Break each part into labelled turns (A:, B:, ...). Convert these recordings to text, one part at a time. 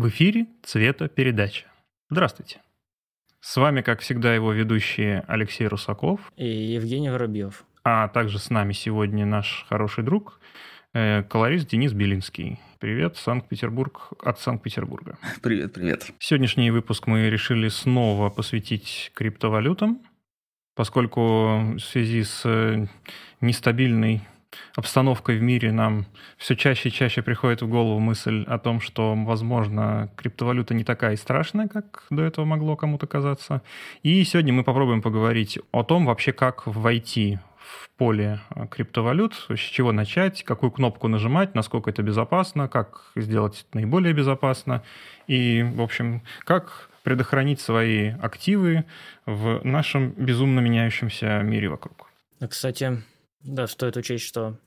A: В эфире «Цветопередача». Здравствуйте. С вами, как всегда, его ведущие Алексей Русаков.
B: И Евгений Воробьев.
A: А также с нами сегодня наш хороший друг, э, колорист Денис Белинский. Привет, Санкт-Петербург от Санкт-Петербурга.
C: Привет, привет.
A: Сегодняшний выпуск мы решили снова посвятить криптовалютам, поскольку в связи с э, нестабильной обстановкой в мире нам все чаще и чаще приходит в голову мысль о том, что, возможно, криптовалюта не такая страшная, как до этого могло кому-то казаться. И сегодня мы попробуем поговорить о том вообще, как войти в поле криптовалют, с чего начать, какую кнопку нажимать, насколько это безопасно, как сделать это наиболее безопасно и, в общем, как предохранить свои активы в нашем безумно меняющемся мире вокруг.
B: Кстати, да, стоит учесть, что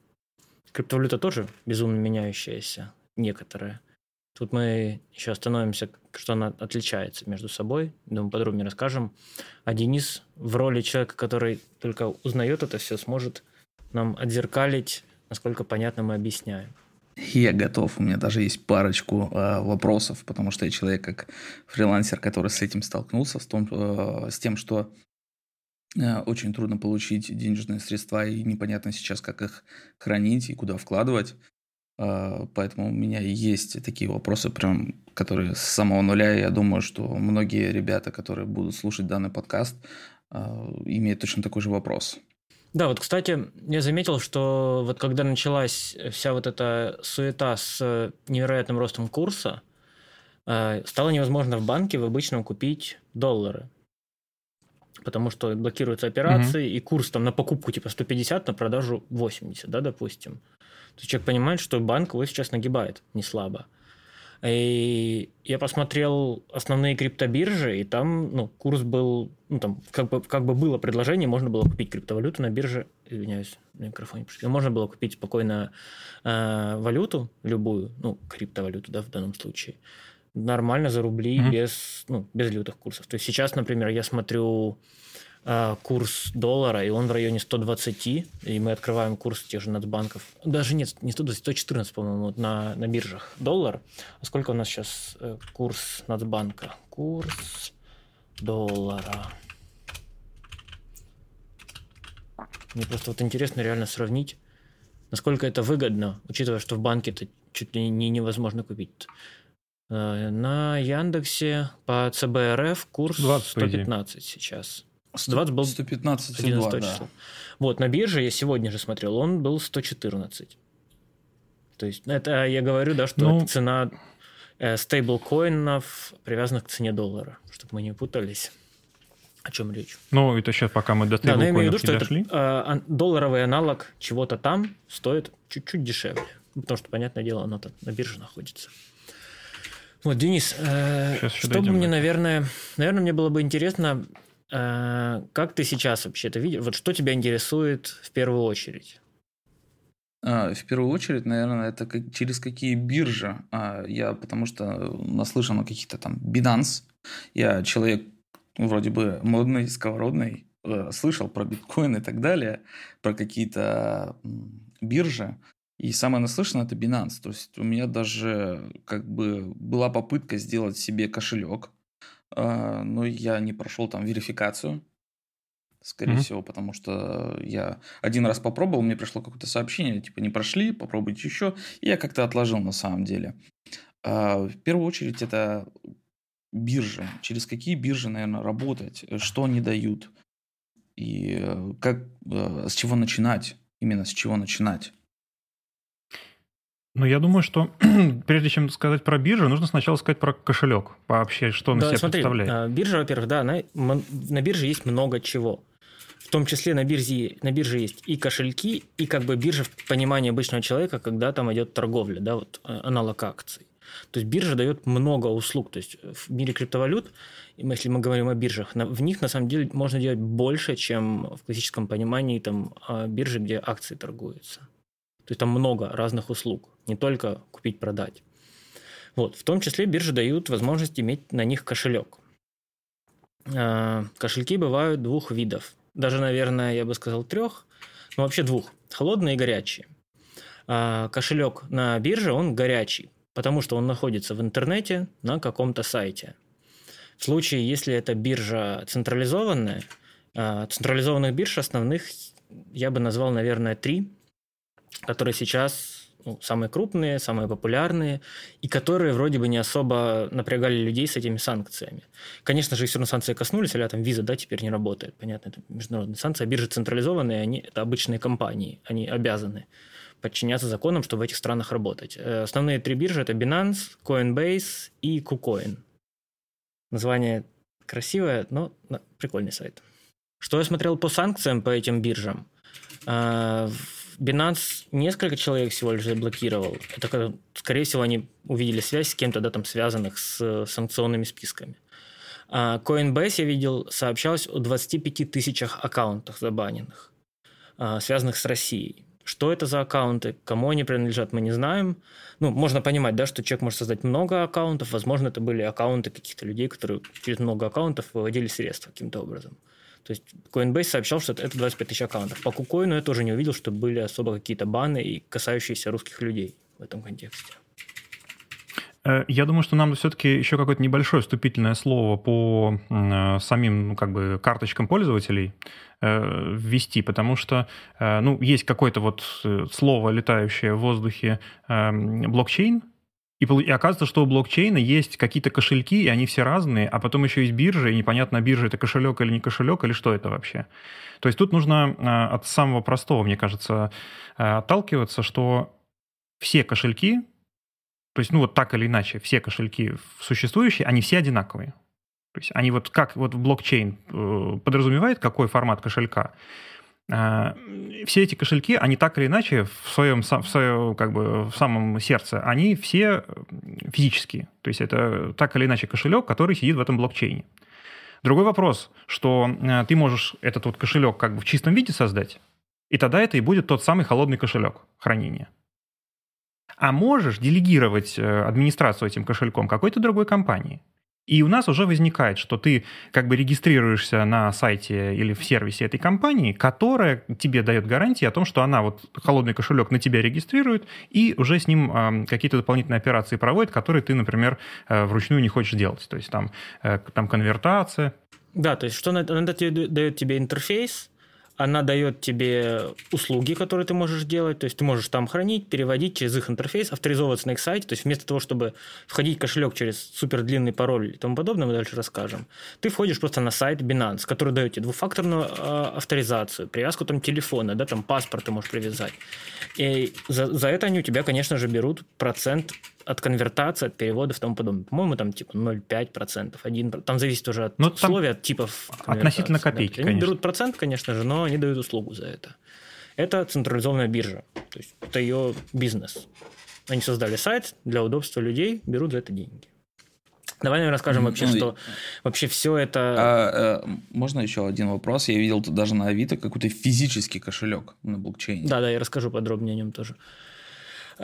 B: криптовалюта тоже безумно меняющаяся, некоторая. Тут мы еще остановимся, что она отличается между собой. Думаю, подробнее расскажем. А Денис в роли человека, который только узнает это все, сможет нам отзеркалить, насколько понятно мы объясняем.
C: Я готов. У меня даже есть парочку э, вопросов, потому что я человек как фрилансер, который с этим столкнулся, с, том, э, с тем, что очень трудно получить денежные средства, и непонятно сейчас, как их хранить и куда вкладывать. А, поэтому у меня есть такие вопросы, прям, которые с самого нуля. Я думаю, что многие ребята, которые будут слушать данный подкаст, а, имеют точно такой же вопрос.
B: Да, вот, кстати, я заметил, что вот когда началась вся вот эта суета с невероятным ростом курса, э, стало невозможно в банке в обычном купить доллары потому что блокируются операции, угу. и курс там на покупку типа 150, на продажу 80, да, допустим. То есть человек понимает, что банк его сейчас нагибает не слабо. И я посмотрел основные криптобиржи, и там ну, курс был, ну там как бы, как бы было предложение, можно было купить криптовалюту на бирже, извиняюсь, на микрофоне, можно было купить спокойно э, валюту любую, ну криптовалюту, да, в данном случае, нормально за рубли mm-hmm. без, ну, без лютых курсов. То есть сейчас, например, я смотрю э, курс доллара, и он в районе 120, и мы открываем курс тех же нацбанков. Даже нет, не 120, 114, по-моему, на, на биржах доллар. А сколько у нас сейчас э, курс нацбанка? Курс доллара. Мне просто вот интересно реально сравнить, насколько это выгодно, учитывая, что в банке это чуть ли не невозможно купить. Э, на Яндексе по ЦБРФ курс 20, 115 сейчас.
C: 20 был 115 11 да. число.
B: Вот, на бирже я сегодня же смотрел, он был 114. То есть, это я говорю, да, что ну, это цена э, стейблкоинов, привязанных к цене доллара, чтобы мы не путались. О чем речь?
A: Ну, это сейчас, пока мы до
B: Да, но я имею в виду, что дошли. это э, долларовый аналог чего-то там стоит чуть-чуть дешевле. Потому что, понятное дело, оно на бирже находится. Вот, Денис, э, что бы мне, наверное, наверное, мне было бы интересно, э, как ты сейчас вообще это видишь? Вот что тебя интересует в первую очередь?
C: А, в первую очередь, наверное, это как, через какие биржи. А, я потому что наслышан о каких-то там Binance. Я человек вроде бы модный, сковородный, э, слышал про биткоин и так далее, про какие-то биржи. И самое наслышанное это Binance. То есть у меня даже как бы была попытка сделать себе кошелек, а, но я не прошел там верификацию, скорее mm-hmm. всего, потому что я один раз попробовал, мне пришло какое-то сообщение, типа не прошли, попробуйте еще, и я как-то отложил на самом деле. А, в первую очередь это биржи. Через какие биржи, наверное, работать, что они дают, и э, как, э, с чего начинать, именно с чего начинать.
A: Ну, я думаю, что прежде чем сказать про биржу, нужно сначала сказать про кошелек. Вообще, что он да, из себя смотри, представляет.
B: А, биржа, во-первых, да, на, на бирже есть много чего. В том числе на бирже, на бирже есть и кошельки, и как бы биржа в понимании обычного человека, когда там идет торговля, да, вот а, аналог акций. То есть биржа дает много услуг. То есть в мире криптовалют, если мы говорим о биржах, в них на самом деле можно делать больше, чем в классическом понимании там, биржи, где акции торгуются. То есть там много разных услуг, не только купить-продать. Вот, в том числе биржи дают возможность иметь на них кошелек. А, кошельки бывают двух видов. Даже, наверное, я бы сказал трех, но вообще двух. Холодные и горячие. А, кошелек на бирже, он горячий. потому что он находится в интернете на каком-то сайте. В случае, если это биржа централизованная, а, централизованных бирж основных я бы назвал, наверное, три, которые сейчас ну, самые крупные, самые популярные, и которые вроде бы не особо напрягали людей с этими санкциями. Конечно же, все равно санкции коснулись, или там виза, да, теперь не работает. Понятно, это международные санкции, а биржи централизованные, они, это обычные компании, они обязаны подчиняться законам, чтобы в этих странах работать. Э, основные три биржи – это Binance, Coinbase и KuCoin. Название красивое, но прикольный сайт. Что я смотрел по санкциям по этим биржам? Э, Binance несколько человек всего лишь заблокировал. Это, скорее всего, они увидели связь с кем-то, да, там, связанных с санкционными списками. А Coinbase, я видел, сообщалось о 25 тысячах аккаунтах забаненных, а, связанных с Россией. Что это за аккаунты, кому они принадлежат, мы не знаем. Ну, можно понимать, да, что человек может создать много аккаунтов. Возможно, это были аккаунты каких-то людей, которые через много аккаунтов выводили средства каким-то образом. То есть Coinbase сообщал, что это 25 тысяч аккаунтов. По KuCoin я тоже не увидел, что были особо какие-то баны и касающиеся русских людей в этом контексте.
A: Э, я думаю, что нам все-таки еще какое-то небольшое вступительное слово по э, самим ну, как бы карточкам пользователей э, ввести, потому что ну, есть какое-то вот слово, летающее в воздухе, блокчейн, и, и оказывается, что у блокчейна есть какие-то кошельки, и они все разные, а потом еще есть биржа, и непонятно, биржа это кошелек или не кошелек, или что это вообще. То есть тут нужно э, от самого простого, мне кажется, э, отталкиваться, что все кошельки, то есть, ну вот так или иначе, все кошельки существующие, они все одинаковые. То есть они вот как вот блокчейн э, подразумевает, какой формат кошелька, а, все эти кошельки, они так или иначе в своем, в своем как бы, в самом сердце, они все физические. То есть это так или иначе кошелек, который сидит в этом блокчейне. Другой вопрос, что а, ты можешь этот вот кошелек как бы в чистом виде создать, и тогда это и будет тот самый холодный кошелек хранения. А можешь делегировать э, администрацию этим кошельком какой-то другой компании – и у нас уже возникает, что ты как бы регистрируешься на сайте или в сервисе этой компании, которая тебе дает гарантии о том, что она вот холодный кошелек на тебя регистрирует и уже с ним э, какие-то дополнительные операции проводит, которые ты, например, э, вручную не хочешь делать. То есть там, э, там конвертация.
B: Да, то есть что она, она дает тебе интерфейс, она дает тебе услуги, которые ты можешь делать, то есть ты можешь там хранить, переводить через их интерфейс, авторизовываться на их сайте, то есть вместо того, чтобы входить в кошелек через супер длинный пароль и тому подобное, мы дальше расскажем, ты входишь просто на сайт Binance, который дает тебе двухфакторную э, авторизацию, привязку там телефона, да, там паспорт ты можешь привязать. И за, за это они у тебя, конечно же, берут процент от конвертации, от переводов и тому подобное. По-моему, там типа 0,5%, 1%. Там зависит уже от ну, условий, от типов
A: Относительно копейки, да.
B: Они берут процент, конечно же, но они дают услугу за это. Это централизованная биржа. То есть это ее бизнес. Они создали сайт для удобства людей, берут за это деньги. Давай, наверное, расскажем вообще, ну, что вообще все это...
C: А, а, можно еще один вопрос? Я видел тут даже на Авито какой-то физический кошелек на блокчейне.
B: Да, да, я расскажу подробнее о нем тоже.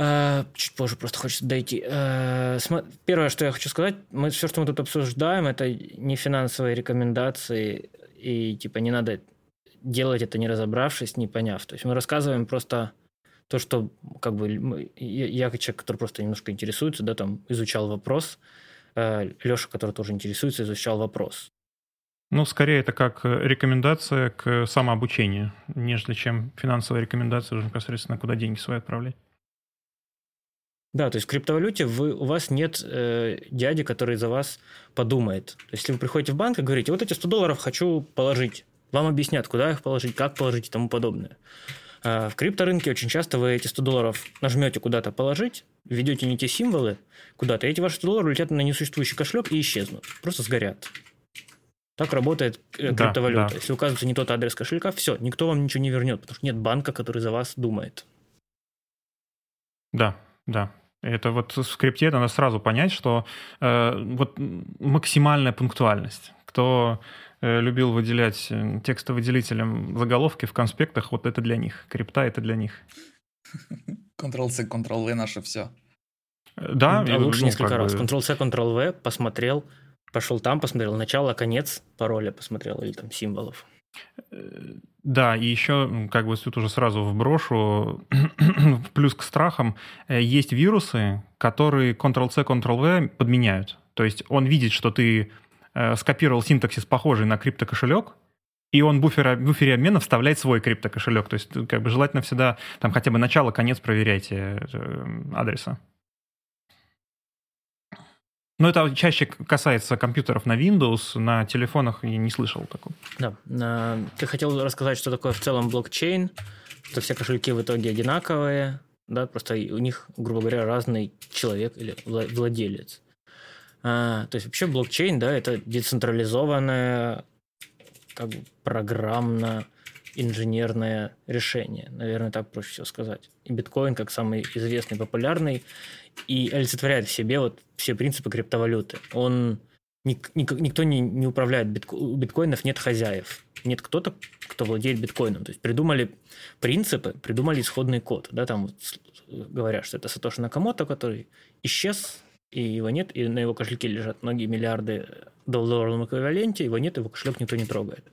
B: Э, чуть позже просто хочется дойти. Э, первое, что я хочу сказать, мы все, что мы тут обсуждаем, это не финансовые рекомендации, и типа не надо делать это не разобравшись, не поняв. То есть мы рассказываем просто то, что как бы я, как человек, который просто немножко интересуется, да, там изучал вопрос, э, Леша, который тоже интересуется, изучал вопрос.
A: Ну, скорее это как рекомендация к самообучению, нежели чем финансовая рекомендация уже непосредственно, куда деньги свои отправлять.
B: Да, то есть в криптовалюте вы, у вас нет э, дяди, который за вас подумает. То есть, если вы приходите в банк и говорите, вот эти 100 долларов хочу положить, вам объяснят, куда их положить, как положить и тому подобное. А в крипторынке очень часто вы эти 100 долларов нажмете куда-то положить, введете не те символы куда-то, и эти ваши 100 долларов улетят на несуществующий кошелек и исчезнут, просто сгорят. Так работает э, криптовалюта. Да, да. Если указывается не тот адрес кошелька, все, никто вам ничего не вернет, потому что нет банка, который за вас думает.
A: Да, да. Это вот в скрипте надо сразу понять, что э, вот максимальная пунктуальность. Кто э, любил выделять э, текстовыделителем заголовки в конспектах, вот это для них. Крипта это для них.
C: Ctrl-C, Ctrl-V наше все.
A: Да,
B: а лучше ну, несколько раз. Бы... Ctrl-C, Ctrl-V, посмотрел, пошел там, посмотрел начало, конец пароля, посмотрел, или там символов.
A: Да, и еще, как бы тут уже сразу вброшу, плюс к страхам, э, есть вирусы, которые Ctrl-C, Ctrl-V подменяют. То есть он видит, что ты э, скопировал синтаксис, похожий на криптокошелек, и он буфер, в буфере обмена вставляет свой криптокошелек. То есть как бы желательно всегда там хотя бы начало, конец проверяйте э, адреса. Но это чаще касается компьютеров на Windows, на телефонах я не слышал такого.
B: Да. Ты хотел рассказать, что такое в целом блокчейн, что все кошельки в итоге одинаковые, да, просто у них, грубо говоря, разный человек или владелец. А, то есть вообще блокчейн, да, это децентрализованное как бы программно инженерное решение. Наверное, так проще всего сказать. И биткоин, как самый известный, популярный, и олицетворяет в себе вот все принципы криптовалюты. Он ник, ник, никто не, не управляет битко, у биткоинов нет хозяев. Нет кто-то, кто владеет биткоином. То есть придумали принципы, придумали исходный код. Да, там вот говорят, что это Сатоши Накамото, который исчез, и его нет, и на его кошельке лежат многие миллиарды долларов в эквиваленте, его нет, его кошелек никто не трогает.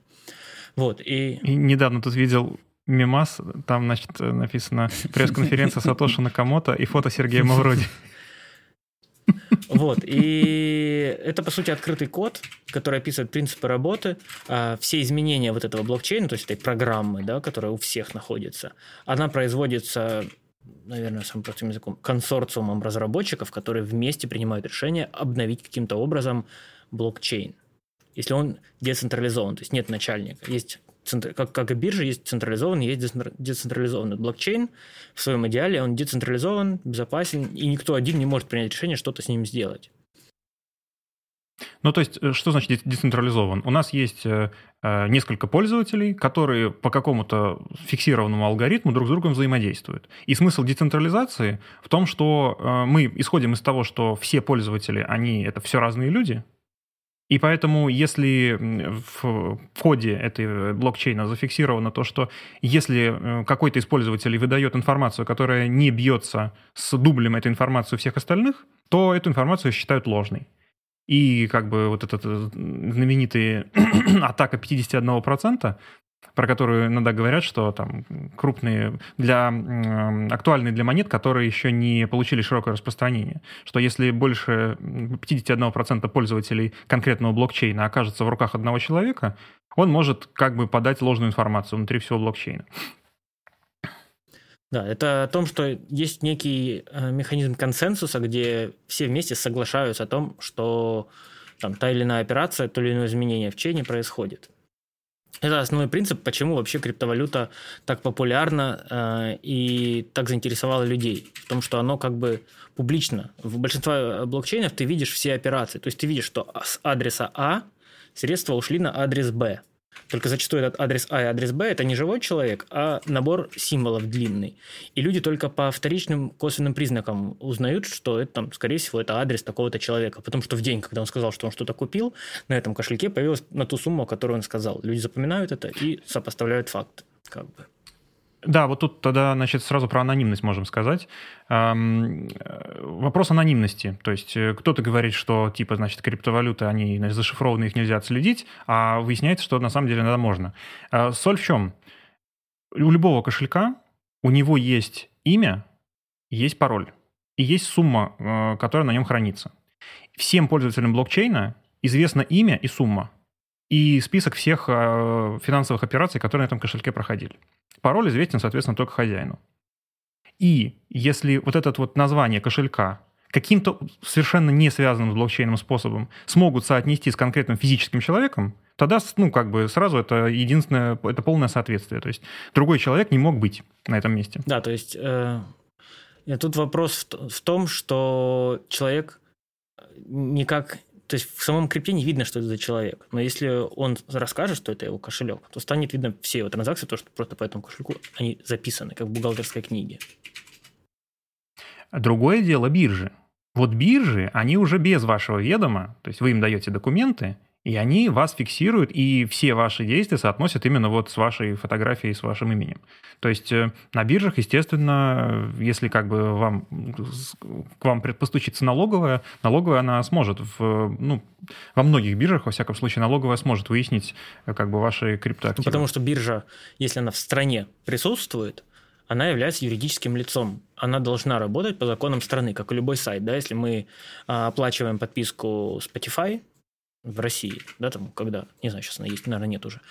B: Вот, и...
A: и недавно тут видел мемас, там, значит, написано пресс-конференция Сатоши Накамото и фото Сергея Мавроди.
B: Вот, и это, по сути, открытый код, который описывает принципы работы, а, все изменения вот этого блокчейна, то есть этой программы, да, которая у всех находится, она производится наверное, самым простым языком, консорциумом разработчиков, которые вместе принимают решение обновить каким-то образом блокчейн. Если он децентрализован, то есть нет начальника, есть как, как и биржа, есть централизованный, есть децентрализованный. Блокчейн в своем идеале, он децентрализован, безопасен, и никто один не может принять решение что-то с ним сделать.
A: Ну, то есть, э, что значит децентрализован? У нас есть э, э, несколько пользователей, которые по какому-то фиксированному алгоритму друг с другом взаимодействуют. И смысл децентрализации в том, что мы исходим из того, что все пользователи, они это все разные люди, и поэтому, если в коде этой блокчейна зафиксировано то, что если какой-то из выдает информацию, которая не бьется с дублем этой информации у всех остальных, то эту информацию считают ложной. И как бы вот эта знаменитая атака 51%, про которую иногда говорят, что там крупные, для, актуальные для монет, которые еще не получили широкое распространение. Что если больше 51% пользователей конкретного блокчейна окажется в руках одного человека, он может как бы подать ложную информацию внутри всего блокчейна.
B: Да, это о том, что есть некий э, механизм консенсуса, где все вместе соглашаются о том, что там, та или иная операция, то или иное изменение в чейне происходит. Это основной принцип, почему вообще криптовалюта так популярна э, и так заинтересовала людей. В том, что оно как бы публично. В большинстве э, блокчейнов ты видишь все операции. То есть ты видишь, что с адреса А средства ушли на адрес Б. Только зачастую этот адрес А и адрес Б это не живой человек, а набор символов длинный. И люди только по вторичным косвенным признакам узнают, что это, там, скорее всего, это адрес такого-то человека. Потому что в день, когда он сказал, что он что-то купил, на этом кошельке появилась на ту сумму, которую он сказал. Люди запоминают это и сопоставляют факты. Как бы.
A: Да, вот тут тогда, значит, сразу про анонимность можем сказать. Эм, вопрос анонимности. То есть э, кто-то говорит, что, типа, значит, криптовалюты, они значит, зашифрованы, их нельзя отследить, а выясняется, что на самом деле иногда можно. Э, соль в чем? У любого кошелька у него есть имя, есть пароль и есть сумма, э, которая на нем хранится. Всем пользователям блокчейна известно имя и сумма и список всех финансовых операций, которые на этом кошельке проходили. Пароль известен, соответственно, только хозяину. И если вот это вот название кошелька каким-то совершенно не связанным с блокчейном способом смогут соотнести с конкретным физическим человеком, тогда, ну, как бы сразу это единственное, это полное соответствие. То есть другой человек не мог быть на этом месте.
B: Да, то есть э, тут вопрос в, в том, что человек никак то есть в самом крипте не видно, что это за человек. Но если он расскажет, что это его кошелек, то станет видно все его транзакции, то что просто по этому кошельку они записаны, как в бухгалтерской книге.
A: Другое дело биржи. Вот биржи, они уже без вашего ведома, то есть вы им даете документы, И они вас фиксируют, и все ваши действия соотносят именно вот с вашей фотографией, с вашим именем. То есть э, на биржах, естественно, если как бы вам, к вам постучится налоговая, налоговая она сможет, в, ну, во многих биржах, во всяком случае, налоговая сможет выяснить э, как бы ваши криптоактивы.
B: Потому что биржа, если она в стране присутствует, она является юридическим лицом. Она должна работать по законам страны, как и любой сайт. Да? Если мы а, оплачиваем подписку Spotify, в России, да, там, когда, не знаю, сейчас она есть, наверное, нет уже,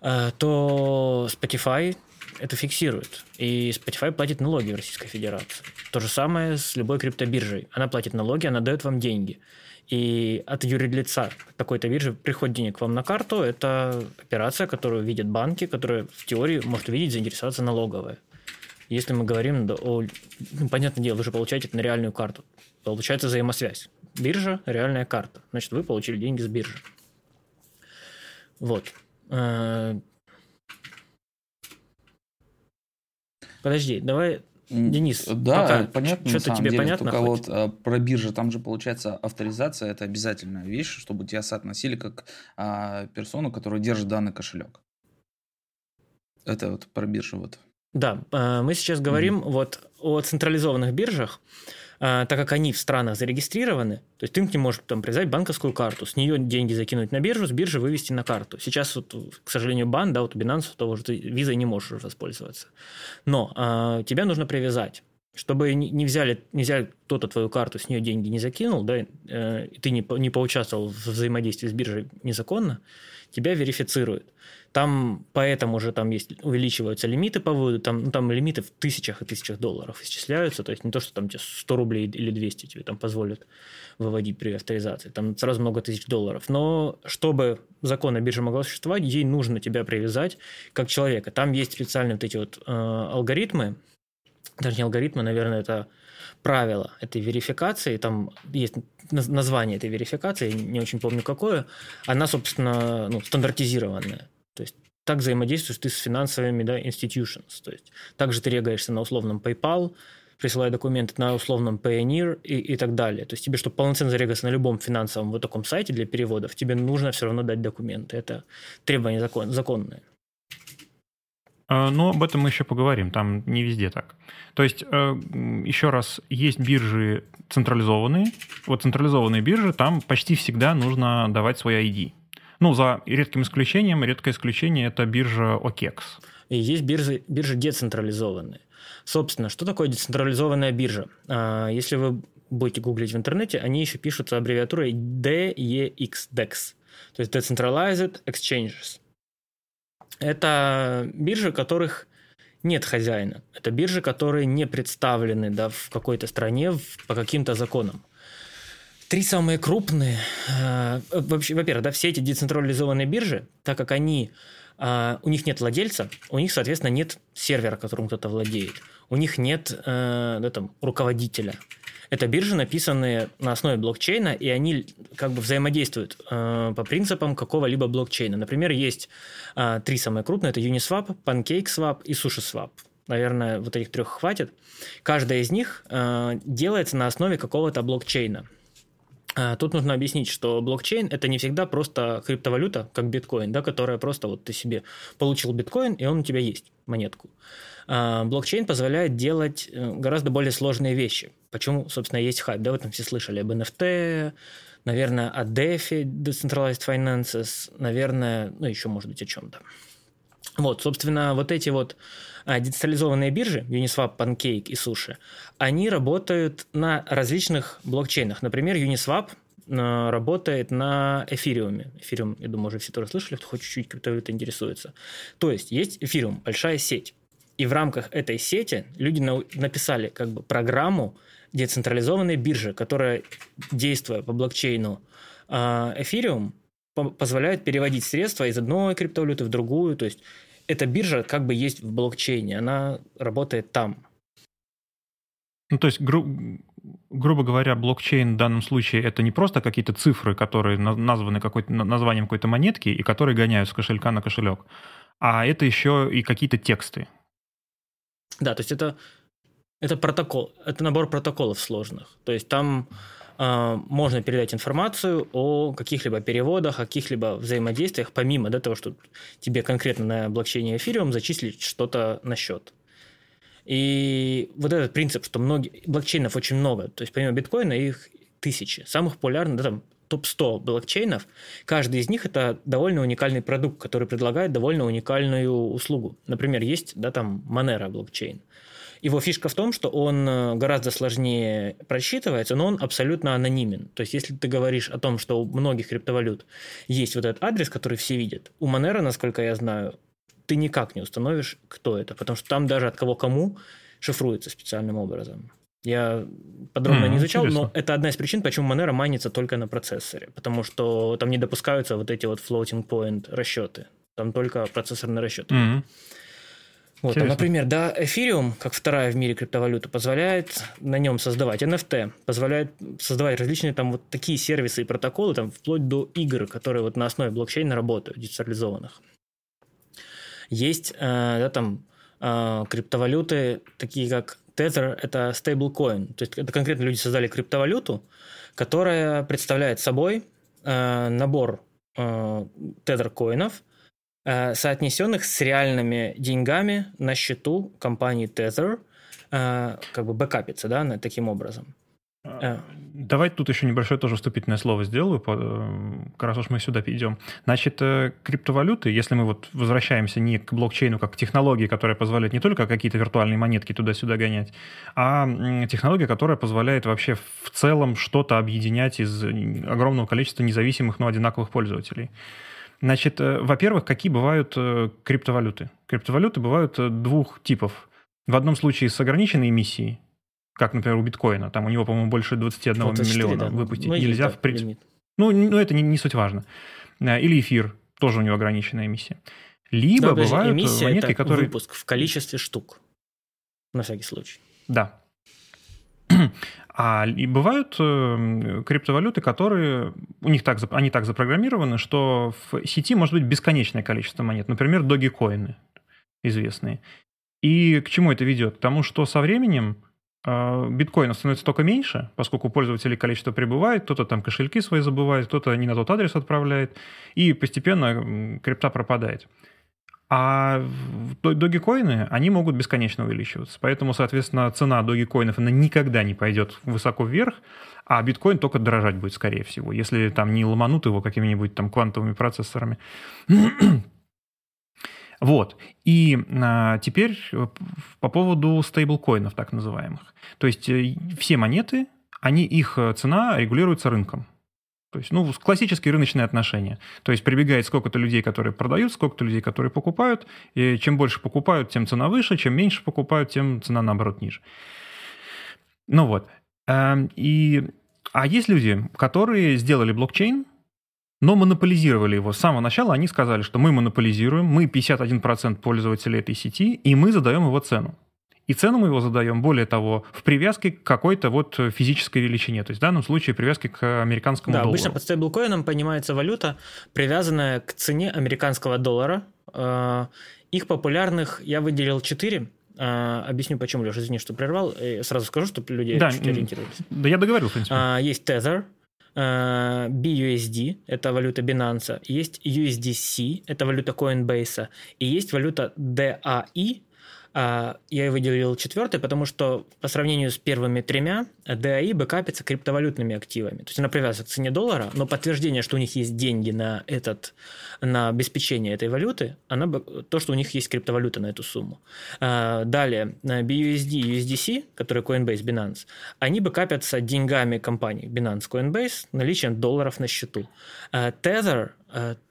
B: э, то Spotify это фиксирует. И Spotify платит налоги в Российской Федерации. То же самое с любой криптобиржей. Она платит налоги, она дает вам деньги. И от юрлица такой-то биржи приходит денег вам на карту. Это операция, которую видят банки, которая в теории может увидеть, заинтересоваться налоговая. Если мы говорим о... Ну, понятное дело, вы же получаете это на реальную карту. Получается взаимосвязь биржа, реальная карта. Значит, вы получили деньги с биржи. Вот. Э, подожди, давай, Денис,
C: да, пока понятно, что-то тебе деле, понятно? Только хоть? вот а, про биржу, там же получается авторизация, это обязательная вещь, чтобы тебя соотносили как а, персону, которая держит данный кошелек. Это вот про биржу вот.
B: Да, а, мы сейчас говорим mm-hmm. вот о централизованных биржах. А, так как они в странах зарегистрированы, то есть ты к ним можешь там привязать банковскую карту, с нее деньги закинуть на биржу, с биржи вывести на карту. Сейчас, вот, к сожалению, бан, да, вот у Binance того же ты визой не можешь воспользоваться. Но а, тебя нужно привязать. Чтобы не взяли, не взяли кто-то твою карту, с нее деньги не закинул, да, э, ты не, не поучаствовал в взаимодействии с биржей незаконно, тебя верифицируют. Там поэтому же там есть, увеличиваются лимиты по выводу, там, ну, там лимиты в тысячах и тысячах долларов исчисляются, то есть не то, что там тебе 100 рублей или 200 тебе там позволят выводить при авторизации, там сразу много тысяч долларов. Но чтобы закон о бирже могла существовать, ей нужно тебя привязать как человека. Там есть специальные вот эти вот э, алгоритмы, даже не алгоритмы, наверное, это правила этой верификации, там есть название этой верификации, не очень помню какое, она, собственно, ну, стандартизированная. То есть так взаимодействуешь ты с финансовыми да, institutions. То есть также ты регаешься на условном PayPal, присылая документы на условном Payoneer и, и так далее. То есть тебе, чтобы полноценно зарегаться на любом финансовом вот таком сайте для переводов, тебе нужно все равно дать документы. Это требование закон, законное.
A: А, но об этом мы еще поговорим, там не везде так. То есть, э, еще раз, есть биржи централизованные. Вот централизованные биржи, там почти всегда нужно давать свой ID. Ну, за редким исключением, редкое исключение – это биржа OKEX.
B: И есть биржи, биржи децентрализованные. Собственно, что такое децентрализованная биржа? А, если вы будете гуглить в интернете, они еще пишутся аббревиатурой DEX, DEX, то есть Decentralized Exchanges. Это биржи, которых нет хозяина. Это биржи, которые не представлены да, в какой-то стране по каким-то законам. Три самые крупные, э, вообще, во-первых, да, все эти децентрализованные биржи, так как они, э, у них нет владельца, у них, соответственно, нет сервера, которым кто-то владеет, у них нет э, да, там, руководителя. Это биржи, написанные на основе блокчейна, и они как бы взаимодействуют по принципам какого-либо блокчейна. Например, есть три самые крупные, это Uniswap, PancakeSwap и SushiSwap. Наверное, вот этих трех хватит. Каждая из них делается на основе какого-то блокчейна. А, тут нужно объяснить, что блокчейн это не всегда просто криптовалюта, как биткоин, да, которая просто вот ты себе получил биткоин, и он у тебя есть, монетку. А, блокчейн позволяет делать э, гораздо более сложные вещи. Почему, собственно, есть хайп, да, в этом все слышали об NFT, наверное, о DeFi, Decentralized Finances, наверное, ну, еще, может быть, о чем-то. Вот, собственно, вот эти вот а, децентрализованные биржи, Uniswap, Pancake и Sushi, они работают на различных блокчейнах. Например, Uniswap а, работает на эфириуме. Эфириум, я думаю, уже все тоже слышали, кто хоть чуть-чуть криптовалютой интересуется. То есть есть эфириум, большая сеть. И в рамках этой сети люди написали как бы программу децентрализованной биржи, которая, действуя по блокчейну а, эфириум, позволяет переводить средства из одной криптовалюты в другую. То есть эта биржа как бы есть в блокчейне, она работает там.
A: Ну, то есть, гру- грубо говоря, блокчейн в данном случае это не просто какие-то цифры, которые названы какой-то, названием какой-то монетки и которые гоняют с кошелька на кошелек, а это еще и какие-то тексты.
B: Да, то есть это Это протокол, это набор протоколов сложных. То есть там можно передать информацию о каких-либо переводах, о каких-либо взаимодействиях, помимо да, того, что тебе конкретно на блокчейне Ethereum зачислить что-то на счет. И вот этот принцип, что многие блокчейнов очень много, то есть помимо биткоина их тысячи. Самых популярных, да, там топ-100 блокчейнов, каждый из них это довольно уникальный продукт, который предлагает довольно уникальную услугу. Например, есть да, там Monero блокчейн. Его фишка в том, что он э, гораздо сложнее просчитывается, но он абсолютно анонимен. То есть, если ты говоришь о том, что у многих криптовалют есть вот этот адрес, который все видят, у Monero, насколько я знаю, ты никак не установишь, кто это, потому что там даже от кого кому шифруется специальным образом. Я подробно mm, не изучал, интересно. но это одна из причин, почему Monero майнится только на процессоре, потому что там не допускаются вот эти вот floating point расчеты, там только процессорные расчеты. Mm. Вот, а, например, да, Ethereum, как вторая в мире криптовалюта, позволяет на нем создавать NFT, позволяет создавать различные там вот такие сервисы и протоколы, там вплоть до игр, которые вот на основе блокчейна работают, децентрализованных. Есть, э, да, там э, криптовалюты, такие как Tether – это стейблкоин. То есть это конкретно люди создали криптовалюту, которая представляет собой э, набор э, Tether-коинов, э, соотнесенных с реальными деньгами на счету компании Tether, э, как бы бэкапится, да, таким образом.
A: Э. Давай тут еще небольшое тоже вступительное слово сделаю, э, раз уж мы сюда идем. Значит, э, криптовалюты, если мы вот возвращаемся не к блокчейну как к технологии, которая позволяет не только какие-то виртуальные монетки туда-сюда гонять, а технология, которая позволяет вообще в целом что-то объединять из огромного количества независимых, но одинаковых пользователей. Значит, во-первых, какие бывают криптовалюты? Криптовалюты бывают двух типов. В одном случае с ограниченной эмиссией, как, например, у биткоина. Там у него, по-моему, больше 21 вот миллиона да. выпустить ну, нельзя. в принципе. Ну, ну, это не, не суть важно. Э, или эфир, тоже у него ограниченная эмиссия. Либо да, бывают
B: эмиссия монетки, это которые... выпуск в количестве штук. На всякий случай.
A: Да. А и бывают э, криптовалюты, которые у них так, они так запрограммированы, что в сети может быть бесконечное количество монет. Например, доги-коины известные. И к чему это ведет? К тому, что со временем а, биткоина становится только меньше, поскольку у пользователей количество прибывает, кто-то там кошельки свои забывает, кто-то не на тот адрес отправляет, и постепенно крипта пропадает. А догикоины, они могут бесконечно увеличиваться. Поэтому, соответственно, цена догикоинов, она никогда не пойдет высоко вверх, а биткоин только дорожать будет, скорее всего, если там не ломанут его какими-нибудь там квантовыми процессорами. Вот. И а, теперь по поводу стейблкоинов так называемых. То есть э, все монеты, они, их э, цена регулируется рынком. То есть, ну, классические рыночные отношения. То есть прибегает сколько-то людей, которые продают, сколько-то людей, которые покупают. И чем больше покупают, тем цена выше, чем меньше покупают, тем цена, наоборот, ниже. Ну вот. Эм, и, а есть люди, которые сделали блокчейн, но монополизировали его. С самого начала они сказали, что мы монополизируем, мы 51% пользователей этой сети, и мы задаем его цену. И цену мы его задаем, более того, в привязке к какой-то вот физической величине. То есть в данном случае привязки к американскому да, доллару.
B: Обычно под стейблкоином понимается валюта, привязанная к цене американского доллара. Э, их популярных я выделил четыре. Э, объясню почему, Леша, извини, что прервал. Сразу скажу, чтобы люди
A: да, чуть ориентировались. Да, я договорил, в принципе.
B: Э, есть Tether, BUSD, это валюта Binance, есть USDC, это валюта Coinbase, и есть валюта DAI, я и выделил четвертый, потому что по сравнению с первыми тремя, DAI бэкапится криптовалютными активами. То есть она привязана к цене доллара, но подтверждение, что у них есть деньги на, этот, на обеспечение этой валюты, она, то, что у них есть криптовалюта на эту сумму. А, далее, BUSD, USDC, которые Coinbase, Binance, они бэкапятся деньгами компаний Binance, Coinbase, наличием долларов на счету. А, Tether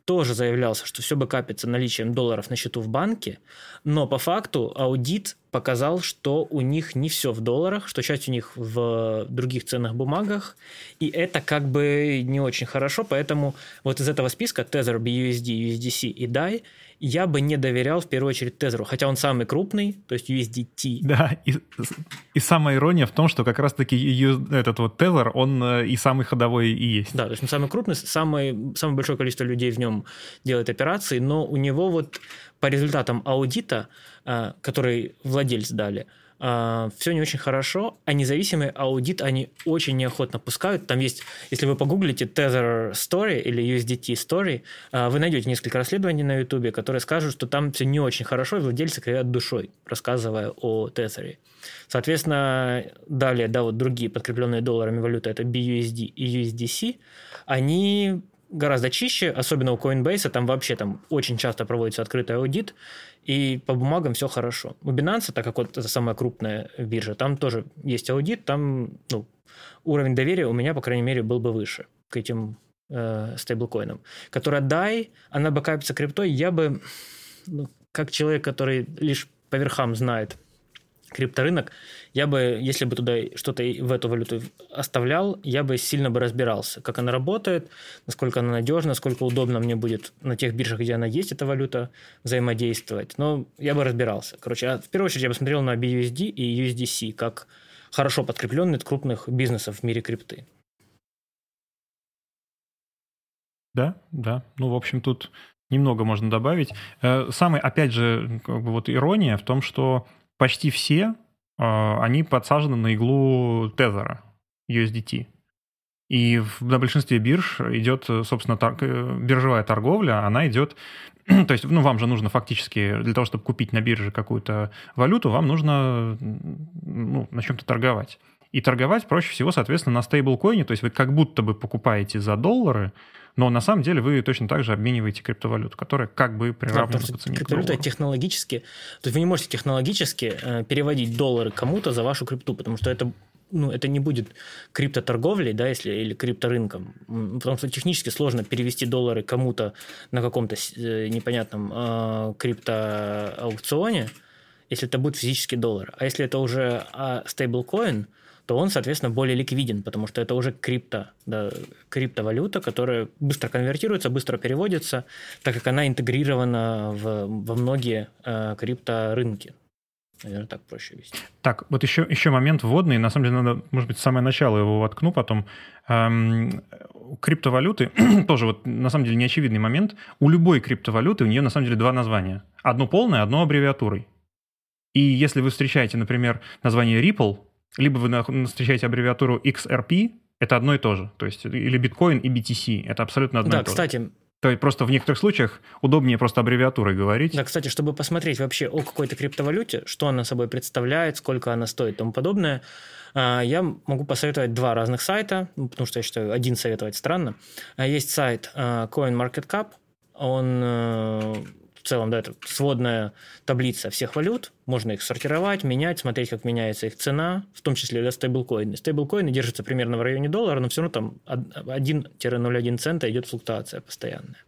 B: тоже заявлялся, что все бы капится наличием долларов на счету в банке, но по факту аудит показал, что у них не все в долларах, что часть у них в других ценных бумагах, и это как бы не очень хорошо, поэтому вот из этого списка Tether, BUSD, USDC и DAI я бы не доверял в первую очередь Тезеру, хотя он самый крупный, то есть USDT.
A: Да, и, и самая ирония в том, что как раз-таки этот вот Тезер, он э, и самый ходовой и есть.
B: Да, то есть он самый крупный, самый, самое большое количество людей в нем делает операции, но у него вот по результатам аудита, э, который владельцы дали, а, все не очень хорошо, а независимый аудит они очень неохотно пускают. Там есть, если вы погуглите Tether Story или USDT Story, а, вы найдете несколько расследований на YouTube, которые скажут, что там все не очень хорошо, и владельцы кривят душой, рассказывая о Tether. Соответственно, далее, да, вот другие подкрепленные долларами валюты, это BUSD и USDC, они гораздо чище, особенно у Coinbase, там вообще там очень часто проводится открытый аудит, и по бумагам все хорошо. У Binance, так как вот это самая крупная биржа, там тоже есть аудит, там ну, уровень доверия у меня, по крайней мере, был бы выше к этим э, стейблкоинам. Которая DAI, она бы капится криптой, я бы, ну, как человек, который лишь по верхам знает крипторынок, я бы, если бы туда что-то в эту валюту оставлял, я бы сильно бы разбирался, как она работает, насколько она надежна, насколько удобно мне будет на тех биржах, где она есть, эта валюта, взаимодействовать. Но я бы разбирался. Короче, а в первую очередь я бы смотрел на BUSD и USDC, как хорошо подкрепленные от крупных бизнесов в мире крипты.
A: Да, да. Ну, в общем, тут немного можно добавить. Э, самый, опять же, как бы вот ирония в том, что почти все, а, они подсажены на иглу тезера USDT. И на большинстве бирж идет, собственно, тор- э, биржевая торговля, она идет... То есть, ну, вам же нужно фактически, для того, чтобы купить на бирже какую-то валюту, вам нужно ну, на чем-то торговать. И торговать проще всего, соответственно, на стейблкоине, то есть вы как будто бы покупаете за доллары, но на самом деле вы точно так же обмениваете криптовалюту, которая как бы приравнена да, по цене
B: Криптовалюта технологически, то есть вы не можете технологически э, переводить доллары кому-то за вашу крипту, потому что это ну, это не будет криптоторговлей, да, если, или крипторынком, потому что технически сложно перевести доллары кому-то на каком-то э, непонятном э, криптоаукционе, если это будет физический доллар. А если это уже э, стейблкоин, то он, соответственно, более ликвиден, потому что это уже крипто, да, криптовалюта, которая быстро конвертируется, быстро переводится, так как она интегрирована в, во многие э, крипторынки. Наверное, так проще вести.
A: Так, вот еще, еще момент вводный. На самом деле, надо, может быть, самое начало его воткну потом. Эм, криптовалюты, тоже вот на самом деле неочевидный момент. У любой криптовалюты у нее на самом деле два названия. Одно полное, одно аббревиатурой. И если вы встречаете, например, название Ripple, либо вы встречаете аббревиатуру XRP, это одно и то же. То есть или биткоин и BTC, это абсолютно одно
B: да,
A: и то
B: кстати,
A: же. То есть просто в некоторых случаях удобнее просто аббревиатурой говорить.
B: Да, кстати, чтобы посмотреть вообще о какой-то криптовалюте, что она собой представляет, сколько она стоит и тому подобное, а, я могу посоветовать два разных сайта, ну, потому что я считаю, один советовать странно. А, есть сайт а, CoinMarketCap, он э, в целом, да, это сводная таблица всех валют, можно их сортировать, менять, смотреть, как меняется их цена, в том числе для стейблкоины. Стейблкоины держатся примерно в районе доллара, но все равно там 1-0,1 цента идет флуктуация постоянная.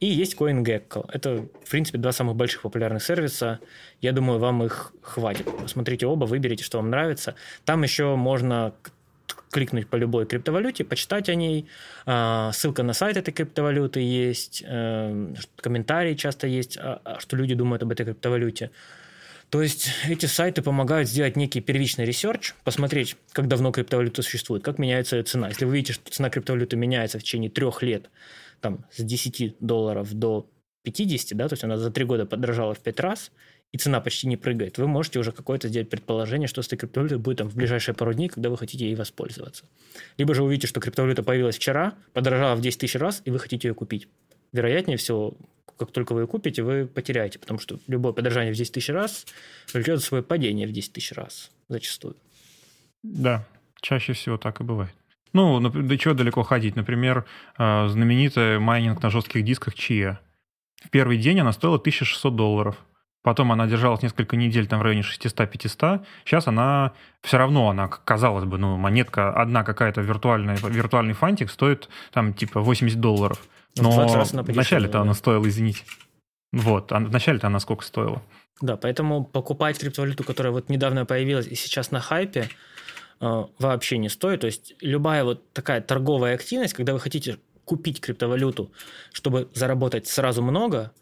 B: И есть CoinGecko. Это, в принципе, два самых больших популярных сервиса. Я думаю, вам их хватит. Посмотрите оба, выберите, что вам нравится. Там еще можно кликнуть по любой криптовалюте, почитать о ней. А, ссылка на сайт этой криптовалюты есть, э, комментарии часто есть, а, а, что люди думают об этой криптовалюте. То есть эти сайты помогают сделать некий первичный research, посмотреть, как давно криптовалюта существует, как меняется ее цена. Если вы видите, что цена криптовалюты меняется в течение трех лет, там, с 10 долларов до 50, да, то есть она за три года подорожала в пять раз, и цена почти не прыгает, вы можете уже какое-то сделать предположение, что с этой криптовалютой будет там в ближайшие пару дней, когда вы хотите ей воспользоваться. Либо же увидите, что криптовалюта появилась вчера, подорожала в 10 тысяч раз, и вы хотите ее купить. Вероятнее всего, как только вы ее купите, вы потеряете, потому что любое подорожание в 10 тысяч раз влечет за собой падение в 10 тысяч раз зачастую.
A: Да, чаще всего так и бывает. Ну, до чего далеко ходить? Например, а, знаменитая майнинг на жестких дисках Chia. В первый день она стоила 1600 долларов – Потом она держалась несколько недель там в районе 600-500. Сейчас она все равно, она, казалось бы, ну, монетка одна какая-то виртуальная, виртуальный фантик стоит там типа 80 долларов. Ну, Но вначале-то да. она стоила, извините. Вот, а вначале-то она сколько стоила?
B: Да, поэтому покупать криптовалюту, которая вот недавно появилась и сейчас на хайпе, э, вообще не стоит. То есть любая вот такая торговая активность, когда вы хотите купить криптовалюту, чтобы заработать сразу много,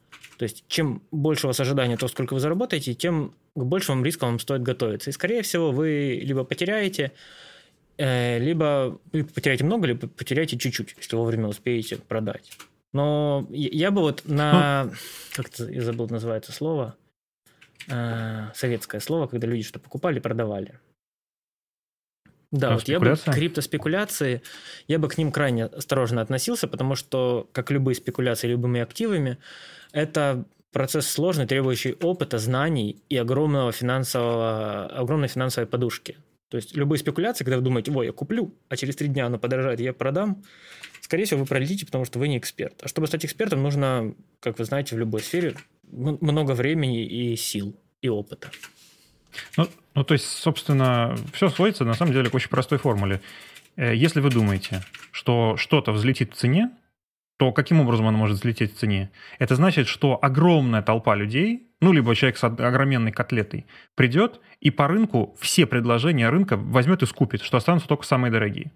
B: то есть, чем больше у вас ожидания, то, сколько вы заработаете, тем к большим рискам вам стоит готовиться. И, скорее всего, вы либо потеряете, э, либо потеряете много, либо потеряете чуть-чуть, если вовремя успеете продать. Но я бы вот на... Ну, как-то я забыл, называется слово. э, советское слово, когда люди что покупали, продавали. Да,
A: А,
B: вот я бы криптоспекуляции, я бы к ним крайне осторожно относился, потому что, как любые спекуляции любыми активами, это процесс сложный, требующий опыта, знаний и огромного финансового, огромной финансовой подушки. То есть любые спекуляции, когда вы думаете, ой, я куплю, а через три дня оно подорожает, я продам, скорее всего, вы пролетите, потому что вы не эксперт. А чтобы стать экспертом, нужно, как вы знаете, в любой сфере много времени и сил, и опыта.
A: Ну, ну, то есть, собственно, все сводится на самом деле к очень простой формуле. Э, Если вы думаете, что что-то взлетит в цене, то каким образом оно может взлететь в цене? Это значит, что огромная толпа людей, ну, либо человек с ог- огроменной котлетой, придет и по рынку все предложения рынка возьмет и скупит, что останутся только самые дорогие.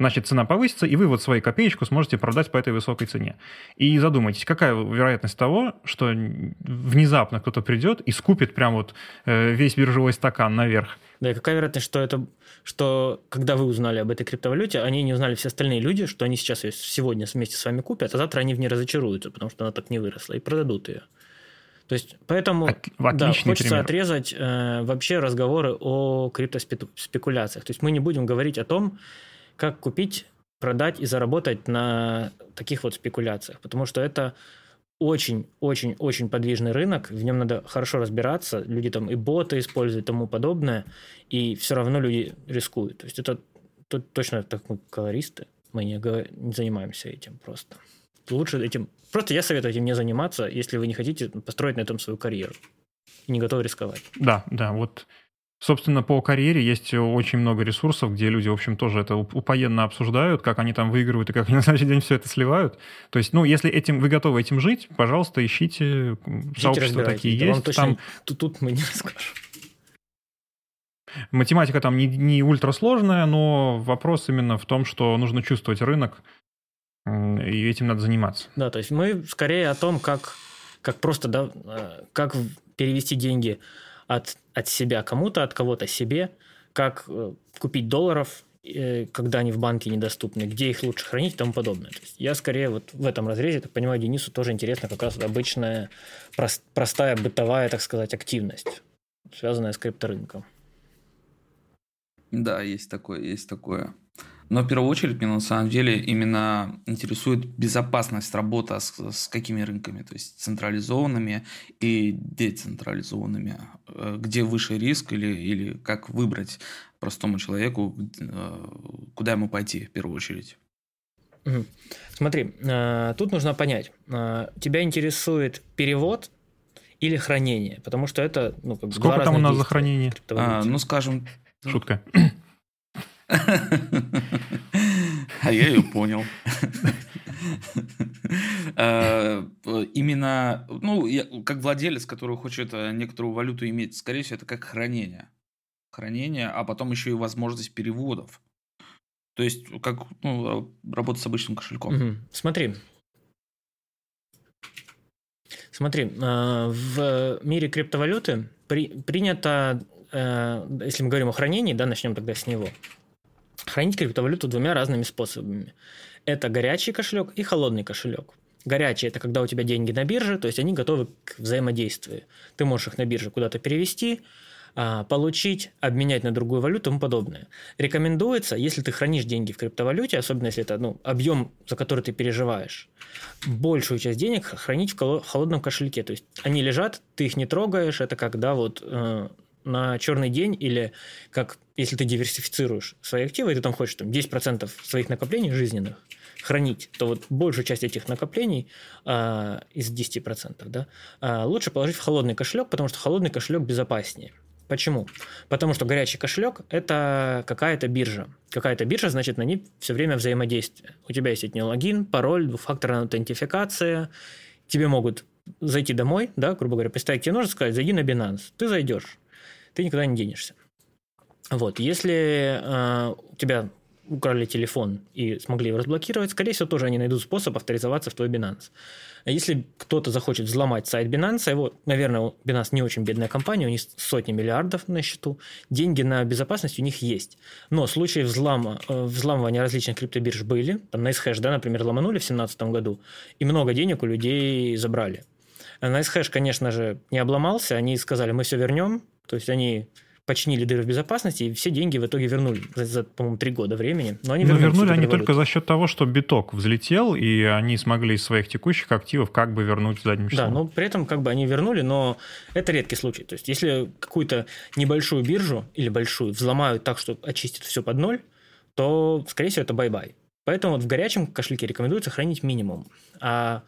A: Значит, цена повысится, и вы вот свою копеечку сможете продать по этой высокой цене. И задумайтесь, какая вероятность того, что внезапно кто-то придет и скупит прям вот э, весь биржевой стакан наверх.
B: Да, и какая вероятность, что это, что когда вы узнали об этой криптовалюте, они не узнали все остальные люди, что они сейчас ее сегодня вместе с вами купят, а завтра они в ней разочаруются, потому что она так не выросла, и продадут ее. То есть, поэтому
A: От-
B: да, хочется
A: пример.
B: отрезать э, вообще разговоры о криптоспекуляциях. То есть мы не будем говорить о том, как купить, продать и заработать на таких вот спекуляциях, потому что это очень-очень-очень подвижный рынок, в нем надо хорошо разбираться, люди там и боты используют и тому подобное, и все равно люди рискуют. То есть это тут точно так мы колористы, мы не, не занимаемся этим просто. Лучше этим... Просто я советую этим не заниматься, если вы не хотите построить на этом свою карьеру и не готовы рисковать.
A: Да, да, вот, собственно, по карьере есть очень много ресурсов, где люди, в общем, тоже это уп- упоенно обсуждают, как они там выигрывают и как они на следующий день все это сливают. То есть, ну, если этим вы готовы этим жить, пожалуйста, ищите
B: Идите
A: сообщества такие
B: Да
A: есть.
B: точно
A: Там
B: тут, тут мы не расскажем.
A: математика там не, не ультрасложная, но вопрос именно в том, что нужно чувствовать рынок, и этим надо заниматься.
B: Да, то есть мы скорее о том, как, как просто, да, э, как перевести деньги от, от себя кому-то, от кого-то себе, как э, купить долларов, э, когда они в банке недоступны, где их лучше хранить и тому подобное. То есть я скорее вот в этом разрезе, так понимаю, Денису тоже интересно как раз вот обычная, прос- простая бытовая, так сказать, активность, связанная с крипторынком.
C: Да, есть такое, есть такое. Но в первую очередь меня на самом деле именно интересует безопасность работы с, с какими рынками, то есть централизованными и децентрализованными, Э, где выше риск или, или как выбрать простому человеку, э, куда ему пойти в первую очередь.
B: Смотри, э, тут нужно понять, тебя интересует перевод или хранение, потому что это ну, как бы два
A: Сколько там у нас за хранение?
C: А, ну, скажем...
A: Шутка.
C: А я ее понял. Э, Именно, ну, как владелец, который хочет э, некоторую валюту иметь, скорее всего, это как хранение. Хранение, а потом еще и возможность переводов. То есть, как ну, работать с обычным кошельком.
B: Смотри. Смотри, э, в мире криптовалюты при- принято, э, если мы говорим о хранении, да, начнем тогда с него. Хранить криптовалюту двумя разными способами. Это горячий кошелек и холодный кошелек. Горячий – это когда у тебя деньги на бирже, то есть они готовы к взаимодействию. Ты можешь их на бирже куда-то перевести, а, получить, обменять на другую валюту и тому подобное. Рекомендуется, если ты хранишь деньги в криптовалюте, особенно если это ну, объем, за который ты переживаешь, большую часть денег хранить в холодном кошельке. То есть они лежат, ты их не трогаешь, это когда вот э, на черный день или как если ты диверсифицируешь свои активы, и ты там хочешь там, 10% своих накоплений жизненных хранить, то вот большую часть этих накоплений а, из 10% да, а, лучше положить в холодный кошелек, потому что холодный кошелек безопаснее. Почему? Потому что горячий кошелек – это какая-то биржа. Какая-то биржа, значит, на ней все время взаимодействие. У тебя есть от нее логин, пароль, двухфакторная аутентификация. Тебе могут зайти домой, да, грубо говоря, представить, тебе нужно сказать, зайди на Binance. Ты зайдешь, ты никуда не денешься. Вот, если э, у тебя украли телефон и смогли его разблокировать, скорее всего, тоже они найдут способ авторизоваться в твой Binance. А Если кто-то захочет взломать сайт Binance, его, наверное, Binance не очень бедная компания, у них сотни миллиардов на счету, деньги на безопасность у них есть. Но случаи взлома, э, взламывания различных криптобирж были, там на Shash, да, например, ломанули в 2017 году, и много денег у людей забрали. NiceHash, конечно же, не обломался, они сказали, мы все вернем, то есть они починили дыры в безопасности, и все деньги в итоге вернули за, за по-моему, три года времени. Но они
A: Но
B: вернули,
A: вернули они только за счет того, что биток взлетел, и они смогли из своих текущих активов как бы вернуть задним числом.
B: Да, но при этом как бы они вернули, но это редкий случай. То есть если какую-то небольшую биржу или большую взломают так, что очистят все под ноль, то, скорее всего, это bye-bye. Поэтому вот в горячем кошельке рекомендуется хранить минимум. А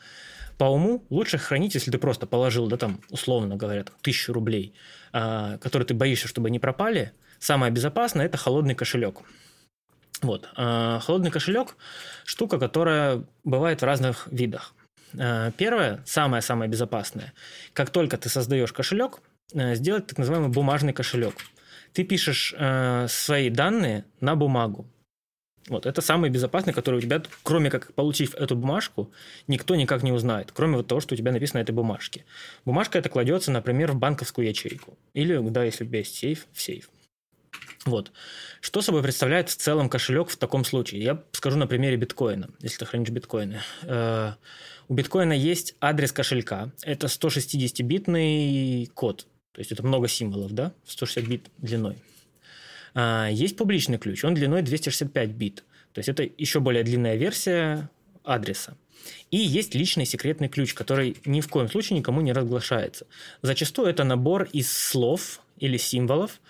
B: по уму лучше хранить, если ты просто положил, да, там, условно говоря, тысячу рублей, а, которые ты боишься, чтобы они пропали. Самое безопасное – это холодный кошелек. Вот. А, холодный кошелек – штука, которая бывает в разных видах. А, первое, самое-самое безопасное. Как только ты создаешь кошелек, а, сделать так называемый бумажный кошелек. Ты пишешь а, свои данные на бумагу. Вот, это самый безопасный, который у тебя, кроме как получив эту бумажку, никто никак не узнает, кроме вот того, что у тебя написано на этой бумажке. Бумажка это кладется, например, в банковскую ячейку. Или, да, если у тебя есть сейф, в сейф. Вот. Что собой представляет в целом кошелек в таком случае? Я скажу на примере биткоина, если ты хранишь биткоины. Э, у биткоина есть адрес кошелька. Это 160-битный код. То есть это много символов, да? 160 бит длиной. А, есть публичный ключ, он длиной 265 бит. То есть это еще более длинная версия адреса. И есть личный секретный ключ, который ни в коем случае никому не разглашается. Зачастую это набор из слов или символов.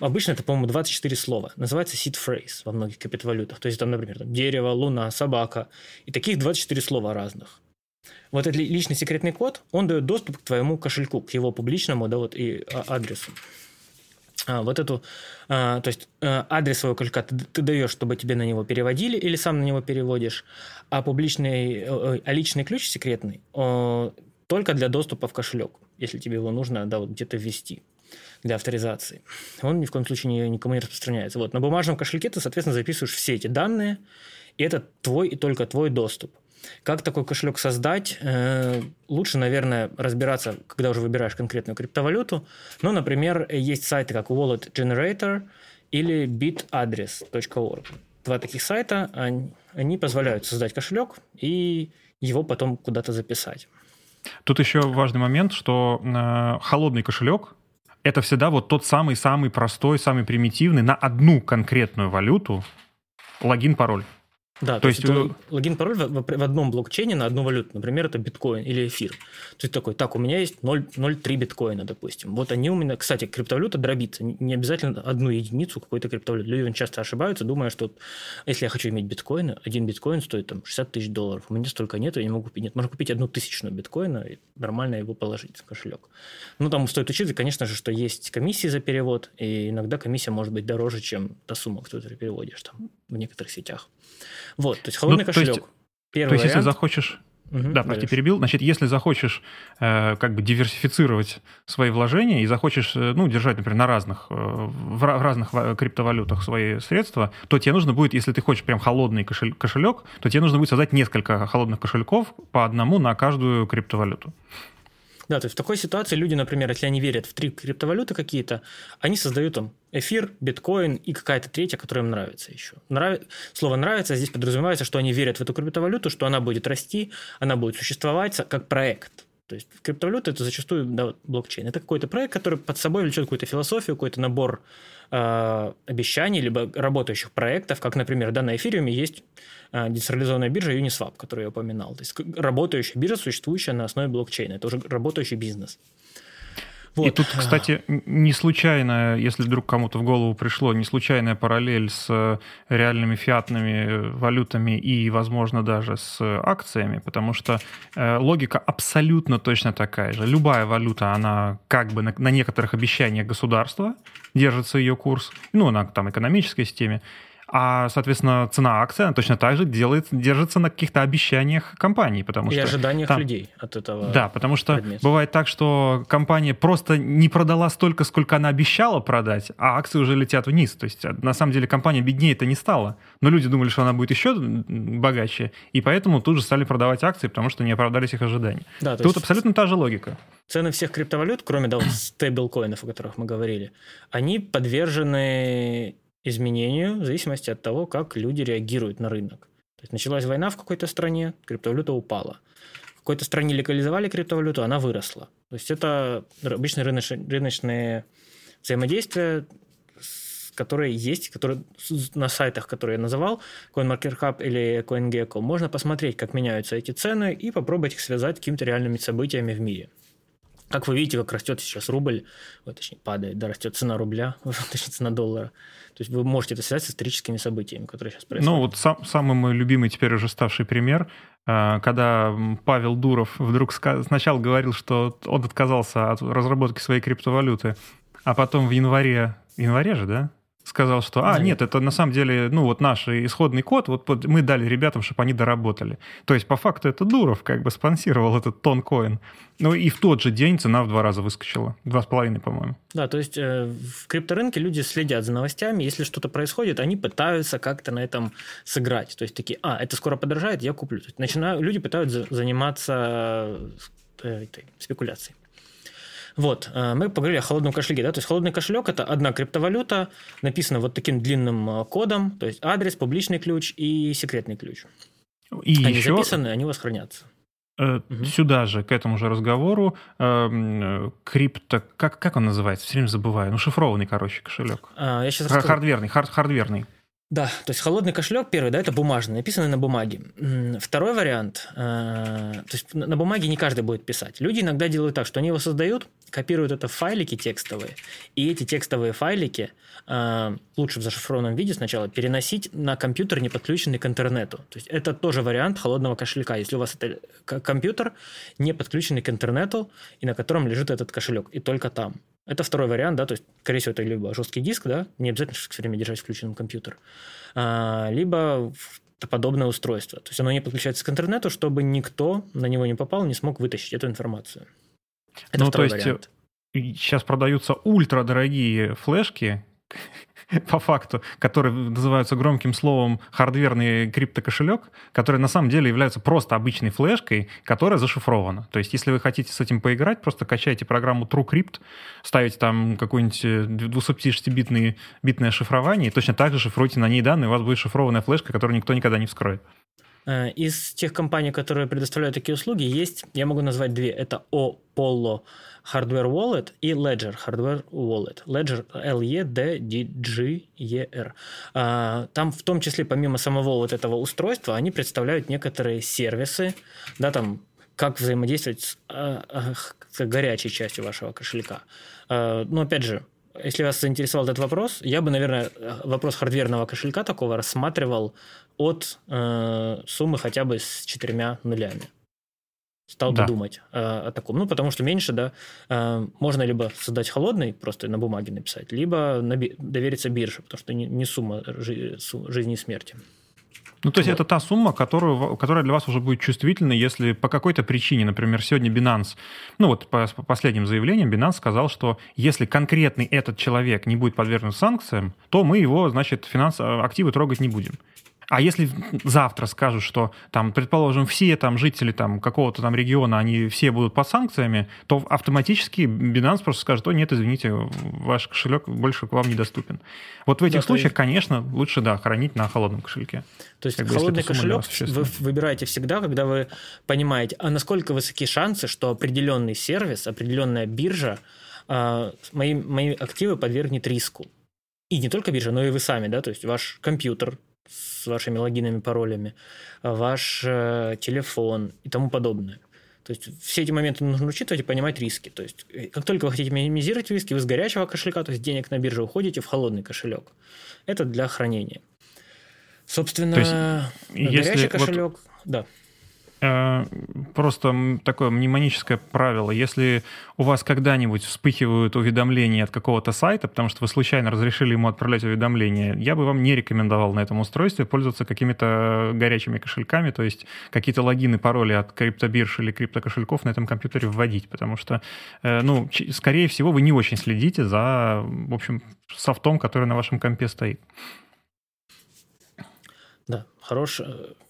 B: Обычно это, по-моему, 24 слова. Называется seed phrase во многих криптовалютах. То есть там, например, там, дерево, луна, собака. И таких 24 слова разных. Вот этот личный секретный код, он дает доступ к твоему кошельку, к его публичному да, вот, и а, адресу. А, вот эту, а, то есть а, адрес своего кошелька ты, даешь, чтобы тебе на него переводили, или сам на него переводишь, а публичный, а личный ключ секретный только для доступа в кошелек, если тебе его нужно да, вот где-то ввести для авторизации. Он ни в коем случае никому не распространяется. Вот. На бумажном кошельке ты, соответственно, записываешь все эти данные, и это твой и только твой доступ. Как такой кошелек создать? Э, лучше, наверное, разбираться, когда уже выбираешь конкретную криптовалюту. Ну, например, есть сайты, как Wallet Generator или bitadress.org. Два таких сайта, они позволяют создать кошелек и его потом куда-то записать.
A: Тут еще важный момент, что э, холодный кошелек это всегда вот тот самый-самый простой, самый примитивный на одну конкретную валюту логин-пароль.
B: Да, то, то есть, есть логин-пароль в, в одном блокчейне на одну валюту. Например, это биткоин или эфир. То есть такой, так, у меня есть 0,03 биткоина, допустим. Вот они у меня... Кстати, криптовалюта дробится. Не обязательно одну единицу какой-то криптовалюты. Люди часто ошибаются, думая, что если я хочу иметь биткоины, один биткоин стоит там 60 тысяч долларов. У меня столько нет, я не могу купить. Нет, можно купить одну тысячную биткоина и нормально его положить в кошелек. Ну, там стоит учиться, конечно же, что есть комиссии за перевод, и иногда комиссия может быть дороже, чем та сумма, которую ты переводишь там в некоторых сетях. Вот, то есть холодный ну, кошелек. То есть,
A: Первый то есть вариант. если захочешь... Угу, да, прости, перебил. Значит, если захочешь э, как бы диверсифицировать свои вложения и захочешь, э, ну, держать, например, на разных, э, в, разных криптовалютах свои средства, то тебе нужно будет, если ты хочешь прям холодный кошель, кошелек, то тебе нужно будет создать несколько холодных кошельков по одному на каждую криптовалюту.
B: Да, то есть в такой ситуации люди, например, если они верят в три криптовалюты какие-то, они создают там эфир, биткоин и какая-то третья, которая им нравится еще. Нрав... Слово «нравится» здесь подразумевается, что они верят в эту криптовалюту, что она будет расти, она будет существовать как проект. То есть криптовалюта – это зачастую да, блокчейн. Это какой-то проект, который под собой влечет какую-то философию, какой-то набор э, обещаний, либо работающих проектов, как, например, да, на эфириуме есть э, децентрализованная биржа Uniswap, которую я упоминал. То есть работающая биржа, существующая на основе блокчейна. Это уже работающий бизнес.
A: Вот. И тут, кстати, не случайно, если вдруг кому-то в голову пришло, не случайная параллель с э, реальными фиатными валютами и, возможно, даже с акциями, потому что э, логика абсолютно точно такая же. Любая валюта, она как бы на, на некоторых обещаниях государства держится ее курс, ну, на там экономической системе, а, соответственно, цена акции точно так же делает, держится на каких-то обещаниях компании. Потому
B: и
A: что
B: ожиданиях там, людей от этого
A: Да, потому что предмета. бывает так, что компания просто не продала столько, сколько она обещала продать, а акции уже летят вниз. То есть, на самом деле, компания беднее это не стала. Но люди думали, что она будет еще богаче, и поэтому тут же стали продавать акции, потому что не оправдались их ожидания. Да, тут абсолютно та же логика.
B: Цены всех криптовалют, кроме да, стейблкоинов, о которых мы говорили, они подвержены изменению в зависимости от того, как люди реагируют на рынок. То есть началась война в какой-то стране, криптовалюта упала. В какой-то стране легализовали криптовалюту, она выросла. То есть это обычные рыночные, взаимодействия, которые есть, которые на сайтах, которые я называл, CoinMarketCap или CoinGecko, можно посмотреть, как меняются эти цены и попробовать их связать с какими-то реальными событиями в мире. Как вы видите, как растет сейчас рубль, вот, точнее, падает, да, растет цена рубля, точнее, цена доллара. То есть вы можете это связать с историческими событиями, которые сейчас происходят.
A: Ну, вот сам, самый мой любимый теперь уже ставший пример, а, когда Павел Дуров вдруг сначала говорил, что он отказался от разработки своей криптовалюты, а потом в январе, январе же, да, сказал, что, а, нет, это на самом деле, ну, вот наш исходный код, вот, мы дали ребятам, чтобы они доработали. То есть, по факту, это Дуров как бы спонсировал этот тонкоин. Ну, и в тот же день цена в два раза выскочила. Два с половиной, по-моему.
B: Да, то есть, э, в крипторынке люди следят за новостями, если что-то происходит, они пытаются как-то на этом сыграть. То есть, такие, а, это скоро подорожает, я куплю. Начинаю, люди пытаются заниматься э, этой спекуляцией. Вот, э, мы поговорили о холодном кошельке, да, то есть холодный кошелек – это одна криптовалюта, написана вот таким длинным э, кодом, то есть адрес, публичный ключ и секретный ключ. И они еще... записаны, они у вас хранятся.
A: Угу. Сюда же, к этому же разговору, э, крипто, как, как он называется? Все время забываю. Ну, шифрованный, короче, кошелек. А, я сейчас хардверный, хард, хардверный.
B: Да, то есть холодный кошелек первый, да, это бумажный, написанный на бумаге. Второй вариант, э, то есть на бумаге не каждый будет писать. Люди иногда делают так, что они его создают, копируют это в файлики текстовые, и эти текстовые файлики э, лучше в зашифрованном виде сначала переносить на компьютер, не подключенный к интернету. То есть это тоже вариант холодного кошелька, если у вас это компьютер, не подключенный к интернету, и на котором лежит этот кошелек, и только там. Это второй вариант, да, то есть, скорее всего, это либо жесткий диск, да, не обязательно все время держать включенным компьютер, а, либо подобное устройство. То есть оно не подключается к интернету, чтобы никто на него не попал, не смог вытащить эту информацию.
A: Это ну, второй то есть вариант. Сейчас продаются ультрадорогие флешки, по факту, которые называются громким словом хардверный криптокошелек, который на самом деле является просто обычной флешкой, которая зашифрована. То есть, если вы хотите с этим поиграть, просто качайте программу TrueCrypt, ставите там какое-нибудь 256-битное э, битное шифрование, и точно так же шифруйте на ней данные, у вас будет шифрованная флешка, которую никто никогда не вскроет.
B: Э, из тех компаний, которые предоставляют такие услуги, есть, я могу назвать две. Это Apollo Hardware Wallet и Ledger Hardware Wallet. Ledger L-E-D-G-E-R. А, там в том числе, помимо самого вот этого устройства, они представляют некоторые сервисы, да, там, как взаимодействовать с, а, а, горячей частью вашего кошелька. Но, опять же, если вас заинтересовал этот вопрос, я бы, наверное, вопрос хардверного кошелька такого рассматривал от э, суммы хотя бы с четырьмя нулями стал да. бы думать э, о таком. Ну, потому что меньше, да, э, можно либо создать холодный, просто на бумаге написать, либо наби- довериться бирже, потому что не, не сумма жи- су- жизни и смерти.
A: Ну, то есть вот. это та сумма, которую, которая для вас уже будет чувствительна, если по какой-то причине, например, сегодня Binance, ну вот по, по последним заявлениям Binance сказал, что если конкретный этот человек не будет подвергнут санкциям, то мы его, значит, финанс, активы трогать не будем. А если завтра скажут, что там, предположим, все там жители там какого-то там региона, они все будут под санкциями, то автоматически Binance просто скажет, о, нет, извините, ваш кошелек больше к вам недоступен. Вот в этих да, случаях, есть... конечно, лучше, да, хранить на холодном кошельке.
B: То есть как холодный кошелек вы выбираете всегда, когда вы понимаете, а насколько высоки шансы, что определенный сервис, определенная биржа э, мои, мои активы подвергнет риску. И не только биржа, но и вы сами, да, то есть ваш компьютер, с вашими логинами, паролями, ваш э, телефон и тому подобное. То есть все эти моменты нужно учитывать и понимать риски. То есть э, как только вы хотите минимизировать риски, вы с горячего кошелька, то есть денег на бирже, уходите в холодный кошелек. Это для хранения. Собственно, то есть, горячий если кошелек, вот... да.
A: Э, просто такое мнемоническое правило. Если у вас когда-нибудь вспыхивают уведомления от какого-то сайта, потому что вы случайно разрешили ему отправлять уведомления, я бы вам не рекомендовал на этом устройстве пользоваться какими-то горячими кошельками, то есть какие-то логины, пароли от криптобирж или криптокошельков на этом компьютере вводить, потому что, э, ну, скорее всего, вы не очень следите за, в общем, софтом, который на вашем компе стоит.
B: Хорош,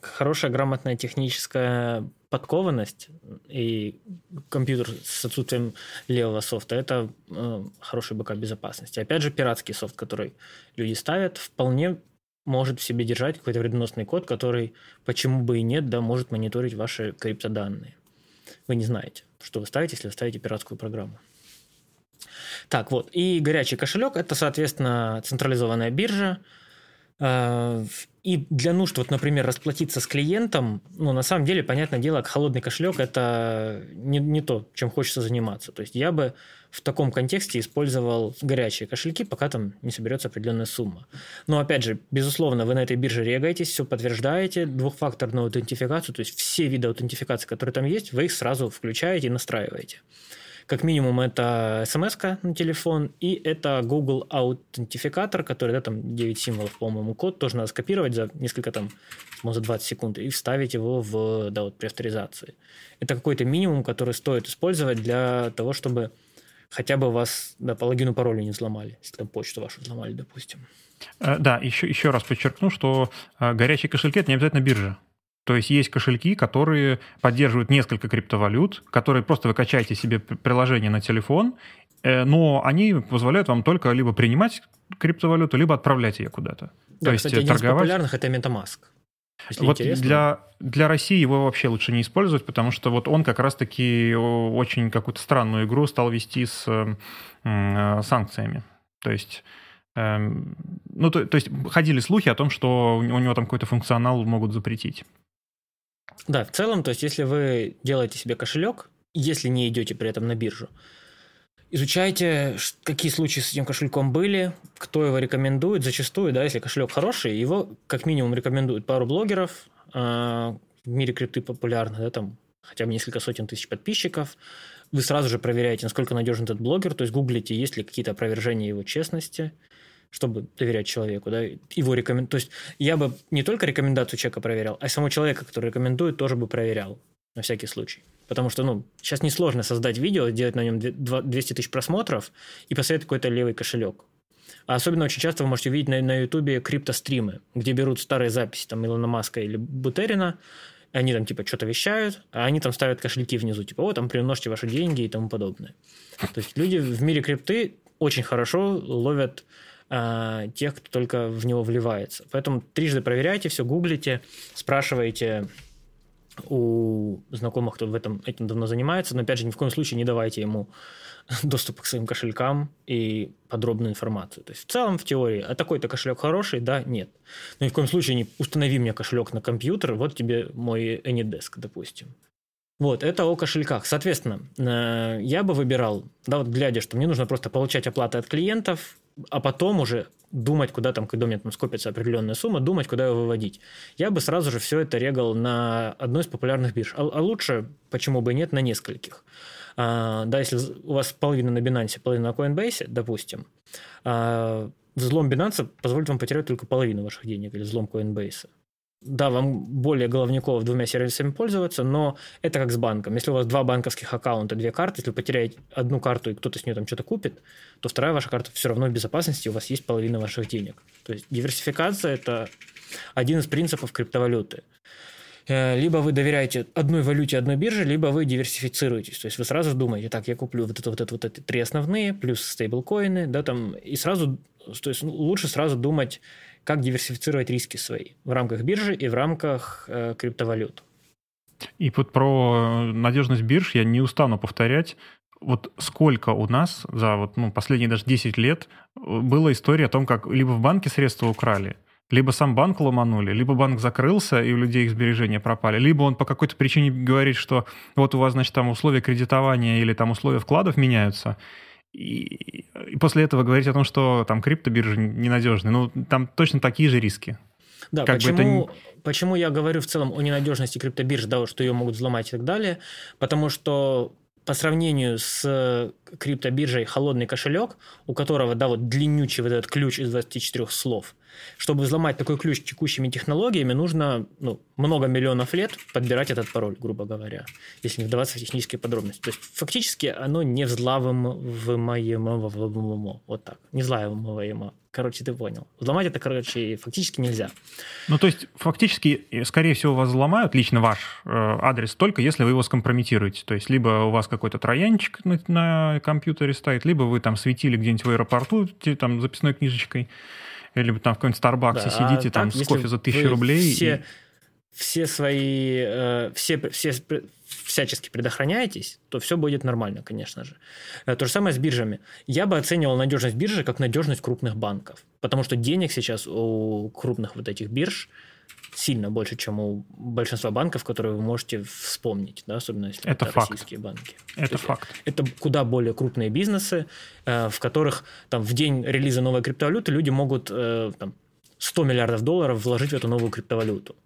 B: хорошая грамотная техническая подкованность и компьютер с отсутствием левого софта – это э, хороший бэкап безопасности. Опять же, пиратский софт, который люди ставят, вполне может в себе держать какой-то вредоносный код, который, почему бы и нет, да, может мониторить ваши криптоданные. Вы не знаете, что вы ставите, если вы ставите пиратскую программу. Так, вот. И горячий кошелек – это, соответственно, централизованная биржа. Э, и для нужд, вот, например, расплатиться с клиентом, ну, на самом деле, понятное дело, холодный кошелек – это не, не то, чем хочется заниматься. То есть я бы в таком контексте использовал горячие кошельки, пока там не соберется определенная сумма. Но, опять же, безусловно, вы на этой бирже регаетесь, все подтверждаете, двухфакторную аутентификацию, то есть все виды аутентификации, которые там есть, вы их сразу включаете и настраиваете. Как минимум, это смс на телефон, и это Google аутентификатор, который, да, там 9 символов, по-моему, код, тоже надо скопировать за несколько там, может, за 20 секунд, и вставить его в, да, вот при авторизации. Это какой-то минимум, который стоит использовать для того, чтобы хотя бы вас да, по логину паролю не взломали, если там почту вашу взломали, допустим.
A: Э, да, еще, еще раз подчеркну, что э, горячие кошельки – это не обязательно биржа. То есть есть кошельки, которые поддерживают несколько криптовалют, которые просто вы качаете себе приложение на телефон, э, но они позволяют вам только либо принимать криптовалюту, либо отправлять ее куда-то.
B: Да, То кстати, есть один торговать... из популярных это MetaMask.
A: Если вот для, для России его вообще лучше не использовать, потому что вот он как раз-таки очень какую-то странную игру стал вести с э, санкциями. То есть эм, ну, то, то есть ходили слухи о том, что у него там какой-то функционал могут запретить.
B: Да, в целом, то есть если вы делаете себе кошелек, если не идете при этом на биржу, изучайте, какие случаи с этим кошельком были, кто его рекомендует. Зачастую, да, если кошелек хороший, его как минимум рекомендуют пару блогеров. А, в мире крипты популярны, да, там хотя бы несколько сотен тысяч подписчиков. Вы сразу же проверяете, насколько надежен этот блогер, то есть гуглите, есть ли какие-то опровержения его честности чтобы доверять человеку, да, его рекомен... То есть я бы не только рекомендацию человека проверял, а самого человека, который рекомендует, тоже бы проверял на всякий случай. Потому что, ну, сейчас несложно создать видео, сделать на нем 200 тысяч просмотров и посоветовать какой-то левый кошелек. А особенно очень часто вы можете увидеть на, YouTube криптостримы, где берут старые записи там Илона Маска или Бутерина, они там типа что-то вещают, а они там ставят кошельки внизу, типа, вот там примножьте ваши деньги и тому подобное. То есть люди в мире крипты очень хорошо ловят а, тех, кто только в него вливается. Поэтому трижды проверяйте, все гуглите, спрашивайте у знакомых, кто в этом этим давно занимается, но опять же ни в коем случае не давайте ему доступ к своим кошелькам и подробную информацию. То есть в целом в теории, а такой-то кошелек хороший, да, нет. Но ни в коем случае не установи мне кошелек на компьютер, вот тебе мой AnyDesk, допустим. Вот, это о кошельках. Соответственно, э, я бы выбирал, да, вот глядя, что мне нужно просто получать оплаты от клиентов, а потом уже думать, куда там, когда у меня там скопится определенная сумма, думать, куда ее выводить. Я бы сразу же все это регал на одной из популярных бирж. А, а лучше, почему бы и нет, на нескольких. А, да, если у вас половина на Binance, половина на Coinbase, допустим, а, взлом Binance позволит вам потерять только половину ваших денег или взлом Coinbase да, вам более головниково двумя сервисами пользоваться, но это как с банком. Если у вас два банковских аккаунта, две карты, если вы потеряете одну карту и кто-то с нее там что-то купит, то вторая ваша карта все равно в безопасности, у вас есть половина ваших денег. То есть диверсификация – это один из принципов криптовалюты. Э, либо вы доверяете одной валюте, одной бирже, либо вы диверсифицируетесь. То есть вы сразу думаете, так, я куплю вот это, вот это, вот эти три основные, плюс стейблкоины, да, там, и сразу, то есть лучше сразу думать, как диверсифицировать риски свои в рамках биржи и в рамках э, криптовалют.
A: И вот про надежность бирж я не устану повторять. Вот сколько у нас за вот, ну, последние даже 10 лет была история о том, как либо в банке средства украли, либо сам банк ломанули, либо банк закрылся, и у людей их сбережения пропали, либо он по какой-то причине говорит, что вот у вас, значит, там условия кредитования или там условия вкладов меняются, и, и после этого говорить о том, что там криптобиржи ненадежны, ну, там точно такие же риски.
B: Да, как почему, бы это... почему я говорю в целом о ненадежности криптобирж, да, что ее могут взломать и так далее, потому что по сравнению с криптобиржей холодный кошелек, у которого, да, вот длиннючий вот этот ключ из 24 слов, чтобы взломать такой ключ текущими технологиями, нужно ну, много миллионов лет подбирать этот пароль, грубо говоря, если не вдаваться в технические подробности. То есть фактически оно не взламываемо, вот так, не взламываемо. Короче, ты понял. Взломать это, короче, фактически нельзя.
A: Ну, то есть, фактически, скорее всего, вас взломают, лично ваш э, адрес, только если вы его скомпрометируете. То есть, либо у вас какой-то троянчик на, на компьютере стоит, либо вы там светили где-нибудь в аэропорту там записной книжечкой, или там в каком-нибудь Starbucks да, сидите а там так, с кофе за тысячу рублей.
B: Все, и... все свои, э, все, все, всячески предохраняетесь, то все будет нормально, конечно же. Э, то же самое с биржами. Я бы оценивал надежность биржи как надежность крупных банков, потому что денег сейчас у крупных вот этих бирж сильно больше, чем у большинства банков, которые вы можете вспомнить, да, особенно если
A: это,
B: это
A: факт.
B: российские банки.
A: Это факт.
B: Это куда более крупные бизнесы, э, в которых там в день релиза новой криптовалюты люди могут э, там, 100 миллиардов долларов вложить в эту новую криптовалюту.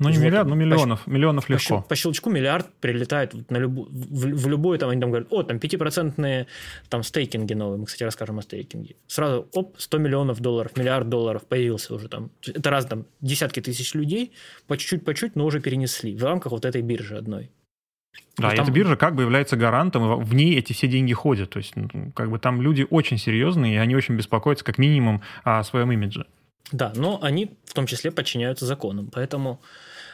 A: Ну, не миллиард, ну миллионов. По, миллионов легко.
B: По, по щелчку миллиард прилетает на любу, в, в любую, там они там говорят, о, там 5% там стейкинги новые, мы, кстати, расскажем о стейкинге. Сразу, оп, 100 миллионов долларов, миллиард долларов появился уже там. Это раз там десятки тысяч людей, по чуть-чуть, по чуть, но уже перенесли в рамках вот этой биржи одной.
A: Да, и там... эта биржа как бы является гарантом, и в ней эти все деньги ходят. То есть, ну, как бы там люди очень серьезные, и они очень беспокоятся как минимум о своем имидже.
B: Да, но они в том числе подчиняются законам, поэтому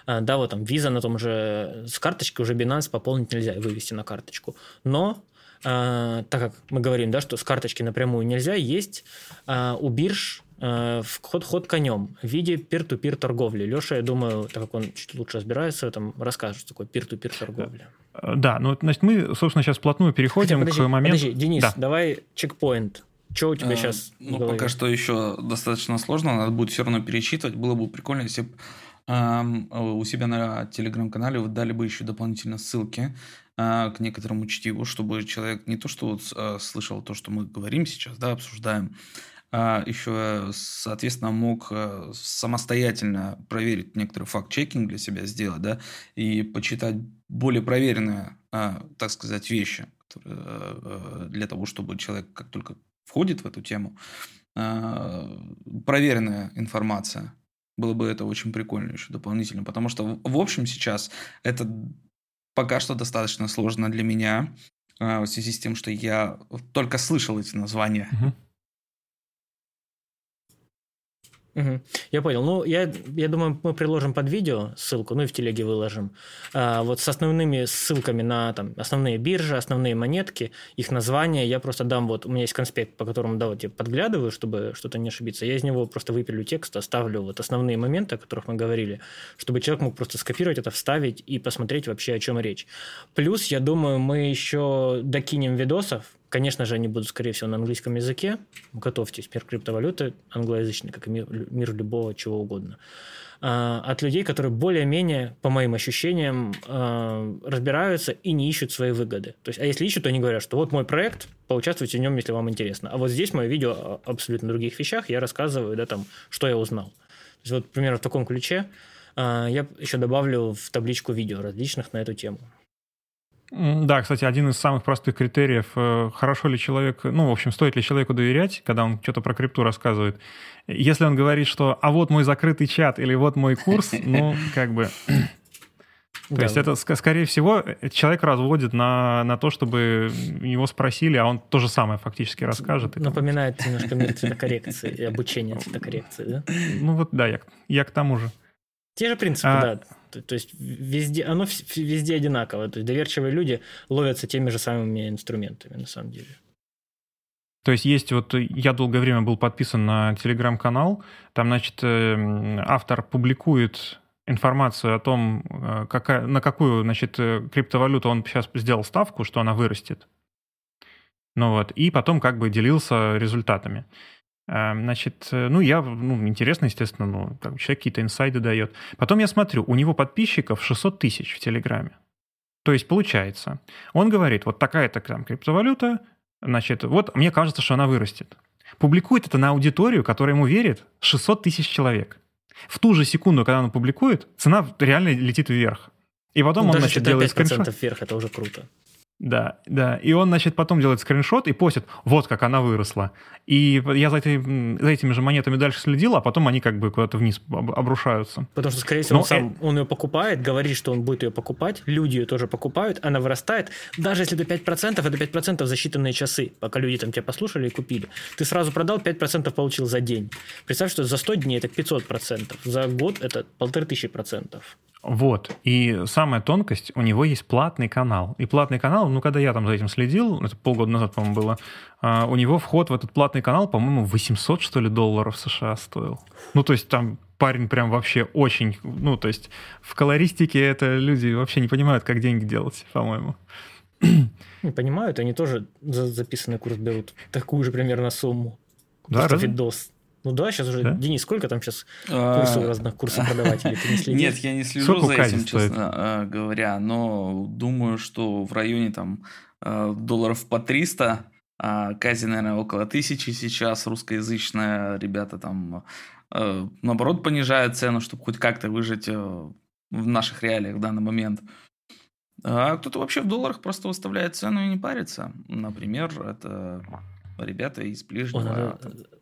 B: а, да, вот там виза на том же, с карточки уже Binance пополнить нельзя и вывести на карточку. Но э, так как мы говорим, да, что с карточки напрямую нельзя, есть э, у бирж э, ход, конем в виде пир-ту-пир торговли. Леша, я думаю, так как он чуть лучше разбирается в этом, расскажет, что такое пир-ту-пир торговля.
A: Да, ну, значит, мы, собственно, сейчас вплотную переходим Хотя, подожди, к моменту...
B: Подожди, Денис, да. давай чекпоинт. Что у тебя а, сейчас?
C: Ну, пока что еще достаточно сложно, надо будет все равно перечитывать. Было бы прикольно, если бы у себя на телеграм-канале вы дали бы еще дополнительно ссылки а, к некоторому чтиву, чтобы человек не то, что вот а, слышал то, что мы говорим сейчас, да, обсуждаем, а еще, соответственно, мог самостоятельно проверить некоторый факт-чекинг для себя сделать, да, и почитать более проверенные, так сказать, вещи для того, чтобы человек, как только входит в эту тему, проверенная информация, было бы это очень прикольно еще дополнительно, потому что в общем сейчас это пока что достаточно сложно для меня а, в связи с тем, что я только слышал эти названия. Uh-huh.
B: Угу. Я понял. Ну, я, я думаю, мы приложим под видео ссылку, ну и в телеге выложим. А, вот с основными ссылками на там, основные биржи, основные монетки, их названия. Я просто дам вот, у меня есть конспект, по которому, да, вот я подглядываю, чтобы что-то не ошибиться. Я из него просто выпилю текст, оставлю вот основные моменты, о которых мы говорили, чтобы человек мог просто скопировать это, вставить и посмотреть вообще, о чем речь. Плюс, я думаю, мы еще докинем видосов, Конечно же, они будут, скорее всего, на английском языке. Готовьтесь, мир криптовалюты англоязычный, как и мир, мир любого чего угодно. А, от людей, которые более-менее, по моим ощущениям, а, разбираются и не ищут свои выгоды. То есть, а если ищут, то они говорят, что вот мой проект, поучаствуйте в нем, если вам интересно. А вот здесь мое видео о абсолютно других вещах, я рассказываю, да, там, что я узнал. То есть, вот примерно в таком ключе а, я еще добавлю в табличку видео различных на эту тему.
A: Да, кстати, один из самых простых критериев, э, хорошо ли человек, ну, в общем, стоит ли человеку доверять, когда он что-то про крипту рассказывает. Если он говорит, что «а вот мой закрытый чат» или «вот мой курс», ну, как бы... То да. есть это, скорее всего, человек разводит на, на то, чтобы его спросили, а он то же самое фактически расскажет.
B: Напоминает немножко мир цветокоррекции и обучение цветокоррекции, да?
A: Ну вот да, я, я к тому же.
B: Те же принципы, а, да. То, то есть везде, оно везде одинаково. То есть доверчивые люди ловятся теми же самыми инструментами, на самом деле.
A: То есть есть вот, я долгое время был подписан на телеграм-канал, там, значит, э, автор публикует информацию о том, э, какая, на какую, значит, э, криптовалюту он сейчас сделал ставку, что она вырастет. Ну вот, и потом как бы делился результатами. Эм, значит, э, ну, я, ну, интересно, естественно, ну, там, человек какие-то инсайды дает. Потом я смотрю, у него подписчиков 600 тысяч в Телеграме. То есть, получается, он говорит, вот такая-то там криптовалюта, значит, вот мне кажется, что она вырастет. Публикует это на аудиторию, которая ему верит, 600 тысяч человек. В ту же секунду, когда он публикует, цена реально летит вверх. И потом ну, он, значит, делает
B: скриншот. вверх, это уже круто.
A: Да, да. И он, значит, потом делает скриншот и постит, вот как она выросла. И я за, этой, за этими же монетами дальше следил, а потом они как бы куда-то вниз обрушаются.
B: Потому что, скорее всего, Но он сам э... он ее покупает, говорит, что он будет ее покупать, люди ее тоже покупают, она вырастает. Даже если это 5%, это 5% за считанные часы, пока люди там тебя послушали и купили. Ты сразу продал, 5% получил за день. Представь, что за 100 дней это 500%, за год это полторы тысячи процентов.
A: Вот. И самая тонкость, у него есть платный канал. И платный канал, ну, когда я там за этим следил, это полгода назад, по-моему, было, у него вход в этот платный канал, по-моему, 800, что ли, долларов США стоил. Ну, то есть там парень прям вообще очень, ну, то есть в колористике это люди вообще не понимают, как деньги делать, по-моему.
B: Не понимают, они тоже за записанный курс берут такую же примерно сумму.
A: Да,
B: Просто
A: разве?
B: видос. Ну да, сейчас уже,
A: Да?
B: Денис, сколько там сейчас
C: А,
B: курсов разных курсов продавателей? Ты не следишь?
C: Нет, я не слежу
A: Сколько
C: за этим,
A: стоит?
C: честно э, говоря, но думаю, что в районе там э, долларов по 300, а Кази, наверное, около тысячи сейчас, русскоязычная, ребята там, наоборот, понижают цену, чтобы хоть как-то выжить в наших реалиях в данный момент. А кто-то вообще в долларах просто выставляет цену и не парится. Например, это ребята из
B: О,
C: ближнего
B: надо,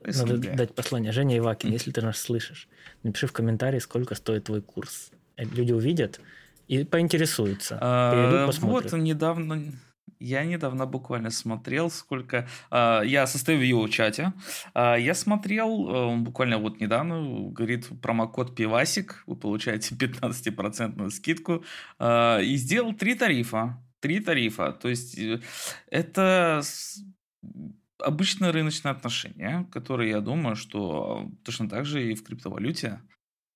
C: СНГ.
B: надо дать послание. Женя Ивакин, если ты нас слышишь, напиши в комментарии, сколько стоит твой курс. Э, Люди увидят и поинтересуются.
C: А, Вот недавно, я недавно буквально смотрел, сколько... а, Я состою в его чате. А, Я смотрел, э, буквально вот недавно, говорит, промокод пивасик, вы получаете 15% скидку, а, и сделал три тарифа. Три тарифа. То есть э, это обычное рыночное отношение, которое, я думаю, что точно так же и в криптовалюте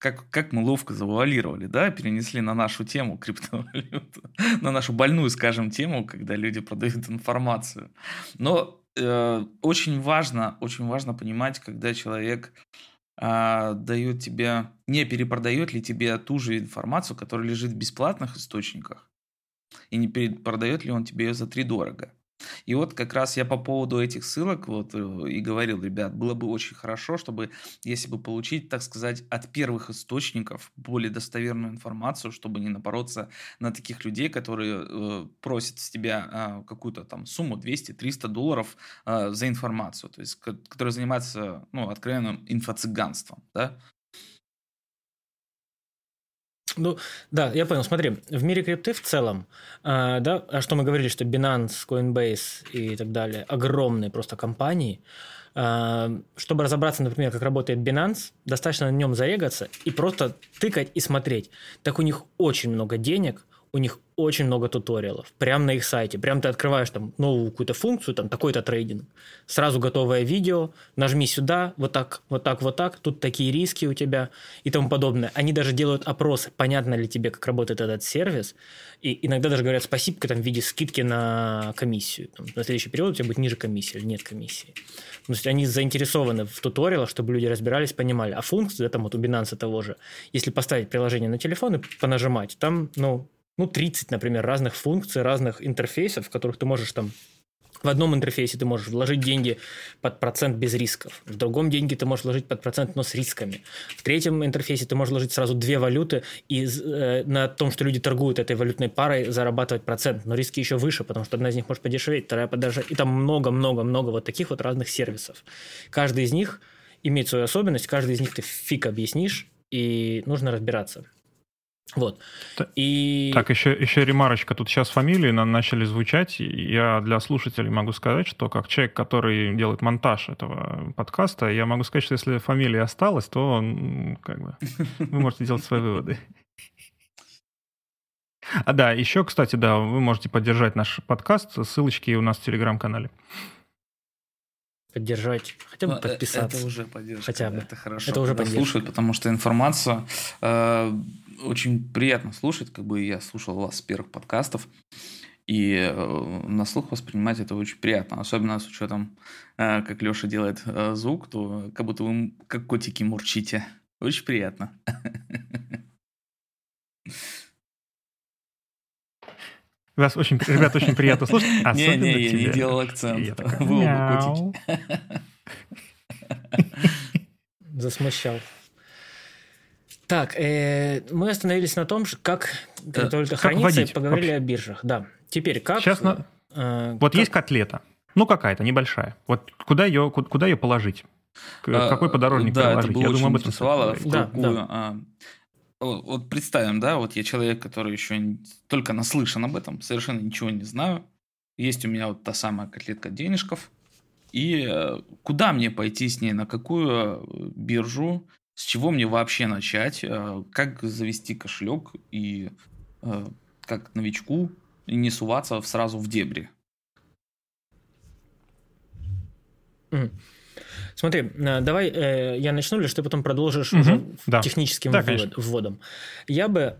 C: как, как мы ловко завуалировали, да, перенесли на нашу тему криптовалюту, на нашу больную, скажем, тему, когда люди продают информацию. Но э, очень важно, очень важно понимать, когда человек а, дает тебе, не перепродает ли тебе ту же информацию, которая лежит в бесплатных источниках, и не перепродает ли он тебе ее за три дорого. И вот как раз я по поводу этих ссылок вот э, и говорил, ребят, было бы очень хорошо, чтобы, если бы получить, так сказать, от первых источников более достоверную информацию, чтобы не напороться на таких людей, которые э, просят с тебя а, какую-то там сумму 200-300 долларов а, за информацию, то есть, ко- которые занимаются, ну, откровенным инфо-цыганством, да?
B: Ну, да, я понял. Смотри, в мире крипты в целом, а, да, а что мы говорили, что Binance, Coinbase и так далее, огромные просто компании. А, чтобы разобраться, например, как работает Binance, достаточно на нем зарегаться и просто тыкать и смотреть. Так у них очень много денег, у них очень много туториалов, прямо на их сайте. Прям ты открываешь там новую какую-то функцию, там такой-то трейдинг, сразу готовое видео, нажми сюда, вот так, вот так, вот так, тут такие риски у тебя и тому подобное. Они даже делают опросы, понятно ли тебе, как работает этот сервис, и иногда даже говорят спасибо там в виде скидки на комиссию. Там, на следующий период у тебя будет ниже комиссии или нет комиссии. То есть они заинтересованы в туториалах, чтобы люди разбирались, понимали. А функции, да, там вот у Binance того же, если поставить приложение на телефон и понажимать, там, ну, ну, 30, например, разных функций, разных интерфейсов, в которых ты можешь там в одном интерфейсе ты можешь вложить деньги под процент без рисков. В другом деньги ты можешь вложить под процент, но с рисками. В третьем интерфейсе ты можешь вложить сразу две валюты и э, на том, что люди торгуют этой валютной парой, зарабатывать процент. Но риски еще выше, потому что одна из них может подешеветь, вторая подорожать. И там много-много-много вот таких вот разных сервисов. Каждый из них имеет свою особенность, каждый из них ты фиг объяснишь, и нужно разбираться. Вот. И...
A: Так, еще, еще ремарочка. Тут сейчас фамилии на- начали звучать. Я для слушателей могу сказать, что как человек, который делает монтаж этого подкаста, я могу сказать, что если фамилия осталась, то м, как бы вы можете делать свои выводы. А да, еще, кстати, да, вы можете поддержать наш подкаст. Ссылочки у нас в телеграм-канале.
B: Поддержать, хотя бы
C: Ну, э,
B: подписаться.
C: Это уже поддержка.
B: Хотя бы.
C: Это хорошо.
B: Это уже поддержка.
C: слушают, потому что информацию э, очень приятно слушать. Как бы я слушал вас с первых подкастов. И э, на слух воспринимать это очень приятно. Особенно с учетом, э, как Леша делает э, звук, то как будто вы как котики мурчите. Очень приятно.
A: Вас очень, ребят, очень приятно слушать. особенно
C: Не-не, я не делал акцент. Вы оба.
B: Засмущал. Так, э, мы остановились на том, как криптовалюта
A: как
B: хранится, и поговорили
A: вообще?
B: о биржах. Да. Теперь как...
A: Сейчас на-
B: э,
A: Вот
B: как-
A: есть котлета. Ну, какая-то, небольшая. Вот куда ее, ку- куда ее положить? К-
C: А,
A: Какой подорожник
C: Да, это
A: приложить?
C: было
A: Я
C: очень
A: думаю, об этом
B: Да, да.
C: а, вот представим, да, вот я человек, который еще только наслышан об этом, совершенно ничего не знаю. Есть у меня вот та самая котлетка денежков. И э, куда мне пойти с ней, на какую э, биржу, с чего мне вообще начать, э, как завести кошелек и как новичку не суваться сразу в дебри.
B: Смотри, э, давай э, я начну, лишь ты потом продолжишь угу, уже да. техническим да, ввод, вводом. Я бы,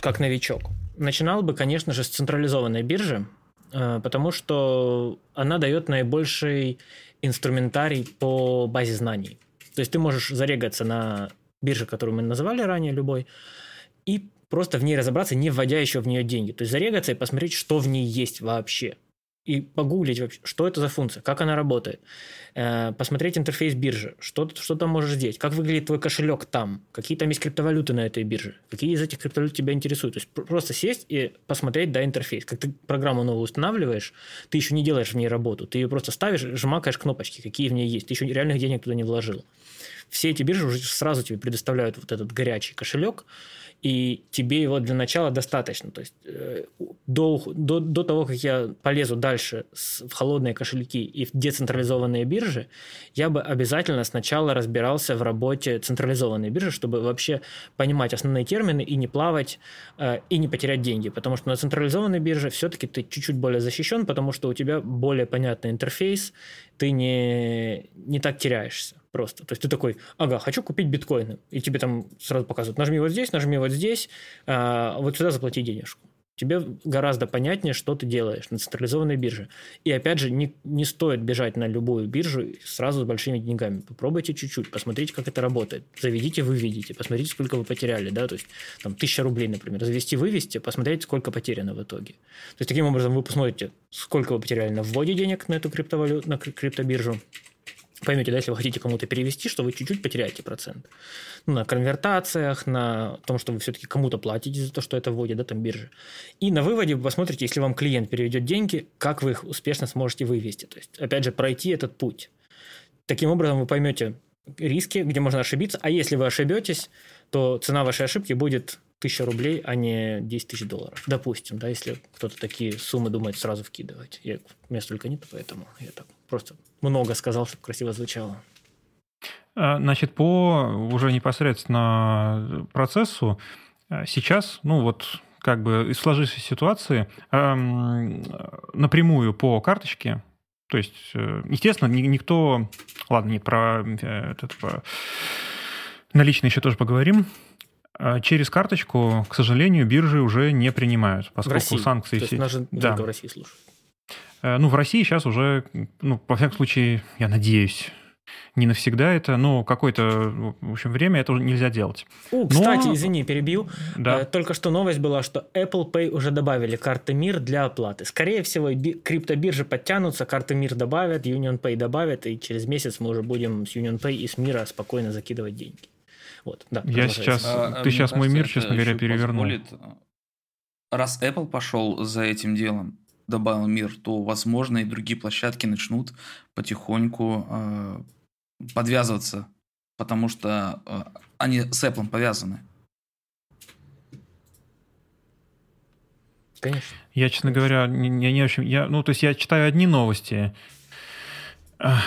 B: как новичок, начинал бы, конечно же, с централизованной биржи, э, потому что она дает наибольший инструментарий по базе знаний. То есть ты можешь зарегаться на бирже, которую мы называли ранее, любой, и просто в ней разобраться, не вводя еще в нее деньги. То есть зарегаться и посмотреть, что в ней есть вообще и погуглить вообще, что это за функция, как она работает, э, посмотреть интерфейс биржи, что, что там можешь сделать, как выглядит твой кошелек там, какие там есть криптовалюты на этой бирже, какие из этих криптовалют тебя интересуют. То есть просто сесть и посмотреть, да, интерфейс. Как ты программу новую устанавливаешь, ты еще не делаешь в ней работу, ты ее просто ставишь, жмакаешь кнопочки, какие в ней есть, ты еще реальных денег туда не вложил. Все эти биржи уже сразу тебе предоставляют вот этот горячий кошелек, и тебе его для начала достаточно. То есть э, до, до, до того, как я полезу дальше в холодные кошельки и в децентрализованные биржи, я бы обязательно сначала разбирался в работе централизованной биржи, чтобы вообще понимать основные термины и не плавать, э, и не потерять деньги. Потому что на централизованной бирже все-таки ты чуть-чуть более защищен, потому что у тебя более понятный интерфейс, ты не, не так теряешься просто. То есть ты такой, ага, хочу купить биткоины. И тебе там сразу показывают, нажми вот здесь, нажми вот здесь, а, вот сюда заплати денежку. Тебе гораздо понятнее, что ты делаешь на централизованной бирже. И опять же, не, не стоит бежать на любую биржу сразу с большими деньгами. Попробуйте чуть-чуть, посмотрите, как это работает. Заведите, выведите, посмотрите, сколько вы потеряли. Да? То есть, там, тысяча рублей, например. Завести, вывести, посмотреть, сколько потеряно в итоге. То есть, таким образом, вы посмотрите, сколько вы потеряли на вводе денег на эту криптовалюту, на криптобиржу, поймете, да, если вы хотите кому-то перевести, что вы чуть-чуть потеряете процент. Ну, на конвертациях, на том, что вы все-таки кому-то платите за то, что это вводит, да, там биржи. И на выводе вы посмотрите, если вам клиент переведет деньги, как вы их успешно сможете вывести. То есть, опять же, пройти этот путь. Таким образом, вы поймете риски, где можно ошибиться, а если вы ошибетесь, то цена вашей ошибки будет 1000 рублей, а не 10 тысяч долларов. Допустим, да, если кто-то такие суммы думает сразу вкидывать. Я, у меня столько нет, поэтому я так просто много сказал, чтобы красиво звучало.
A: А, значит, по уже непосредственно процессу а, сейчас, ну вот как бы из сложившейся ситуации эм, напрямую по карточке, то есть, э, естественно, никто, ладно, не про, э, этот, про наличные еще тоже поговорим, через карточку, к сожалению, биржи уже не принимают, поскольку в России. санкции...
B: То есть нас же да. в России слушают.
A: Э, ну, в России сейчас уже, ну, во всяком случае, я надеюсь, не навсегда это, но какое-то, в общем, время это уже нельзя делать.
B: У, кстати, но... извини, перебью. Да. Э, только что новость была, что Apple Pay уже добавили карты МИР для оплаты. Скорее всего, криптобиржи подтянутся, карты МИР добавят, Union Pay добавят, и через месяц мы уже будем с Union Pay и с МИРа спокойно закидывать деньги. Вот, да,
A: я сейчас, а, ты сейчас мой мир, честно говоря, перевернул. Позволит,
C: раз Apple пошел за этим делом, добавил мир, то, возможно, и другие площадки начнут потихоньку э, подвязываться, потому что э, они с Apple повязаны.
B: Конечно.
A: Я, честно говоря, не, не, не очень... Я, ну, то есть я читаю одни новости. А,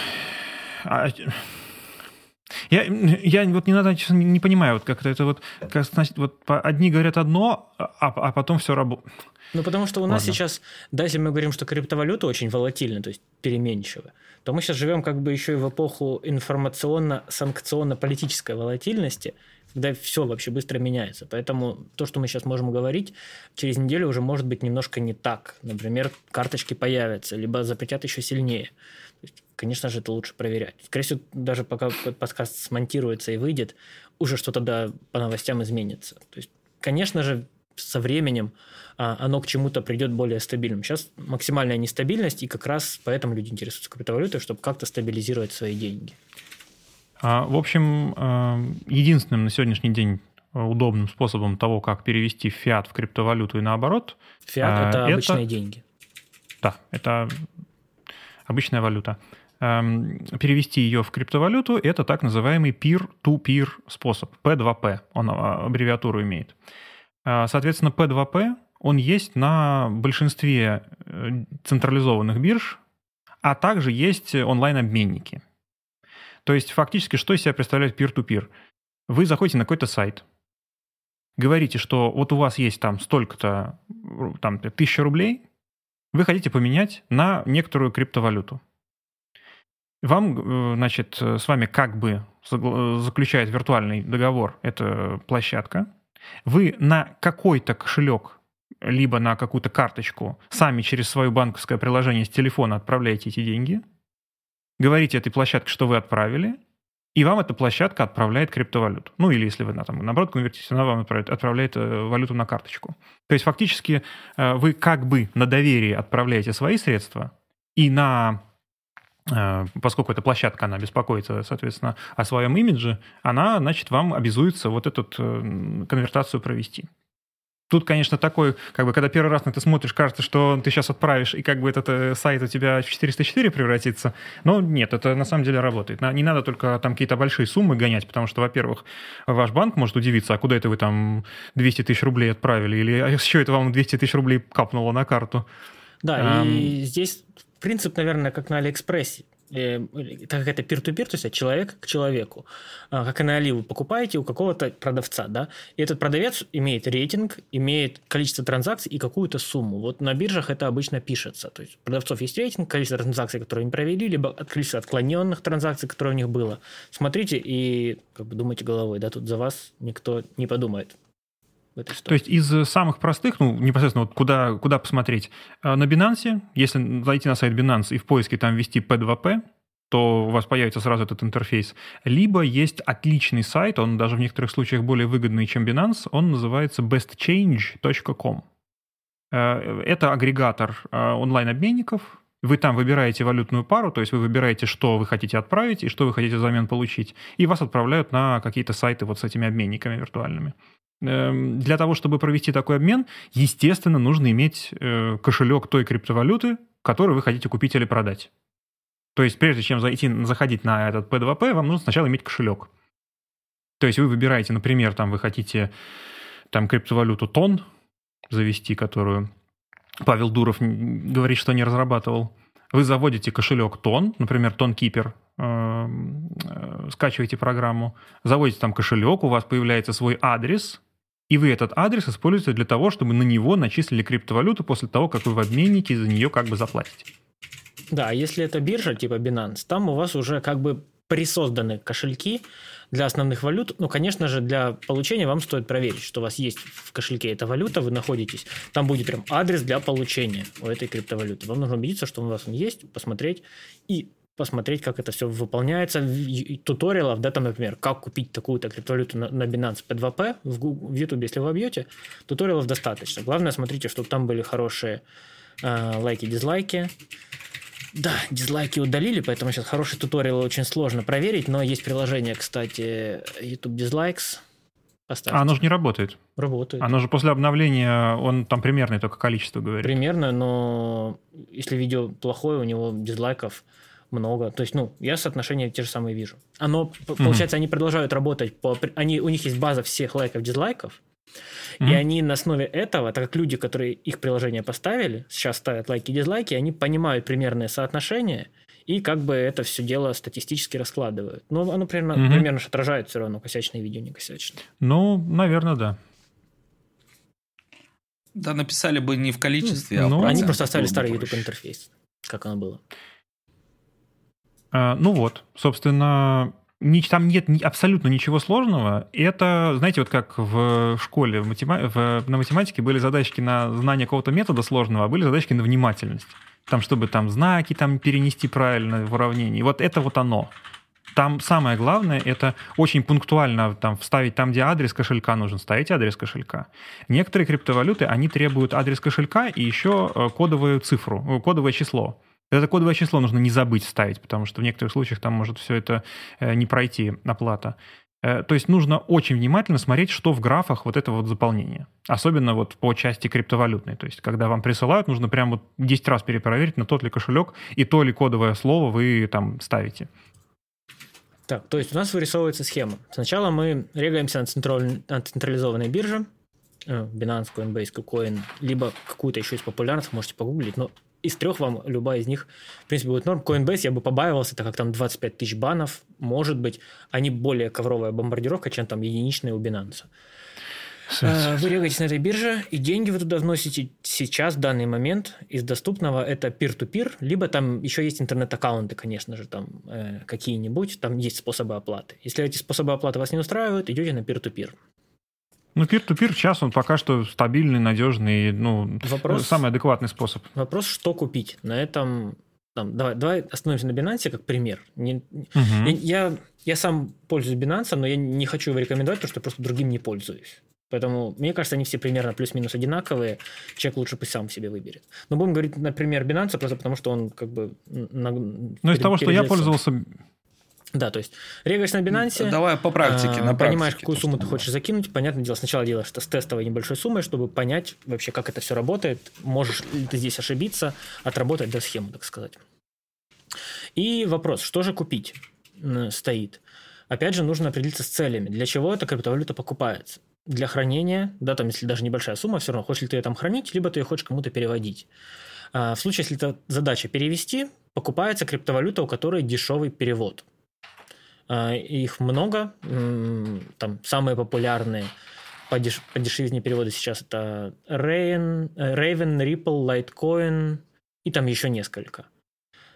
A: я, я вот не надо, честно, не, понимаю, вот как-то это вот, как, значит, вот одни говорят одно, а, а потом все работает.
B: Ну, потому что у нас сейчас, да, если мы говорим, что криптовалюта очень волатильна, то есть переменчивая, то мы сейчас живем как бы еще и в эпоху информационно-санкционно-политической волатильности, когда все вообще быстро меняется. Поэтому то, что мы сейчас можем говорить, через неделю уже может быть немножко не так. Например, карточки появятся, либо запретят еще сильнее. Конечно же, это лучше проверять. Скорее всего, даже пока подкаст смонтируется и выйдет, уже что-то да, по новостям изменится. То есть, конечно же, со временем а, оно к чему-то придет более стабильным. Сейчас максимальная нестабильность, и как раз поэтому люди интересуются криптовалютой, чтобы как-то стабилизировать свои деньги.
A: А, в общем, а, единственным на сегодняшний день удобным способом того, как перевести фиат в криптовалюту и наоборот.
B: Фиат это, это обычные деньги.
A: Да, это обычная валюта. Перевести ее в криптовалюту – это так называемый peer-to-peer способ, P2P, он аббревиатуру имеет. Соответственно, P2P он есть на большинстве э, централизованных бирж, а также есть онлайн-обменники. То есть фактически что из себя представляет peer-to-peer? Вы заходите на какой-то сайт, говорите, что вот у вас есть там столько-то, там, тысяча рублей, вы хотите поменять на некоторую криптовалюту. Вам, значит, с вами как бы заключает виртуальный договор эта площадка. Вы на какой-то кошелек либо на какую-то карточку сами через свое банковское приложение с телефона отправляете эти деньги, говорите этой площадке, что вы отправили, и вам эта площадка отправляет криптовалюту. Ну, или если вы на, там, наоборот конвертите, она вам отправляет, отправляет э, валюту на карточку. То есть фактически э, вы как бы на доверие отправляете свои средства, и на э, поскольку эта площадка, она беспокоится, соответственно, о своем имидже, она, значит, вам обязуется вот эту конвертацию провести. Тут, конечно, такой, как бы, когда первый раз на это смотришь, кажется, что ты сейчас отправишь, и как бы этот э, сайт у тебя в 404 превратится. Но нет, это на самом деле работает. Не надо только там какие-то большие суммы гонять, потому что, во-первых, ваш банк может удивиться, а куда это вы там 200 тысяч рублей отправили, или а еще это вам 200 тысяч рублей капнуло на карту.
B: Да, um... и здесь принцип, наверное, как на Алиэкспрессе. Э, так как это peer-to-peer, то есть от человека к человеку. А, как и на Али вы покупаете у какого-то продавца, да, и этот продавец имеет рейтинг, имеет количество транзакций и какую-то сумму. Вот на биржах это обычно пишется. То есть у продавцов есть рейтинг, количество транзакций, которые они провели, либо количество отклоненных транзакций, которые у них было. Смотрите и как бы думайте головой, да, тут за вас никто не подумает
A: в этой истории. То есть из самых простых, ну, непосредственно вот куда, куда посмотреть? А, на Binance, если зайти на сайт Binance и в поиске там ввести P2P, то у вас появится сразу этот интерфейс. Либо есть отличный сайт, он даже в некоторых случаях более выгодный, чем Binance, он называется bestchange.com. Э, это агрегатор э, онлайн-обменников, вы там выбираете валютную пару, то есть вы выбираете, что вы хотите отправить и что вы хотите взамен получить, и вас отправляют на какие-то сайты вот с этими обменниками виртуальными. Эм, для того, чтобы провести такой обмен, естественно, нужно иметь э, кошелек той криптовалюты, которую вы хотите купить или продать. То есть прежде чем зайти, заходить на этот P2P, вам нужно сначала иметь кошелек. То есть вы выбираете, например, там вы хотите там криптовалюту тон завести, которую Павел Дуров говорит, что не разрабатывал. Вы заводите кошелек тон, например, тон Кипер, эм, э, скачиваете программу, заводите там кошелек, у вас появляется свой адрес, и вы этот адрес используете для того, чтобы на него начислили криптовалюту после того, как вы в обменнике за нее как бы заплатите.
B: Да, если это биржа типа Binance, там у вас уже как бы присозданы кошельки для основных валют. Ну, конечно же, для получения вам стоит проверить, что у вас есть в кошельке эта валюта, вы находитесь. Там будет прям адрес для получения у этой криптовалюты. Вам нужно убедиться, что у вас он есть, посмотреть и посмотреть, как это все выполняется. Туториалов, да, там, например, как купить такую-то криптовалюту на, на Binance P2P в, Google, в YouTube, если вы вобьете, туториалов достаточно. Главное, смотрите, чтобы там были хорошие э, лайки, дизлайки. Да, дизлайки удалили, поэтому сейчас хороший туториал очень сложно проверить, но есть приложение, кстати, YouTube Dislikes.
A: Поставьте. А оно же не работает.
B: Работает.
A: Оно же после обновления, он там примерное только количество говорит.
B: Примерно, но если видео плохое, у него дизлайков много. То есть, ну, я соотношения те же самые вижу. Оно, получается, mm-hmm. они продолжают работать по... Они, у них есть база всех лайков, дизлайков, mm-hmm. и они на основе этого, так как люди, которые их приложение поставили, сейчас ставят лайки и дизлайки, они понимают примерное соотношение, и как бы это все дело статистически раскладывают. Но оно примерно, mm-hmm. примерно отражает все равно, косячные видео, не косячные.
A: Ну, наверное, да.
C: Да, написали бы не в количестве, а
B: ну, Они просто оставили старый YouTube интерфейс, как оно было.
A: А, ну вот, собственно, там нет абсолютно ничего сложного. Это, знаете, вот как в школе в матема... в... на математике были задачки на знание какого-то метода сложного, а были задачки на внимательность. Там, чтобы там знаки там перенести правильно в уравнении. Вот это вот оно. Там самое главное, это очень пунктуально там, вставить там, где адрес кошелька нужен, ставить адрес кошелька. Некоторые криптовалюты, они требуют адрес кошелька и еще э, кодовую цифру, э, кодовое число. Это кодовое число нужно не забыть ставить, потому что в некоторых случаях там может все это э, не пройти, оплата. Э, то есть нужно очень внимательно смотреть, что в графах вот этого вот заполнения. Особенно вот по части криптовалютной. То есть когда вам присылают, нужно прям вот 10 раз перепроверить, на тот ли кошелек и то ли кодовое слово вы там ставите.
B: Так, то есть у нас вырисовывается схема. Сначала мы регаемся на, централь... на централизованной бирже, э, Binance, Coinbase, KuCoin, либо какую-то еще из популярных, можете погуглить, но из трех вам любая из них, в принципе, будет норм. Coinbase я бы побаивался, так как там 25 тысяч банов, может быть, они более ковровая бомбардировка, чем там единичные у Binance. Э, вы регаетесь на этой бирже, и деньги вы туда вносите сейчас, в данный момент. Из доступного это peer-to-peer, либо там еще есть интернет-аккаунты, конечно же, там э, какие-нибудь, там есть способы оплаты. Если эти способы оплаты вас не устраивают, идете на peer-to-peer.
A: Ну, peer-to-peer сейчас он пока что стабильный, надежный, ну, вопрос, самый адекватный способ.
B: Вопрос, что купить. На этом там, давай, давай остановимся на Binance как пример. Не, угу. я, я, я сам пользуюсь Binance, но я не хочу его рекомендовать, потому что просто другим не пользуюсь. Поэтому, мне кажется, они все примерно плюс-минус одинаковые. Человек лучше пусть сам себе выберет. Но будем говорить, например, Binance, просто потому что он как бы... На,
A: ну, из того, что я пользовался
B: да, то есть регаешь на Binance.
C: Давай по практике. А,
B: на понимаешь, практике, какую сумму ты хочешь закинуть. Понятное дело, сначала делаешь с тестовой небольшой суммой, чтобы понять вообще, как это все работает. Можешь ли ты здесь ошибиться, отработать до схему, так сказать. И вопрос, что же купить стоит. Опять же, нужно определиться с целями. Для чего эта криптовалюта покупается? Для хранения, да, там, если даже небольшая сумма, все равно, хочешь ли ты ее там хранить, либо ты ее хочешь кому-то переводить. А в случае, если это задача перевести, покупается криптовалюта, у которой дешевый перевод – их много. Там самые популярные по, деш... по дешевизне перевода сейчас это Raven, Raven, Ripple, Litecoin и там еще несколько.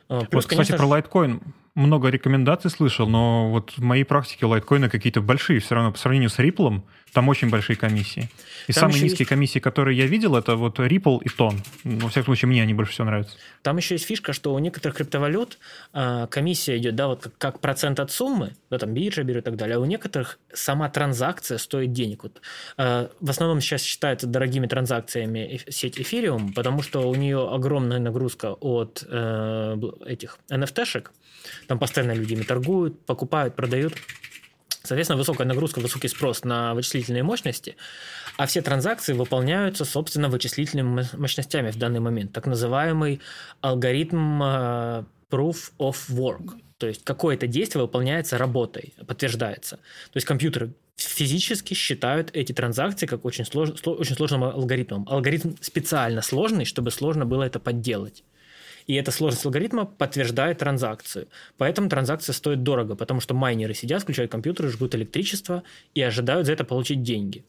A: А, плюс, вот, кстати, конечно... про Litecoin много рекомендаций слышал, но вот в моей практике лайткоины какие-то большие, все равно по сравнению с Ripple, там очень большие комиссии. И там самые низкие есть... комиссии, которые я видел, это вот Ripple и Ton. Ну, во всяком случае, мне они больше всего нравятся.
B: Там еще есть фишка, что у некоторых криптовалют э, комиссия идет, да, вот как, как процент от суммы, да, там биржа берет и так далее, а у некоторых сама транзакция стоит денег. Вот, э, в основном сейчас считается дорогими транзакциями сеть Ethereum, потому что у нее огромная нагрузка от э, этих NFT-шек, там постоянно люди ими торгуют, покупают, продают. Соответственно, высокая нагрузка, высокий спрос на вычислительные мощности, а все транзакции выполняются, собственно, вычислительными мощностями в данный момент. Так называемый алгоритм uh, Proof of Work. То есть какое-то действие выполняется работой, подтверждается. То есть компьютеры физически считают эти транзакции как очень, слож, очень сложным алгоритмом. Алгоритм специально сложный, чтобы сложно было это подделать. И эта сложность алгоритма подтверждает транзакцию. Поэтому транзакция стоит дорого, потому что майнеры сидят, включают компьютеры, жгут электричество и ожидают за это получить деньги.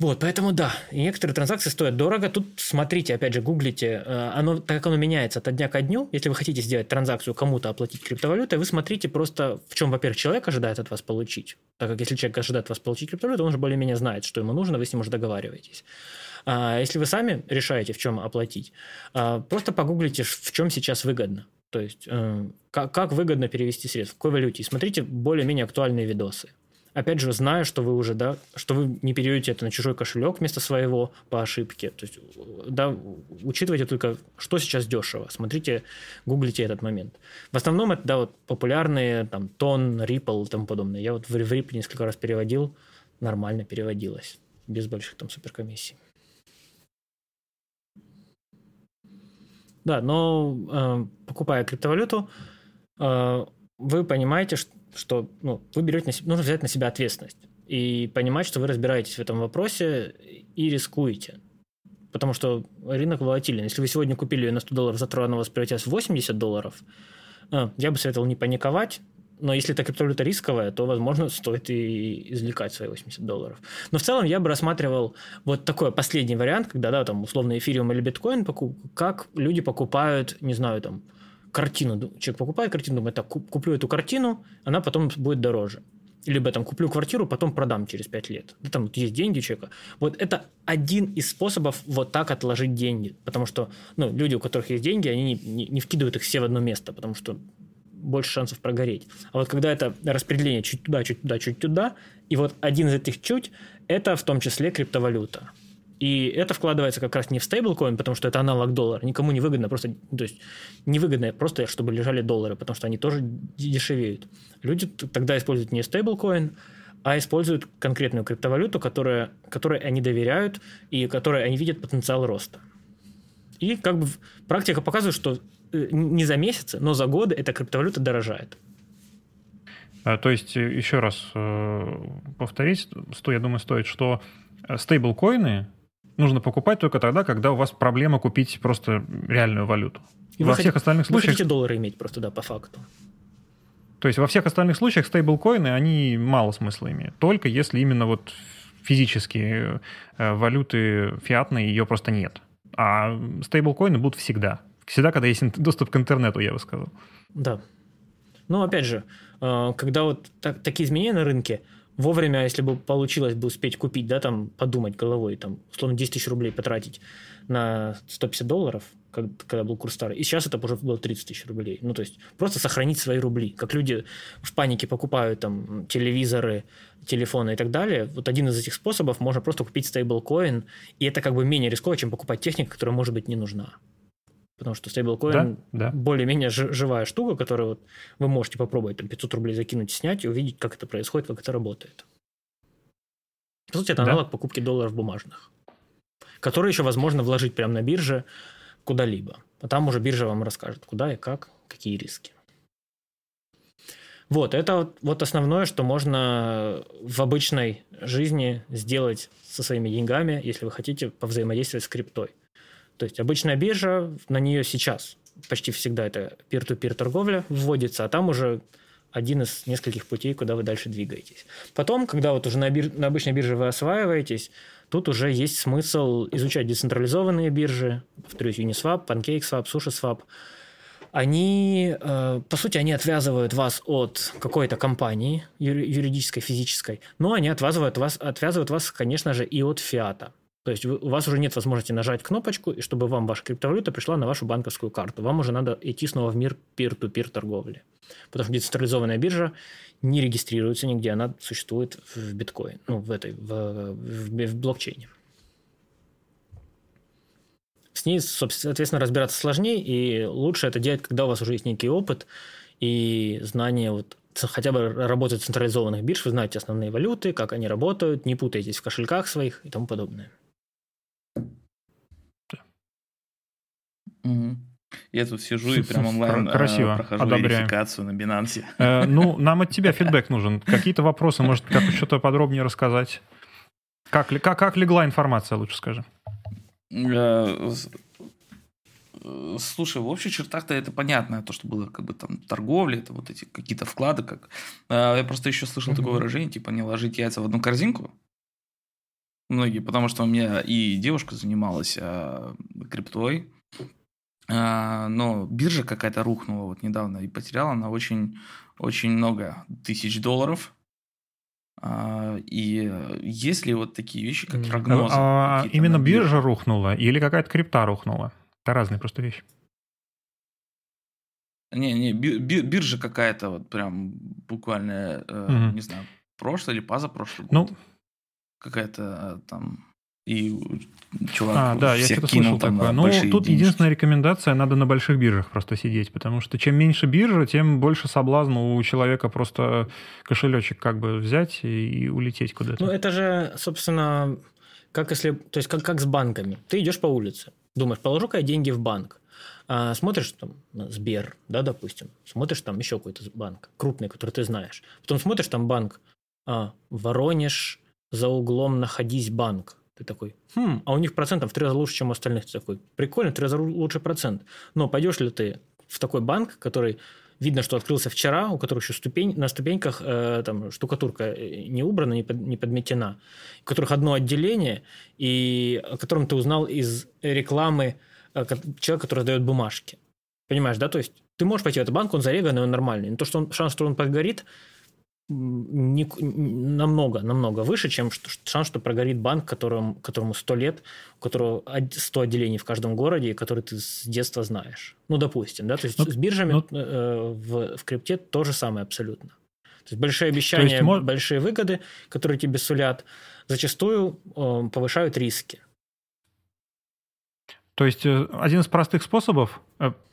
B: Вот, поэтому да, некоторые транзакции стоят дорого. Тут смотрите, опять же, гуглите, э, оно, так как оно меняется от дня ко дню, если вы хотите сделать транзакцию кому-то оплатить криптовалютой, вы смотрите просто, в чем, во-первых, человек ожидает от вас получить. Так как если человек ожидает от вас получить криптовалюту, он уже более-менее знает, что ему нужно, вы с ним уже договариваетесь. А если вы сами решаете, в чем оплатить, а, просто погуглите, в чем сейчас выгодно. То есть, э, как, выгодно перевести средства, в какой валюте. И смотрите более-менее актуальные видосы. Опять же, зная, что вы уже, да, что вы не переведете это на чужой кошелек вместо своего по ошибке. То есть, да, учитывайте только, что сейчас дешево. Смотрите, гуглите этот момент. В основном это, да, вот популярные, там, Тон, Ripple и тому подобное. Я вот в Ripple несколько раз переводил, нормально переводилось, без больших там суперкомиссий. Да, но э, покупая криптовалюту, э, вы понимаете, что, что ну, вы берете на себя, нужно взять на себя ответственность и понимать, что вы разбираетесь в этом вопросе и рискуете. Потому что рынок волатилен. Если вы сегодня купили ее на 100 долларов, завтра она у вас превратилась в 80 долларов, э, я бы советовал не паниковать, но если эта криптовалюта рисковая, то, возможно, стоит и извлекать свои 80 долларов. Но в целом я бы рассматривал вот такой последний вариант, когда, да, там, условно, эфириум или биткоин, как люди покупают, не знаю, там, картину. Человек покупает картину, думает, так, куплю эту картину, она потом будет дороже. Либо там куплю квартиру, потом продам через 5 лет. Да, там есть деньги у человека. Вот это один из способов вот так отложить деньги. Потому что ну, люди, у которых есть деньги, они не, не, не вкидывают их все в одно место, потому что больше шансов прогореть. А вот когда это распределение чуть туда, чуть туда, чуть туда, и вот один из этих чуть, это в том числе криптовалюта. И это вкладывается как раз не в стейблкоин, потому что это аналог доллара. Никому не выгодно, просто, то есть невыгодно просто, чтобы лежали доллары, потому что они тоже дешевеют. Люди тогда используют не стейблкоин, а используют конкретную криптовалюту, которая, которой они доверяют и которой они видят потенциал роста. И как бы практика показывает, что не за месяцы, но за годы эта криптовалюта дорожает.
A: А, то есть, э, еще раз э, повторить, что я думаю, стоит, что стейблкоины нужно покупать только тогда, когда у вас проблема купить просто реальную валюту.
B: И во всех хотите, остальных случаях... Вы хотите доллары иметь просто, да, по факту.
A: То есть во всех остальных случаях стейблкоины, они мало смысла имеют. Только если именно вот физически э, валюты фиатной, ее просто нет. А стейблкоины будут всегда. Всегда, когда есть доступ к интернету, я бы сказал.
B: Да. Ну, опять же, э, когда вот так, такие изменения на рынке, вовремя, если бы получилось бы успеть купить, да, там, подумать головой, там, условно, 10 тысяч рублей потратить на 150 долларов, когда был курс старый, и сейчас это уже было 30 тысяч рублей. Ну, то есть, просто сохранить свои рубли. Как люди в панике покупают там телевизоры, телефоны и так далее, вот один из этих способов можно просто купить стейблкоин, и это как бы менее рисково, чем покупать технику, которая может быть не нужна. Потому что стейблкоин да, да. более-менее живая штука, которую вот вы можете попробовать там 500 рублей закинуть, снять и увидеть, как это происходит, как это работает. По сути, это да. аналог покупки долларов бумажных, которые еще возможно вложить прямо на бирже куда-либо. А там уже биржа вам расскажет, куда и как, какие риски. Вот, это вот, вот основное, что можно в обычной жизни сделать со своими деньгами, если вы хотите повзаимодействовать с криптой. То есть обычная биржа, на нее сейчас почти всегда это peer-to-peer торговля вводится, а там уже один из нескольких путей, куда вы дальше двигаетесь. Потом, когда вот уже на, бир... на обычной бирже вы осваиваетесь, тут уже есть смысл изучать децентрализованные биржи, повторюсь, Uniswap, PancakeSwap, SushiSwap. Они, э, по сути, они отвязывают вас от какой-то компании юридической, физической, но они отвязывают вас, отвязывают вас, конечно же, и от фиата. То есть у вас уже нет возможности нажать кнопочку, и чтобы вам ваша криптовалюта пришла на вашу банковскую карту. Вам уже надо идти снова в мир peer-to-peer торговли. Потому что децентрализованная биржа не регистрируется нигде, она существует в биткоин, ну, в этой, в, в, в блокчейне. С ней, соответственно, разбираться сложнее, и лучше это делать, когда у вас уже есть некий опыт и знание вот хотя бы работать централизованных бирж, вы знаете основные валюты, как они работают, не путайтесь в кошельках своих и тому подобное.
C: Угу. Я тут сижу и прям онлайн
A: Красиво.
C: Э, прохожу Одобряем. верификацию на Binance.
A: Э, ну, нам от тебя фидбэк нужен. Какие-то вопросы, может, как что-то подробнее рассказать? Как, как, как легла информация, лучше скажи? Э,
C: слушай, в общих чертах-то это понятно, то, что было как бы там торговля, это вот эти какие-то вклады. Как... Я просто еще слышал такое выражение, типа не ложить яйца в одну корзинку. Многие, потому что у меня и девушка занималась криптой, а, но биржа какая-то рухнула вот недавно и потеряла она очень, очень много тысяч долларов. А, и есть ли вот такие вещи, как прогнозы?
A: А, именно биржа рухнула или какая-то крипта рухнула? Это разные просто вещи.
C: Не, не, биржа какая-то вот прям буквально, угу. не знаю, прошлый или позапрошлый
A: ну,
C: Какая-то там и чувак
A: а, да, я что-то слышал такое. Ну, тут денежки. единственная рекомендация, надо на больших биржах просто сидеть, потому что чем меньше биржа, тем больше соблазн у человека просто кошелечек как бы взять и, и улететь куда-то.
B: Ну, это же, собственно, как если, то есть как, как с банками. Ты идешь по улице, думаешь, положу-ка я деньги в банк. А, смотришь там на Сбер, да, допустим, смотришь там еще какой-то банк, крупный, который ты знаешь. Потом смотришь там банк а, Воронеж, за углом находись банк ты такой, хм, а у них процентов в три раза лучше, чем у остальных. Ты такой, прикольно, в три раза лучше процент. Но пойдешь ли ты в такой банк, который видно, что открылся вчера, у которого еще ступень, на ступеньках э, там штукатурка э, не убрана, не, под, не подметена, у которых одно отделение, и о котором ты узнал из рекламы э, человека, который дает бумажки. Понимаешь, да? То есть ты можешь пойти в этот банк, он зареганный, он нормальный. Но то, что он, шанс, что он подгорит, не, намного, намного выше, чем шанс, что прогорит банк, которому, которому 100 лет, у которого 100 отделений в каждом городе, который ты с детства знаешь. Ну, допустим, да, то есть ну, с биржами ну, э, в, в крипте то же самое абсолютно. То есть большие обещания, есть, мож... большие выгоды, которые тебе сулят, зачастую э, повышают риски.
A: То есть э, один из простых способов,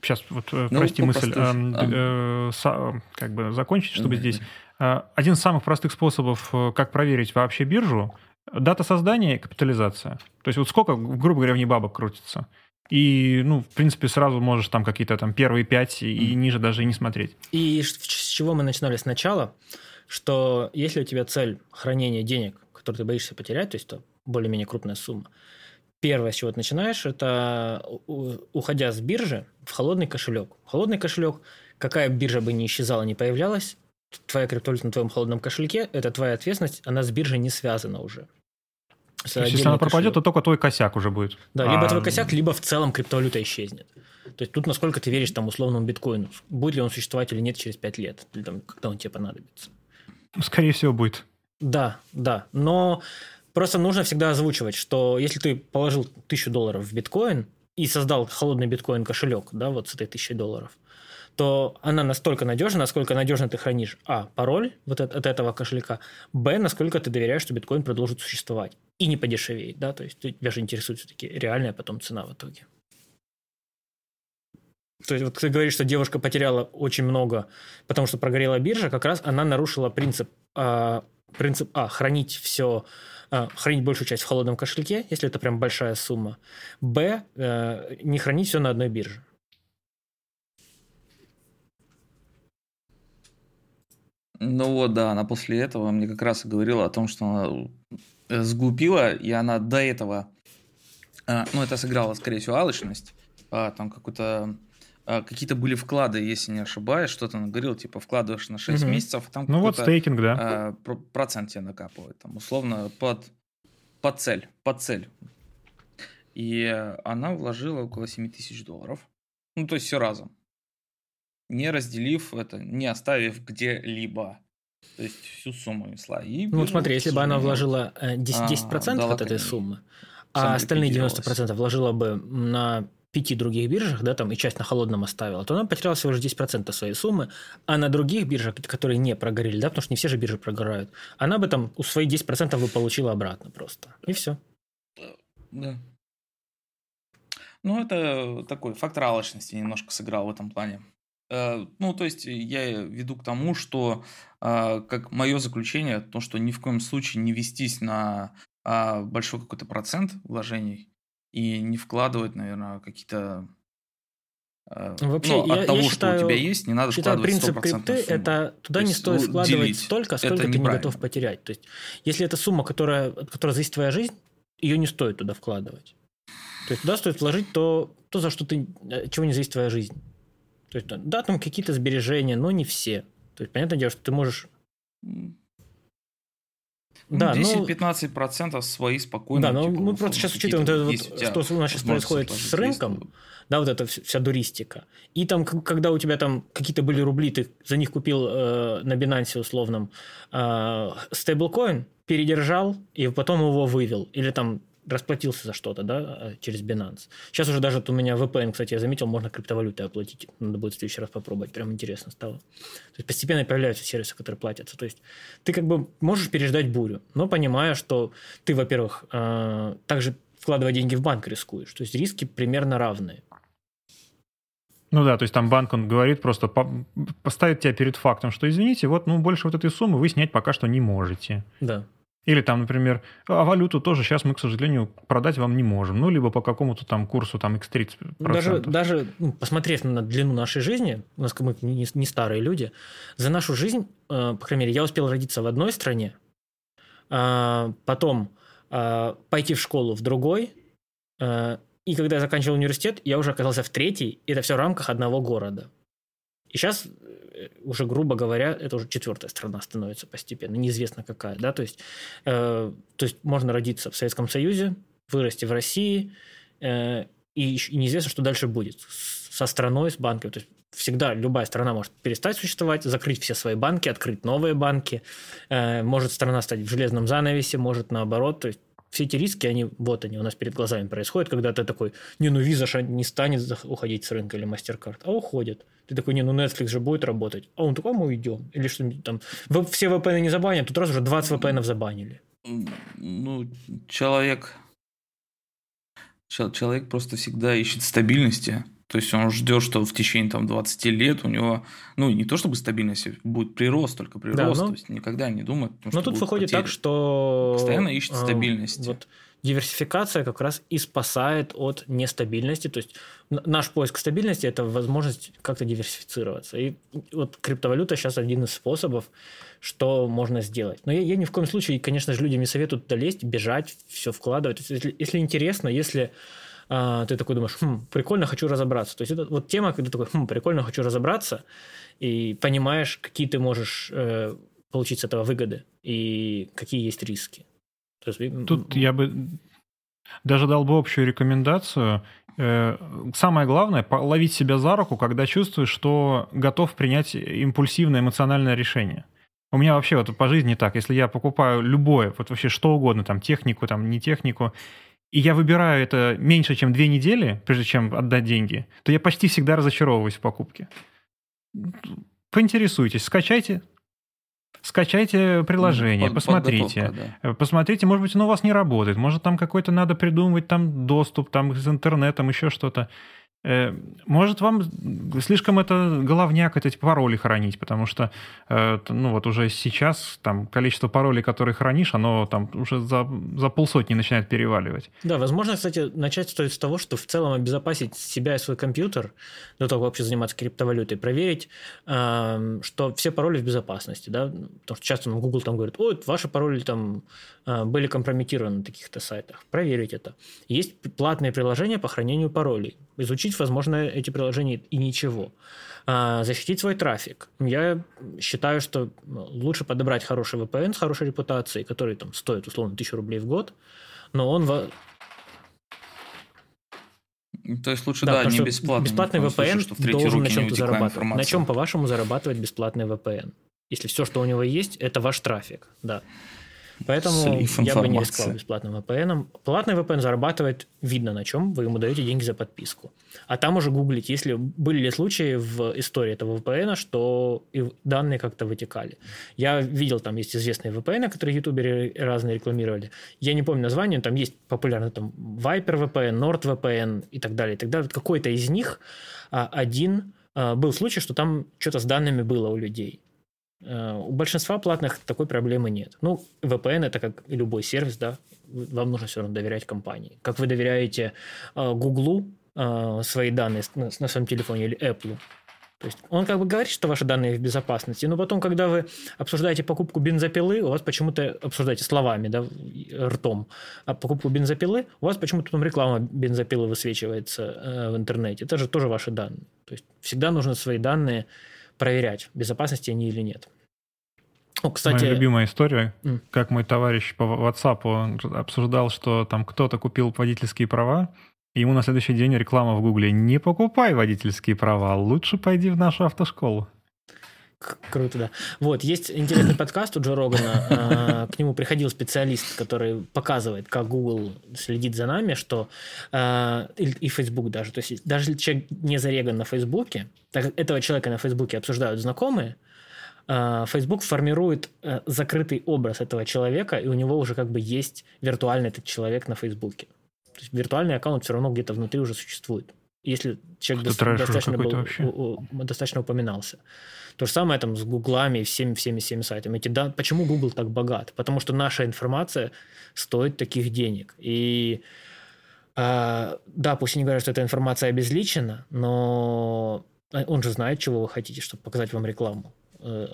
A: сейчас э, вот э, ну, прости мысль, э, э, как бы закончить, чтобы здесь Э, один из самых простых способов, э, как проверить вообще биржу, дата создания и капитализация. То есть вот сколько, грубо говоря, в ней бабок крутится. И, ну, в принципе, сразу можешь там какие-то там первые пять и mm. ниже даже и не смотреть.
B: И с чего мы начинали сначала, что если у тебя цель хранения денег, которые ты боишься потерять, то есть это более-менее крупная сумма, первое, с чего ты начинаешь, это уходя с биржи в холодный кошелек. Холодный кошелек, какая биржа бы ни исчезала, не появлялась, твоя криптовалюта на твоем холодном кошельке, это твоя ответственность, она с биржей не связана уже.
A: То есть, если она пропадет, кошелек. то только твой косяк уже будет.
B: Да, либо а... твой косяк, либо в целом криптовалюта исчезнет. То есть тут насколько ты веришь там условному биткоину, будет ли он существовать или нет через 5 лет, или там, когда он тебе понадобится.
A: Скорее всего, будет.
B: Да, да. Но просто нужно всегда озвучивать, что если ты положил тысячу долларов в биткоин и создал холодный биткоин кошелек, да, вот с этой тысячей долларов, то она настолько надежна, насколько надежно ты хранишь, а, пароль вот от, от этого кошелька, б, насколько ты доверяешь, что биткоин продолжит существовать и не подешевеет, да, то есть тебя же интересует все-таки реальная потом цена в итоге. То есть вот ты говоришь, что девушка потеряла очень много, потому что прогорела биржа, как раз она нарушила принцип, э, принцип А, хранить все, э, хранить большую часть в холодном кошельке, если это прям большая сумма. Б, э, не хранить все на одной бирже.
C: Ну вот, да, она после этого мне как раз и говорила о том, что она э, сглупила, и она до этого, э, ну это сыграла, скорее всего, алчность, а, там какой-то а, какие-то были вклады, если не ошибаюсь, что-то он говорил, типа вкладываешь на 6 угу. месяцев, там
A: ну вот стейкинг, да.
C: А, процент тебе накапывает, там условно под, под цель, под цель. И она вложила около 7 тысяч долларов, ну то есть все разом, не разделив это, не оставив где-либо. То есть всю сумму несла.
B: И ну вот смотри, если бы она вложила 10%, 10 а, от этой суммы, а остальные 90% вложила бы на пяти других биржах, да, там и часть на холодном оставила, то она потеряла всего лишь 10% своей суммы, а на других биржах, которые не прогорели, да, потому что не все же биржи прогорают, она бы там у свои 10% бы получила обратно просто. И все.
C: Да. Ну, это такой фактор алчности немножко сыграл в этом плане. Э, ну, то есть я веду к тому, что э, как мое заключение, то, что ни в коем случае не вестись на а, большой какой-то процент вложений, и не вкладывать, наверное, какие-то
B: э, Вообще, ну, от я, того, я считаю, что у тебя есть, не надо считаю, вкладывать принцип крипты – это туда То не стоит вкладывать делить. столько, сколько ты не готов потерять. То есть, если это сумма, которая, от которой зависит твоя жизнь, ее не стоит туда вкладывать. То есть, туда стоит вложить то, то за что ты, э, чего не зависит твоя жизнь. То есть, да, там какие-то сбережения, но не все. То есть, понятное дело, что ты можешь
C: да, 10-15% ну, свои спокойно.
B: Да, но типа, мы просто сейчас учитываем, вот, вот, что у нас сейчас происходит с рынком, да, вот эта вся дуристика. И там, когда у тебя там какие-то были рубли, ты за них купил э, на Binance условном э, стейблкоин, передержал и потом его вывел. Или там расплатился за что-то, да, э, через Binance. Сейчас уже даже вот у меня VPN, кстати, я заметил, можно криптовалютой оплатить. Надо будет в следующий раз попробовать. Прям интересно стало. То есть постепенно появляются сервисы, которые платятся. То есть ты как бы можешь переждать бурю, но понимая, что ты, во-первых, э, также вкладывая деньги в банк рискуешь. То есть риски примерно равные.
A: Ну да, то есть там банк, он говорит просто, поставит тебя перед фактом, что извините, вот ну больше вот этой суммы вы снять пока что не можете.
B: Да.
A: Или там, например, а валюту тоже сейчас мы, к сожалению, продать вам не можем. Ну, либо по какому-то там курсу там x30%.
B: Даже, даже ну, посмотрев на длину нашей жизни, у нас мы не, не старые люди, за нашу жизнь, э, по крайней мере, я успел родиться в одной стране, э, потом э, пойти в школу в другой, э, и когда я заканчивал университет, я уже оказался в третьей, и это все в рамках одного города. И сейчас уже, грубо говоря, это уже четвертая страна становится постепенно, неизвестно какая, да, то есть, э, то есть можно родиться в Советском Союзе, вырасти в России, э, и, неизвестно, что дальше будет со страной, с банком, то есть всегда любая страна может перестать существовать, закрыть все свои банки, открыть новые банки, э, может страна стать в железном занавесе, может наоборот, то есть все эти риски, они вот они у нас перед глазами происходят, когда ты такой, не, ну виза не станет уходить с рынка или MasterCard, а уходит. Ты такой, не, ну Netflix же будет работать. А он такой, а мы уйдем. Или что-нибудь там. Все VPN не забанят, тут раз уже 20 VPN забанили.
C: Ну, человек... Человек просто всегда ищет стабильности. То есть он ждет, что в течение там, 20 лет у него, ну, не то чтобы стабильность, будет прирост, только прирост. Да, но... То есть никогда не думает.
B: Но тут выходит потери. так, что...
C: Постоянно ищет стабильность.
B: Вот диверсификация как раз и спасает от нестабильности. То есть наш поиск стабильности – это возможность как-то диверсифицироваться. И вот криптовалюта сейчас один из способов, что можно сделать. Но я, я ни в коем случае, конечно же, людям не советую туда лезть, бежать, все вкладывать. есть, если, если интересно, если а, ты такой думаешь, хм, прикольно, хочу разобраться. То есть это вот тема, когда ты такой, хм, прикольно, хочу разобраться, и понимаешь, какие ты можешь э, получить с этого выгоды и какие есть риски.
A: Есть, Тут я бы даже дал бы общую рекомендацию. Э, самое главное — ловить себя за руку, когда чувствуешь, что готов принять импульсивное эмоциональное решение. У меня вообще вот по жизни так, если я покупаю любое, вот вообще что угодно, там технику, там не технику, и я выбираю это меньше, чем две недели, прежде чем отдать деньги, то я почти всегда разочаровываюсь в покупке. Поинтересуйтесь, скачайте, скачайте приложение, Под, посмотрите. Да. Э, посмотрите, может быть, оно у вас не работает, может, там какой-то надо придумывать там доступ, там с интернетом, еще что-то. Э, может, вам слишком это головняк, эти пароли хранить, потому что, э, ну, вот уже сейчас там количество паролей, которые хранишь, оно там уже за, за полсотни начинает переваливать.
B: Да, возможно, кстати, начать стоит с того, что в целом обезопасить себя и свой компьютер, до того, как вообще заниматься криптовалютой, проверить, эм, что все пароли в безопасности, да, потому что часто Google там говорит, ой, ваши пароли там были компрометированы на таких-то сайтах. Проверить это. Есть платные приложения по хранению паролей. Изучить возможно, эти приложения и ничего. А, защитить свой трафик. Я считаю, что лучше подобрать хороший VPN с хорошей репутацией, который там стоит условно 1000 рублей в год, но он
C: то есть лучше, да, да не бесплатный.
B: Бесплатный VPN в должен на чем-то зарабатывать. Информация. На чем, по-вашему, зарабатывает бесплатный VPN? Если все, что у него есть, это ваш трафик, да. Поэтому я бы не рисковал бесплатным VPN. Платный VPN зарабатывает, видно на чем, вы ему даете деньги за подписку. А там уже гуглить, если были ли случаи в истории этого VPN, что данные как-то вытекали. Я видел, там есть известные VPN, которые ютуберы разные рекламировали. Я не помню название, там есть популярный там Viper VPN, NordVPN и так далее. И так далее. Какой-то из них а, один а, был случай, что там что-то с данными было у людей. Э, у большинства платных такой проблемы нет. Ну, VPN это как любой сервис, да, вам нужно все равно доверять компании. Как вы доверяете э, Гуглу э, свои данные на, на своем телефоне или Apple. То есть он как бы говорит, что ваши данные в безопасности, но потом, когда вы обсуждаете покупку бензопилы, у вас почему-то обсуждаете словами, да, ртом, а покупку бензопилы, у вас почему-то потом реклама бензопилы высвечивается э, в интернете. Это же тоже ваши данные. То есть всегда нужно свои данные проверять, в безопасности они или нет.
A: О, кстати... Моя любимая история, mm. как мой товарищ по WhatsApp обсуждал, что там кто-то купил водительские права, и ему на следующий день реклама в Гугле «Не покупай водительские права, лучше пойди в нашу автошколу».
B: Круто, да. Вот, есть интересный подкаст у Джо Рогана. А, к нему приходил специалист, который показывает, как Google следит за нами, что а, и Facebook даже. То есть даже человек не зареган на Фейсбуке, так как этого человека на Фейсбуке обсуждают знакомые, а, Facebook формирует закрытый образ этого человека, и у него уже как бы есть виртуальный этот человек на Фейсбуке. То есть виртуальный аккаунт все равно где-то внутри уже существует. Если человек доста- достаточно, был, достаточно упоминался. То же самое там с гуглами и всеми, всеми, всеми сайтами. Эти, да, почему Google так богат? Потому что наша информация стоит таких денег. И э, да, пусть они говорят, что эта информация обезличена, но он же знает, чего вы хотите, чтобы показать вам рекламу. Э,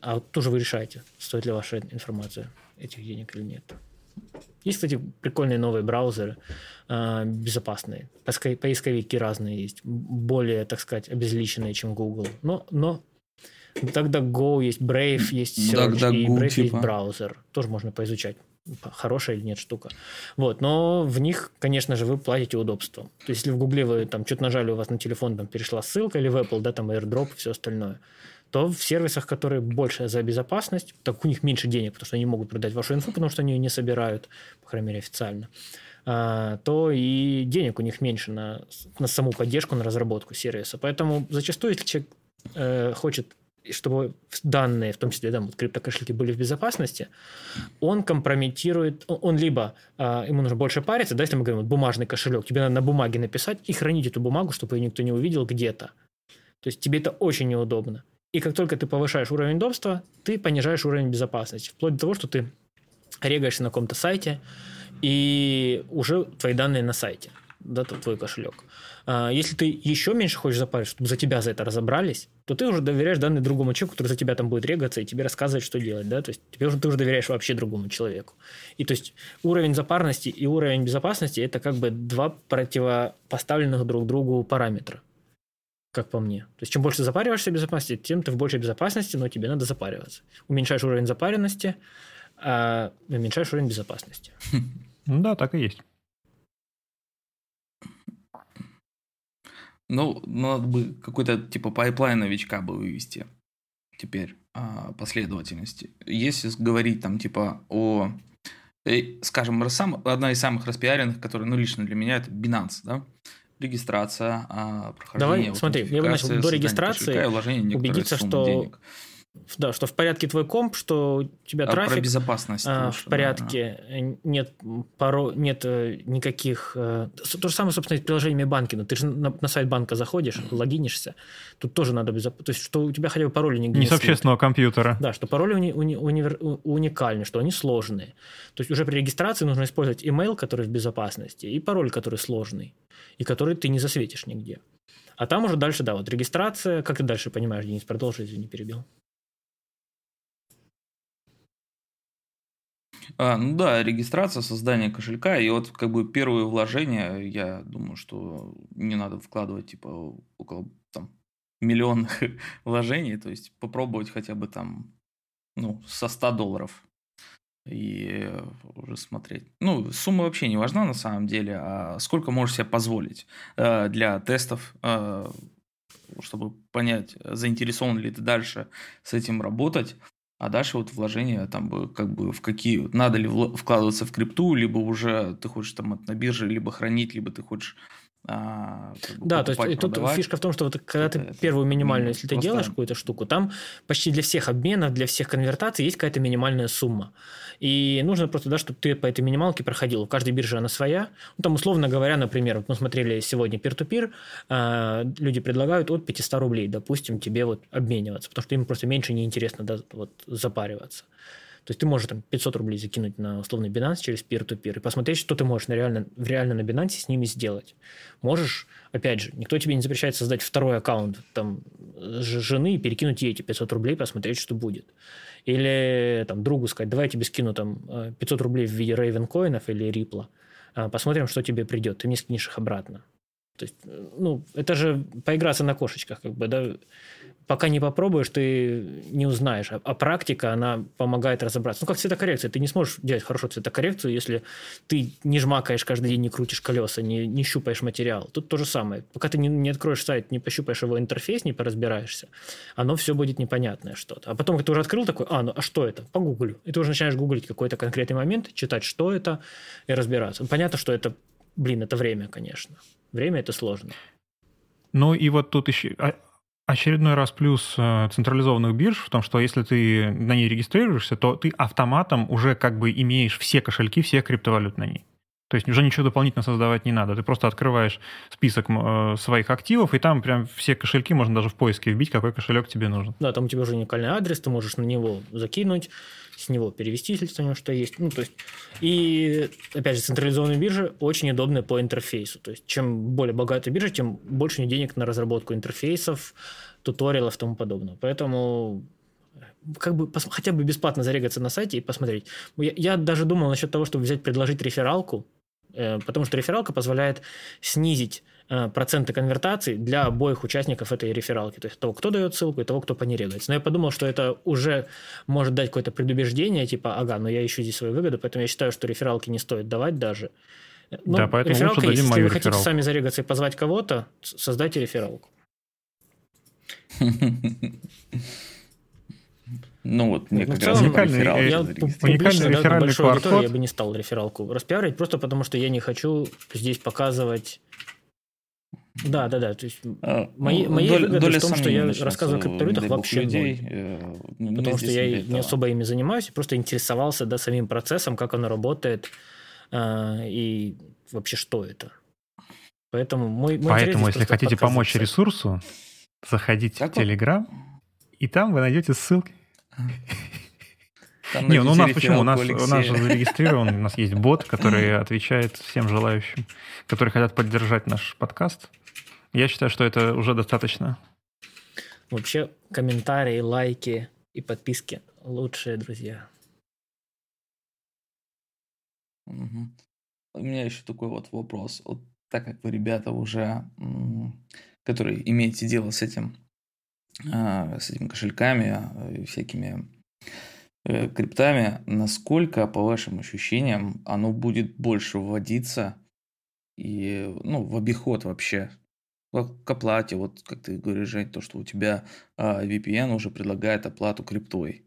B: а тоже вы решаете, стоит ли ваша информация этих денег или нет. Есть, кстати, прикольные новые браузеры, э, безопасные. Поисковики разные есть, более, так сказать, обезличенные, чем Google. Но, но Тогда Go есть, Brave есть Search, DuckDuckGo, и Brave типа. есть браузер. Тоже можно поизучать хорошая или нет штука. Вот, но в них, конечно же, вы платите удобство. То есть, если в Гугле вы там что-то нажали, у вас на телефон там перешла ссылка, или в Apple, да, там AirDrop и все остальное, то в сервисах, которые больше за безопасность, так у них меньше денег, потому что они могут продать вашу инфу, потому что они ее не собирают, по крайней мере, официально, а, то и денег у них меньше на, на саму поддержку, на разработку сервиса. Поэтому зачастую, если человек э, хочет чтобы данные, в том числе да, вот криптокошельки, были в безопасности, он компрометирует, он либо э, ему нужно больше париться, да, если мы говорим, вот бумажный кошелек, тебе надо на бумаге написать и хранить эту бумагу, чтобы ее никто не увидел где-то. То есть тебе это очень неудобно. И как только ты повышаешь уровень удобства, ты понижаешь уровень безопасности. Вплоть до того, что ты регаешься на каком-то сайте, и уже твои данные на сайте, да, твой кошелек. А, если ты еще меньше хочешь запарить, чтобы за тебя за это разобрались, то ты уже доверяешь данные другому человеку, который за тебя там будет регаться и тебе рассказывать, что делать. Да? То есть тебе уже, ты уже доверяешь вообще другому человеку. И то есть уровень запарности и уровень безопасности – это как бы два противопоставленных друг другу параметра как по мне. То есть, чем больше запариваешься в безопасности, тем ты в большей безопасности, но тебе надо запариваться. Уменьшаешь уровень запаренности, а уменьшаешь уровень безопасности.
A: Ну да, так и есть.
C: Ну, надо бы какой-то типа pipeline новичка бы вывести теперь а, последовательности. Если говорить там типа о, э, скажем, сам, одна из самых распиаренных, которая, ну, лично для меня, это Binance, да? Регистрация, а,
B: прохождение Давай, смотри, я бы начал до регистрации убедиться, что денег да, что в порядке твой комп, что у тебя а трафик
C: про безопасность
B: а, в порядке, да. Э, нет, паро, нет э, никаких... Э, то же самое, собственно, с приложениями банкинга. Ты же на, на сайт банка заходишь, логинишься, тут тоже надо безопасность. То есть, что у тебя хотя бы пароли нигде
A: не, не с общественного компьютера.
B: Да, что пароли уни, уни, универ, уникальны, что они сложные. То есть, уже при регистрации нужно использовать email, который в безопасности, и пароль, который сложный, и который ты не засветишь нигде. А там уже дальше, да, вот регистрация. Как ты дальше понимаешь, Денис, продолжи, извини, перебил.
C: А, ну да, регистрация, создание кошелька. И вот как бы первые вложения, я думаю, что не надо вкладывать типа около там миллион вложений. То есть попробовать хотя бы там ну, со 100 долларов и уже смотреть. Ну, сумма вообще не важна на самом деле, а сколько можешь себе позволить э, для тестов, э, чтобы понять, заинтересован ли ты дальше с этим работать. А дальше вот вложения там бы как бы в какие, надо ли вкладываться в крипту, либо уже ты хочешь там на бирже, либо хранить, либо ты хочешь
B: а, да, то есть и тут фишка в том, что вот когда ты это, первую минимальную, если ты делаешь какую-то штуку, там почти для всех обменов, для всех конвертаций есть какая-то минимальная сумма. И нужно просто, да, чтобы ты по этой минималке проходил. У каждой биржи она своя. Ну, там, условно говоря, например, вот мы смотрели сегодня peer-to-peer, а, люди предлагают от 500 рублей, допустим, тебе вот обмениваться, потому что им просто меньше неинтересно да, вот, запариваться. То есть ты можешь там 500 рублей закинуть на условный Binance через peer-to-peer и посмотреть, что ты можешь на реально, реально на Binance с ними сделать. Можешь, опять же, никто тебе не запрещает создать второй аккаунт там жены и перекинуть ей эти 500 рублей, посмотреть, что будет. Или там другу сказать, давай я тебе скину там 500 э, рублей в виде Raven коинов или Ripple, а, посмотрим, что тебе придет, ты мне скинешь их обратно. То есть, э, ну, это же поиграться на кошечках, как бы, да, пока не попробуешь, ты не узнаешь. А, а практика, она помогает разобраться. Ну, как цветокоррекция. Ты не сможешь делать хорошую цветокоррекцию, если ты не жмакаешь каждый день, не крутишь колеса, не, не щупаешь материал. Тут то же самое. Пока ты не, не откроешь сайт, не пощупаешь его интерфейс, не поразбираешься, оно все будет непонятное что-то. А потом, когда ты уже открыл такой, а, ну, а что это? Погуглю. И ты уже начинаешь гуглить какой-то конкретный момент, читать, что это, и разбираться. Понятно, что это, блин, это время, конечно. Время это сложно.
A: Ну и вот тут еще а, Очередной раз плюс э, централизованных бирж в том, что если ты на ней регистрируешься, то ты автоматом уже как бы имеешь все кошельки всех криптовалют на ней. То есть уже ничего дополнительно создавать не надо. Ты просто открываешь список э, своих активов, и там прям все кошельки можно даже в поиске вбить, какой кошелек тебе нужен.
B: Да, там у тебя уже уникальный адрес, ты можешь на него закинуть, с него перевести, если у него что есть. Ну, то есть, и, опять же, централизованные биржи очень удобны по интерфейсу. То есть, чем более богатая биржа, тем больше денег на разработку интерфейсов, туториалов и тому подобного. Поэтому как бы хотя бы бесплатно зарегаться на сайте и посмотреть. Я, я даже думал насчет того, чтобы взять, предложить рефералку, э, потому что рефералка позволяет снизить Э, проценты конвертаций для обоих участников этой рефералки. То есть того, кто дает ссылку, и того, кто по ней регается. Но я подумал, что это уже может дать какое-то предубеждение, типа, ага, но я ищу здесь свою выгоду, поэтому я считаю, что рефералки не стоит давать даже.
A: Ну, да, поэтому рефералка лучше дадим
B: если
A: мою
B: вы хотите сами зарегаться и позвать кого-то, создайте рефералку.
C: Ну вот, мне
B: ну, как раз уникальный, я уникальный реферальный да, я бы не стал рефералку распиарить, просто потому что я не хочу здесь показывать да, да, да. То есть а, мои, ну, мои доля, выгоды доля в том, что я рассказываю о криптовалютах вообще людей, э, ну, Потому что я не особо ими занимаюсь, просто интересовался да, самим процессом, как оно работает э, и вообще что это. Поэтому мой, мой
A: Поэтому, если хотите помочь ресурсу, заходите как в Telegram, и там вы найдете ссылки. Там не, ну у нас почему? У нас, у нас же зарегистрирован, у нас есть бот, который отвечает всем желающим, которые хотят поддержать наш подкаст. Я считаю, что это уже достаточно.
B: Вообще, комментарии, лайки и подписки лучшие друзья.
C: Угу. У меня еще такой вот вопрос. Вот так как вы, ребята, уже, которые имеете дело с этим, а, с этими кошельками, и всякими э, криптами, насколько, по вашим ощущениям, оно будет больше вводиться и, ну, в обиход вообще? К оплате, вот как ты говоришь, Жень, то, что у тебя а, VPN уже предлагает оплату криптой.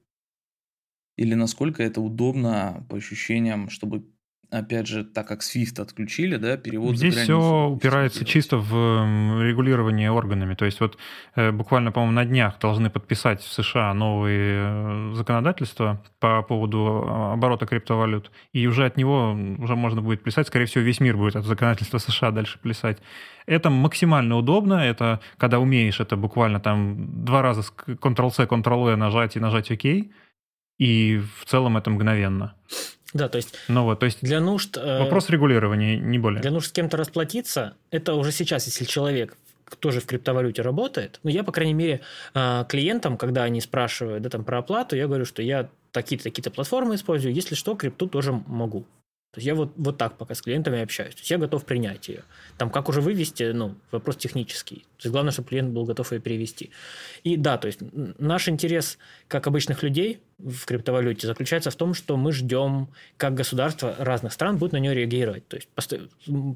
C: Или насколько это удобно по ощущениям, чтобы опять же, так как SWIFT отключили, да, перевод
A: Здесь все упирается чисто в регулирование органами. То есть вот э, буквально, по-моему, на днях должны подписать в США новые э, законодательства по поводу а, оборота криптовалют, и уже от него уже можно будет плясать, скорее всего, весь мир будет от законодательства США дальше плясать. Это максимально удобно, это когда умеешь, это буквально там два раза Ctrl-C, Ctrl-V нажать и нажать ОК, и в целом это мгновенно.
B: Да, то есть,
A: ну вот, то есть
B: для нужд...
A: Э, вопрос регулирования, не более.
B: Для нужд с кем-то расплатиться, это уже сейчас, если человек тоже в криптовалюте работает, ну, я, по крайней мере, э, клиентам, когда они спрашивают да, там, про оплату, я говорю, что я такие-то такие платформы использую, если что, крипту тоже могу. То есть я вот, вот так пока с клиентами общаюсь. То есть я готов принять ее. Там как уже вывести, ну, вопрос технический. То есть главное, чтобы клиент был готов ее перевести. И да, то есть наш интерес, как обычных людей в криптовалюте, заключается в том, что мы ждем, как государство разных стран будет на нее реагировать. То есть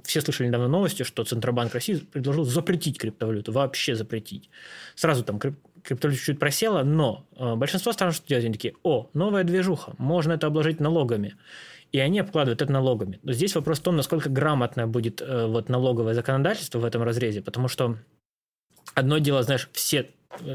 B: все слышали недавно новости, что Центробанк России предложил запретить криптовалюту, вообще запретить. Сразу там криптовалюта чуть просела, но э, большинство стран что делают? Они такие, о, новая движуха, можно это обложить налогами и они обкладывают это налогами. Но здесь вопрос в том, насколько грамотно будет э, вот налоговое законодательство в этом разрезе, потому что одно дело, знаешь, все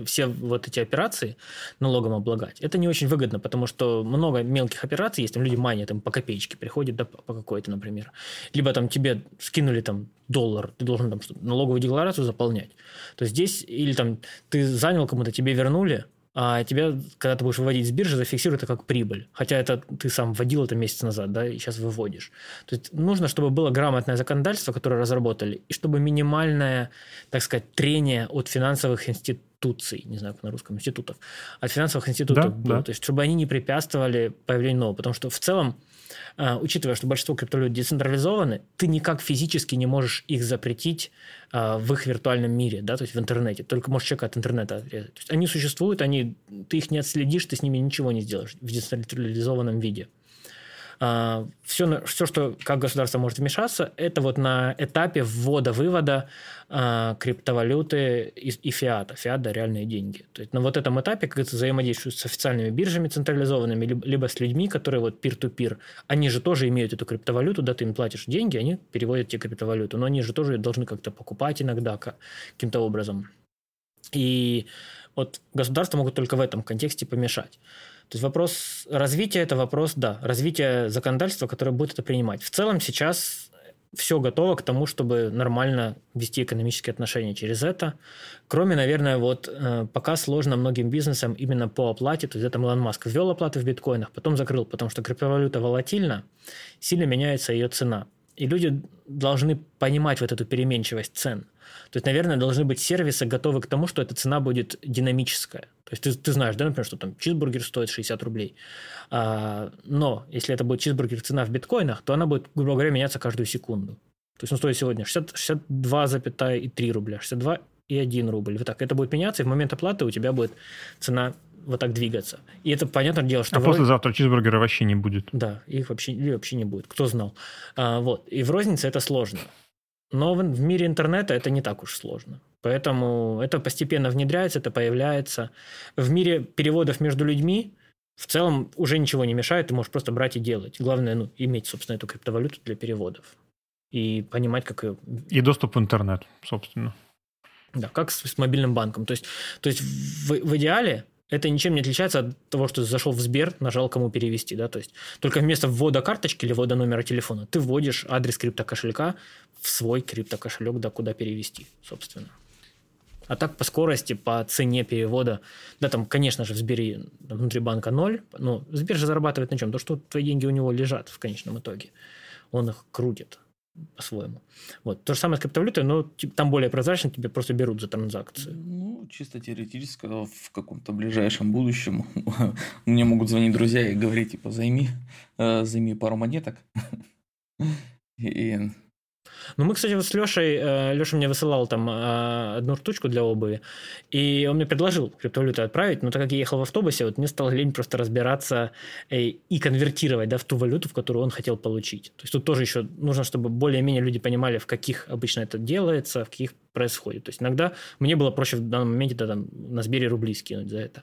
B: все вот эти операции налогом облагать, это не очень выгодно, потому что много мелких операций есть, там люди мания там по копеечке приходят, да, по какой-то, например. Либо там тебе скинули там доллар, ты должен там налоговую декларацию заполнять. То есть здесь, или там ты занял кому-то, тебе вернули, а тебя, когда ты будешь выводить с биржи, зафиксируют это как прибыль. Хотя это ты сам вводил это месяц назад, да, и сейчас выводишь. То есть нужно, чтобы было грамотное законодательство, которое разработали, и чтобы минимальное, так сказать, трение от финансовых институций, не знаю, как на русском, институтов, от финансовых институтов да, было. Да. То есть чтобы они не препятствовали появлению нового. Потому что в целом учитывая, что большинство криптовалют децентрализованы, ты никак физически не можешь их запретить а, в их виртуальном мире, да, то есть в интернете. Только можешь человека от интернета отрезать. То есть они существуют, они, ты их не отследишь, ты с ними ничего не сделаешь в децентрализованном виде. Все, а, все, что как государство может вмешаться, это вот на этапе ввода-вывода а, криптовалюты и, и фиата. Фиат – да, реальные деньги. То есть на вот этом этапе, как это взаимодействует с официальными биржами централизованными, либо, с людьми, которые вот peer-to-peer, они же тоже имеют эту криптовалюту, да, ты им платишь деньги, они переводят тебе криптовалюту, но они же тоже должны как-то покупать иногда каким-то образом. И вот государства могут только в этом контексте помешать. То есть вопрос развития – это вопрос, да, развития законодательства, которое будет это принимать. В целом сейчас все готово к тому, чтобы нормально вести экономические отношения через это. Кроме, наверное, вот э, пока сложно многим бизнесам именно по оплате. То есть это Илон Маск ввел оплаты в биткоинах, потом закрыл, потому что криптовалюта волатильна, сильно меняется ее цена. И люди должны понимать вот эту переменчивость цен. То есть, наверное, должны быть сервисы готовы к тому, что эта цена будет динамическая. То есть, ты, ты знаешь, да, например, что там чизбургер стоит 60 рублей. А, но если это будет чизбургер цена в биткоинах, то она будет, грубо говоря, меняться каждую секунду. То есть он стоит сегодня 60, 62,3 рубля, 62 и 1 рубль. Вот так. Это будет меняться, и в момент оплаты у тебя будет цена вот так двигаться. И это понятное дело, что...
A: А в... послезавтра чизбургера вообще не будет.
B: Да, их вообще, или вообще не будет. Кто знал. А, вот. И в рознице это сложно. Но в, в мире интернета это не так уж сложно. Поэтому это постепенно внедряется, это появляется. В мире переводов между людьми в целом уже ничего не мешает, ты можешь просто брать и делать. Главное, ну, иметь, собственно, эту криптовалюту для переводов. И понимать, как ее...
A: И доступ в интернет, собственно.
B: Да, как с, с мобильным банком. То есть, то есть в, в идеале это ничем не отличается от того, что зашел в Сбер, нажал кому перевести, да, то есть только вместо ввода карточки или ввода номера телефона ты вводишь адрес криптокошелька в свой криптокошелек, да, куда перевести, собственно. А так по скорости, по цене перевода, да, там, конечно же, в Сбере внутри банка ноль, но Сбер же зарабатывает на чем? То, что твои деньги у него лежат в конечном итоге. Он их крутит по-своему. Вот. То же самое с криптовалютой, но там более прозрачно, тебе просто берут за транзакции.
C: Ну, чисто теоретически, в каком-то ближайшем будущем мне могут звонить друзья и говорить, типа, займи, э, займи пару монеток.
B: И Ну, мы, кстати, вот с Лешей, э, Леша мне высылал там э, одну штучку для обуви, и он мне предложил криптовалюту отправить, но так как я ехал в автобусе, вот мне стало лень просто разбираться и конвертировать да, в ту валюту, в которую он хотел получить. То есть тут тоже еще нужно, чтобы более-менее люди понимали, в каких обычно это делается, в каких происходит. То есть иногда мне было проще в данном моменте да, там, на Сбере рубли скинуть за это.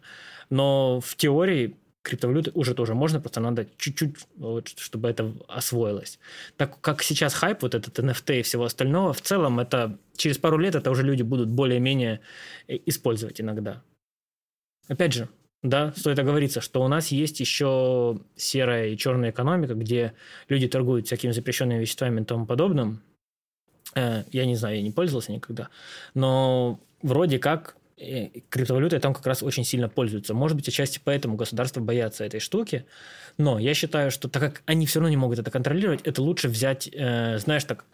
B: Но в теории криптовалюты уже тоже можно, просто надо чуть-чуть, вот, чтобы это освоилось. Так как сейчас хайп, вот этот NFT и всего остального, в целом это через пару лет это уже люди будут более-менее э, использовать иногда. Опять же, да, стоит оговориться, что у нас есть еще серая и черная экономика, где люди торгуют всякими запрещенными веществами и тому подобным. Э, я не знаю, я не пользовался никогда. Но вроде как криптовалютой там как раз очень сильно пользуются. Может быть, отчасти поэтому государства боятся этой штуки. Но я считаю, что так как они все равно не могут это контролировать, это лучше взять, э, знаешь, так,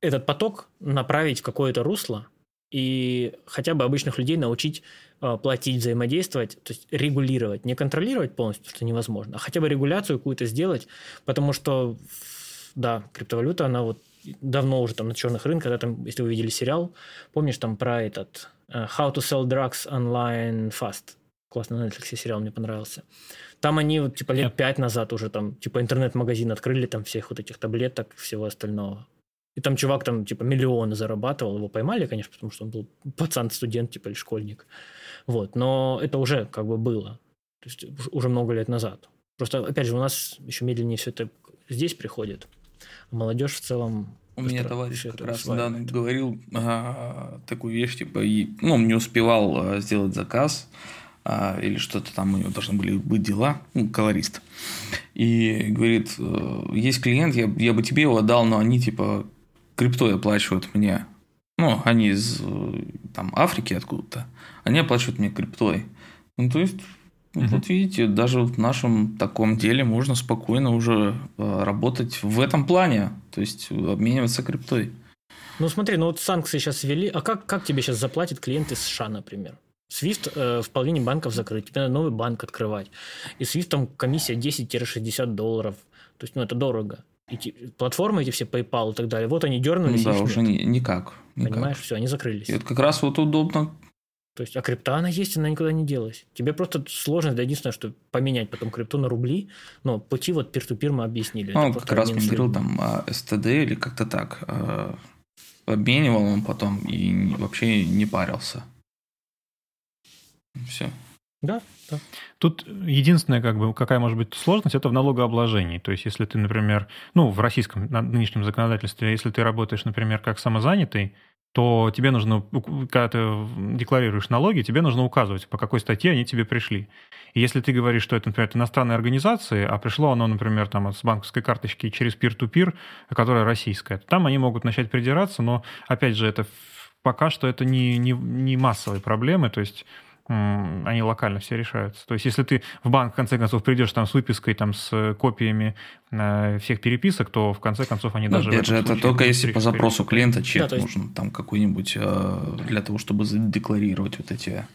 B: этот поток направить в какое-то русло и хотя бы обычных людей научить э, платить, взаимодействовать, то есть регулировать, не контролировать полностью, что невозможно, а хотя бы регуляцию какую-то сделать, потому что, да, криптовалюта, она вот давно уже там на черных рынках, да, там, если вы видели сериал, помнишь там про этот Э, How to Sell Drugs Online Fast. Классный на Netflix сериал, мне понравился. Там они вот типа лет пять назад уже там типа интернет-магазин открыли там всех вот этих таблеток, всего остального. И там чувак там типа миллионы зарабатывал, его поймали, конечно, потому что он был пацан-студент типа или школьник. Вот, но это уже как бы было. То есть уже много лет назад. Просто, опять же, у нас еще медленнее все это здесь приходит. Молодежь в целом
C: у меня товарищ как раз да, говорил а, такую вещь, типа, и, ну, он не успевал а, сделать заказ, а, или что-то там у него должны были быть дела, ну, колорист. И говорит, «Э, есть клиент, я, я бы тебе его отдал, но они, типа, криптой оплачивают мне. Ну, они из э, там, Африки откуда-то. Они оплачивают мне криптой. Ну, то есть, Угу. Вот видите, даже в нашем таком деле можно спокойно уже э, работать в этом плане, то есть обмениваться криптой.
B: Ну смотри, ну вот санкции сейчас ввели, а как, как тебе сейчас заплатит клиент из США, например? Свифт э, в половине банков закрыт, тебе надо новый банк открывать. И Свифт там комиссия 10-60 долларов. То есть, ну, это дорого. И платформы эти все PayPal и так далее, вот они дернулись.
C: Ну, да, уже не, никак,
B: никак. Понимаешь, все, они закрылись.
C: И вот как раз вот удобно
B: то есть, а крипта она есть, она никуда не делась. Тебе просто сложно, да, единственное, что поменять потом крипту на рубли, но пути вот пир-ту-пир мы объяснили.
C: Ну, как раз он говорил там о СТД или как-то так. Э, обменивал он потом и вообще не парился. Все.
B: Да, да.
A: Тут единственная, как бы, какая может быть сложность, это в налогообложении. То есть, если ты, например, ну, в российском нынешнем законодательстве, если ты работаешь, например, как самозанятый, то тебе нужно, когда ты декларируешь налоги, тебе нужно указывать, по какой статье они тебе пришли. И если ты говоришь, что это, например, иностранная организация, а пришло оно, например, там, с банковской карточки через peer-to-peer, которая российская, то там они могут начать придираться, но, опять же, это пока что это не, не, не массовые проблемы, то есть они локально все решаются. То есть, если ты в банк, в конце концов, придешь там с выпиской, там, с копиями э, всех переписок, то в конце концов они
C: ну,
A: даже...
C: Опять же, это только если по запросу клиента чек да, есть... нужен, там какой-нибудь, э, для того, чтобы задекларировать вот эти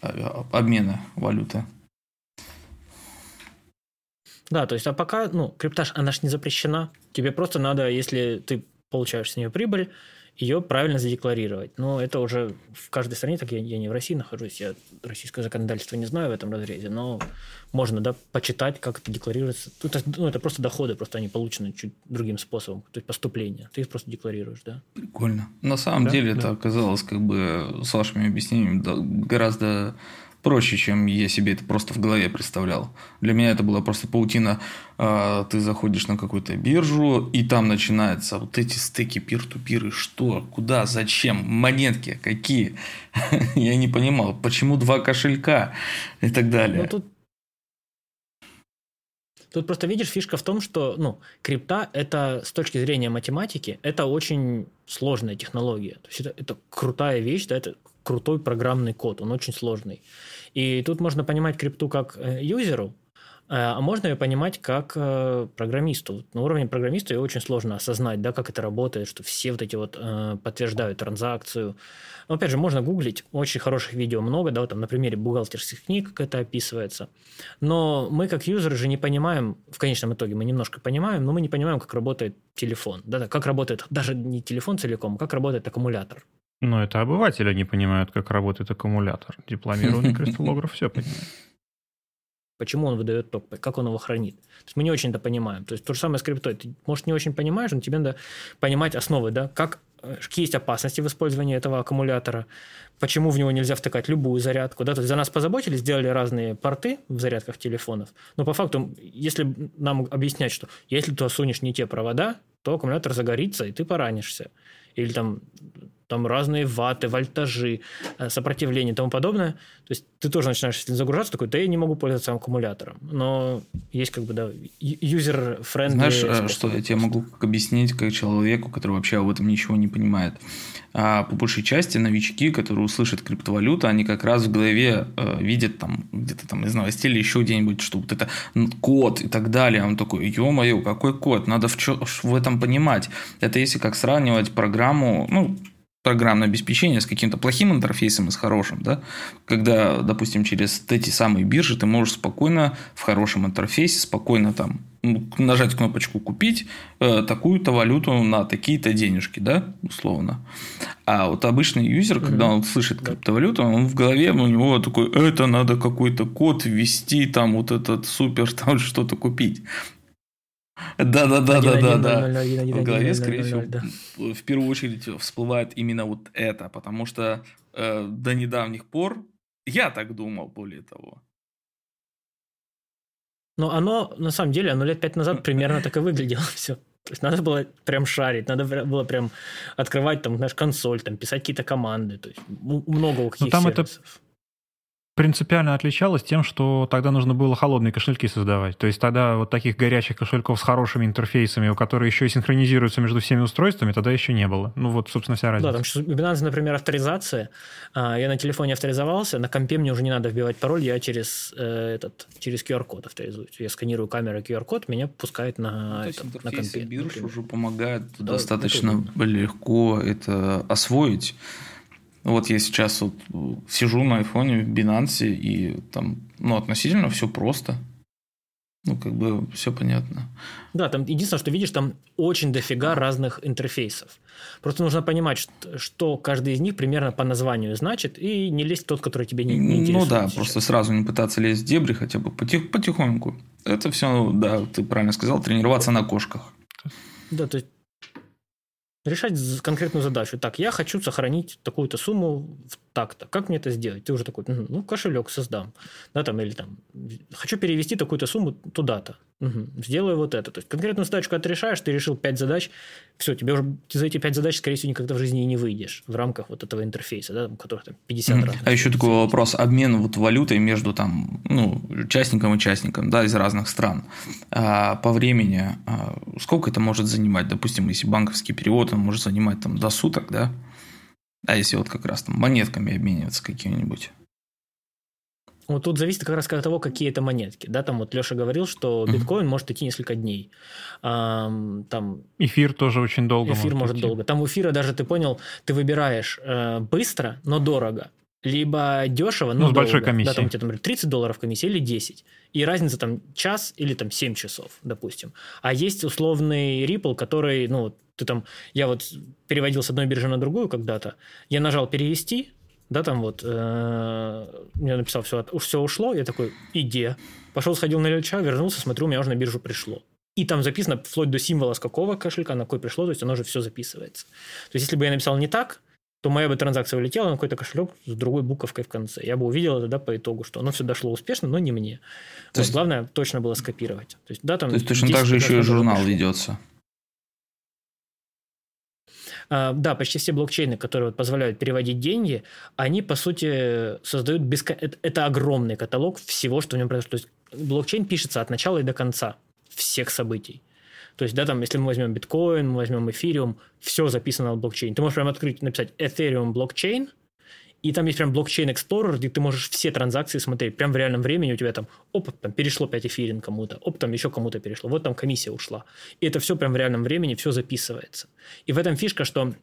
C: э, обмены валюты.
B: Да, то есть, а пока, ну, криптаж, она же не запрещена. Тебе просто надо, если ты получаешь с нее прибыль, ее правильно задекларировать. Но это уже в каждой стране, так я, я не в России нахожусь, я российское законодательство не знаю в этом разрезе, но можно, да, почитать, как это декларируется. Это, ну, это просто доходы, просто они получены чуть другим способом, то есть поступления. Ты их просто декларируешь, да.
C: Прикольно. На самом да? деле да. это оказалось как бы с вашими объяснениями гораздо проще, чем я себе это просто в голове представлял. Для меня это была просто паутина. А, ты заходишь на какую-то биржу, и там начинаются вот эти стеки пир-ту-пиры. Что? Куда? Зачем? Монетки? Какие? Я не понимал. Почему два кошелька? И так далее. Ну, тут
B: Тут просто видишь, фишка в том, что ну, крипта это с точки зрения математики, это очень сложная технология. То есть это, это крутая вещь, да, это крутой программный код, он очень сложный. И тут можно понимать крипту как э, юзеру, А можно ее понимать как э, программисту. На уровне программиста ее очень сложно осознать, да, как это работает, что все вот эти вот э, подтверждают транзакцию. Но, опять же, можно гуглить, очень хороших видео много, да, вот там на примере бухгалтерских книг, как это описывается. Но мы как юзеры же не понимаем, в конечном итоге мы немножко понимаем, но мы не понимаем, как работает телефон, да, как работает даже не телефон целиком, а как работает аккумулятор.
A: Но это обыватели не понимают, как работает аккумулятор. Дипломированный кристаллограф все понимает.
B: Почему он выдает ток, как он его хранит. То есть мы не очень это понимаем. То есть то же самое с криптой. Ты, может, не очень понимаешь, но тебе надо понимать основы, да, как, э, какие есть опасности в использовании этого аккумулятора, почему в него нельзя втыкать любую зарядку. Да? То есть за нас позаботились, сделали разные порты в зарядках телефонов. Но по факту, если нам объяснять, что если ты сунешь не те провода, то аккумулятор загорится, и ты поранишься. Или там там разные ваты, вольтажи, э, сопротивление и тому подобное. То есть ты тоже начинаешь загружаться, такой, да я не могу пользоваться аккумулятором. Но есть как бы, да, user-friendly...
C: Знаешь, э, способ. что я тебе могу объяснить как человеку, который вообще об этом ничего не понимает. А по большей части новички, которые услышат криптовалюту, они как раз в голове э, видят там где-то там из новостей или еще где-нибудь, что вот это код и так далее. Он такой, ё-моё, какой код? Надо в, чё, в этом понимать. Это если как сравнивать программу, ну, программное обеспечение с каким-то плохим интерфейсом и с хорошим, да, когда, допустим, через эти самые биржи ты можешь спокойно в хорошем интерфейсе, спокойно там ну, нажать кнопочку «Купить» э, такую-то валюту на такие-то денежки, да, условно. А вот обычный юзер, когда он слышит криптовалюту, он в голове у него такой, это надо какой-то код ввести, там вот этот супер, там что-то купить. Да, да, да, да, да, да. В голове, скорее всего, в первую очередь всплывает именно вот это, потому что до недавних пор я так думал, более того.
B: Но оно, на самом деле, оно лет пять назад примерно так и выглядело все. То есть надо было прям шарить, надо было прям открывать там, знаешь, консоль, там, писать какие-то команды. То есть много у каких
A: там сервисов. Это принципиально отличалось тем, что тогда нужно было холодные кошельки создавать. То есть тогда вот таких горячих кошельков с хорошими интерфейсами, у которых еще и синхронизируются между всеми устройствами, тогда еще не было. Ну вот, собственно, вся разница.
B: Да, там сейчас Binance, например, авторизация. А, я на телефоне авторизовался, на компе мне уже не надо вбивать пароль, я через, э, этот, через QR-код авторизуюсь. Я сканирую камеру QR-код, меня пускает на,
C: ну, этом, на компе. бирж например. уже помогает да, достаточно легко это освоить. Вот я сейчас вот сижу на айфоне в Binance, и там ну, относительно все просто. Ну, как бы все понятно.
B: Да, там единственное, что видишь, там очень дофига разных интерфейсов. Просто нужно понимать, что, что каждый из них примерно по названию значит, и не лезть в тот, который тебе не, не интересует.
C: Ну да, сейчас. просто сразу не пытаться лезть в дебри, хотя бы потих, потихоньку. Это все, да, ты правильно сказал, тренироваться на кошках.
B: Да, то есть решать конкретную задачу. Так, я хочу сохранить такую-то сумму в так-то. Как мне это сделать? Ты уже такой, ну, кошелек создам. Да, там, или там, хочу перевести такую-то сумму туда-то. Угу. Сделаю вот это. То есть конкретную задачу, когда ты решил 5 задач, все, тебе уже за эти 5 задач, скорее всего, никогда в жизни и не выйдешь в рамках вот этого интерфейса, да, у которых там 50 mm. раз.
C: А еще такой вопрос, обмен вот валютой между там, ну, участником и участником, да, из разных стран. А, по времени, а, сколько это может занимать? Допустим, если банковский перевод, он может занимать там до суток, да? А если вот как раз там монетками обмениваться какими-нибудь?
B: Вот тут зависит как раз от того, какие это монетки. Да, там вот Леша говорил, что биткоин mm-hmm. может идти несколько дней. А, там...
A: Эфир тоже очень долго
B: Эфир может, может долго. Там у эфира даже, ты понял, ты выбираешь э, быстро, но дорого. Либо дешево, но ну, с долго. большой комиссией. Да, там у тебя, например, 30 долларов комиссия или 10. И разница там час или там 7 часов, допустим. А есть условный Ripple, который, ну, ты там, я вот переводил с одной биржи на другую когда-то, я нажал перевести, да, там вот, э, я написал, все, уж все ушло, я такой, иди. Пошел, сходил на Ильича, вернулся, смотрю, у меня уже на биржу пришло. И там записано вплоть до символа, с какого кошелька, на какой пришло, то есть оно уже все записывается. То есть, если бы я написал не так, то моя бы транзакция улетела на какой-то кошелек с другой буковкой в конце. Я бы увидел тогда по итогу, что оно все дошло успешно, но не мне. То вот, есть... Главное точно было скопировать. То есть, да, там
C: то есть точно так же еще и журнал ведется.
B: А, да, почти все блокчейны, которые вот позволяют переводить деньги, они, по сути, создают... Беско... Это огромный каталог всего, что в нем произошло. То есть блокчейн пишется от начала и до конца всех событий. То есть, да, там, если мы возьмем биткоин, мы возьмем эфириум, все записано на блокчейн. Ты можешь прямо открыть, написать Ethereum блокчейн, И там есть прям блокчейн Explorer, где ты можешь все транзакции смотреть прям в реальном времени. У тебя там, оп, там перешло 5 эфирин кому-то, оп, там еще кому-то перешло. Вот там комиссия ушла. И это все прям в реальном времени, все записывается. И в этом фишка, что